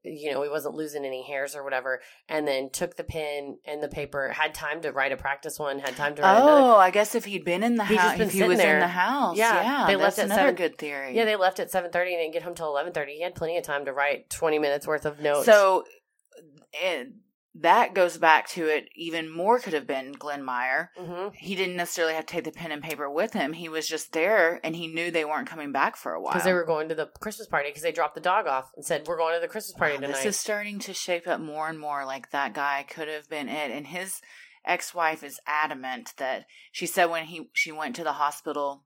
you know, he wasn't losing any hairs or whatever, and then took the pen and the paper, had time to write a practice one, had time to write another. Oh, I guess if he'd been in the house, if he was there. in the house, Yeah, yeah, they that's left at another seven- good theory. Yeah, they left at seven thirty and didn't get home till eleven thirty. He had plenty of time to write twenty minutes worth of notes. so it, that goes back to it. Even more could have been Glenn Meyer. Mhm. He didn't necessarily have to take the pen and paper with him. He was just there, and he knew they weren't coming back for a while. because they were going to the Christmas party because they dropped the dog off and said we're going to the Christmas party Wow, tonight. This is starting to shape up more and more like that guy could have been it. And his ex-wife is adamant that she said when he she went to the hospital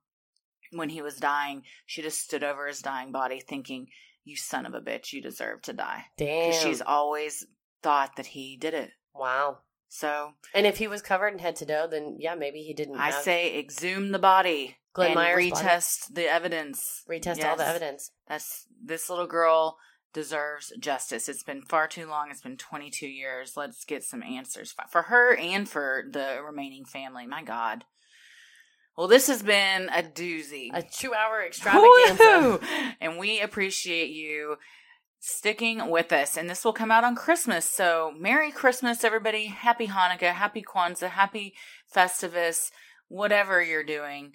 when he was dying, she just stood over his dying body thinking, "You son of a bitch, you deserve to die." Damn, she's always thought that he did it. wow. So And if he was covered in head to toe, then yeah, maybe he didn't. I have- say exhume the body. Glenn and Meyer's body? retest the evidence. retest all the evidence. That's this little girl deserves justice. It's been far too long. It's been 22 years. Let's get some answers for her and for the remaining family. My God. Well, this has been a doozy. A two hour extravaganza. Woo-hoo! And we appreciate you sticking with us. And this will come out on Christmas. So, Merry Christmas, everybody. Happy Hanukkah, Happy Kwanzaa, Happy Festivus, whatever you're doing.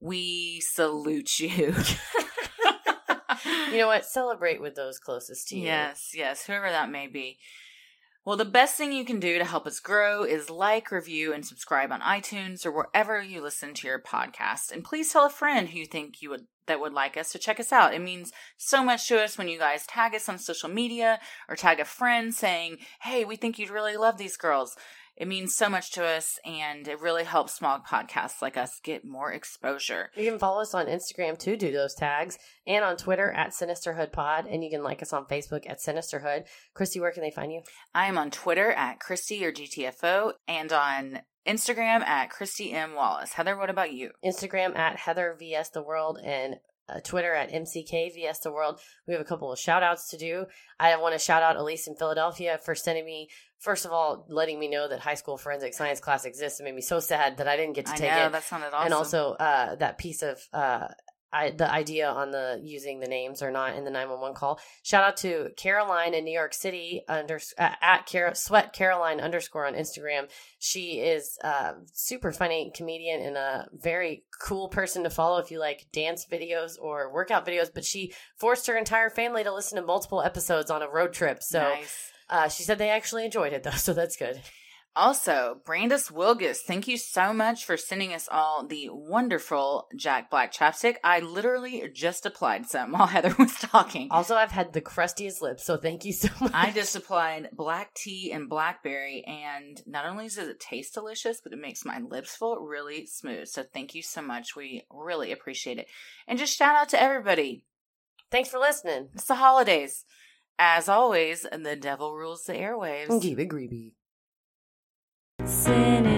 We salute you. You know what? Celebrate with those closest to you. Yes, yes, whoever that may be. Well, the best thing you can do to help us grow is like, review, and subscribe on iTunes or wherever you listen to your podcast. And please tell a friend who you think you would that would like us to check us out. It means so much to us when you guys tag us on social media or tag a friend saying, "Hey, we think you'd really love these girls." It means so much to us and it really helps small podcasts like us get more exposure. You can follow us on Instagram too, do those tags, and on Twitter at Sinisterhood Pod, and you can like us on Facebook at Sinisterhood. Christy, where can they find you? I am on Twitter at Christy or GTFO and on Instagram at Christy M. Wallace. Heather, what about you? Instagram at Heather VS The World and uh, Twitter at MCK VS The World. We have a couple of shout outs to do. I want to shout out Elise in Philadelphia for sending me, first of all, letting me know that high school forensic science class exists. It made me so sad that I didn't get to I take know, it. that sounded awesome. And also uh, that piece of uh, I, the idea on the using the names or not in the 911 call. Shout out to Caroline in New York City under uh, at Car- sweat Caroline underscore on Instagram. She is a super funny comedian and a very cool person to follow if you like dance videos or workout videos. But she forced her entire family to listen to multiple episodes on a road trip. So nice. Uh, she said they actually enjoyed it though, so that's good. Also, Brandis Wilgus, thank you so much for sending us all the wonderful Jack Black chapstick. I literally just applied some while Heather was talking. Also, I've had the crustiest lips, so thank you so much. I just applied black tea and blackberry, and not only does it taste delicious, but it makes my lips feel really smooth. So thank you so much. We really appreciate it. And just shout out to everybody. Thanks for listening. It's the holidays. As always, the devil rules the airwaves. Keep it greedy. Sin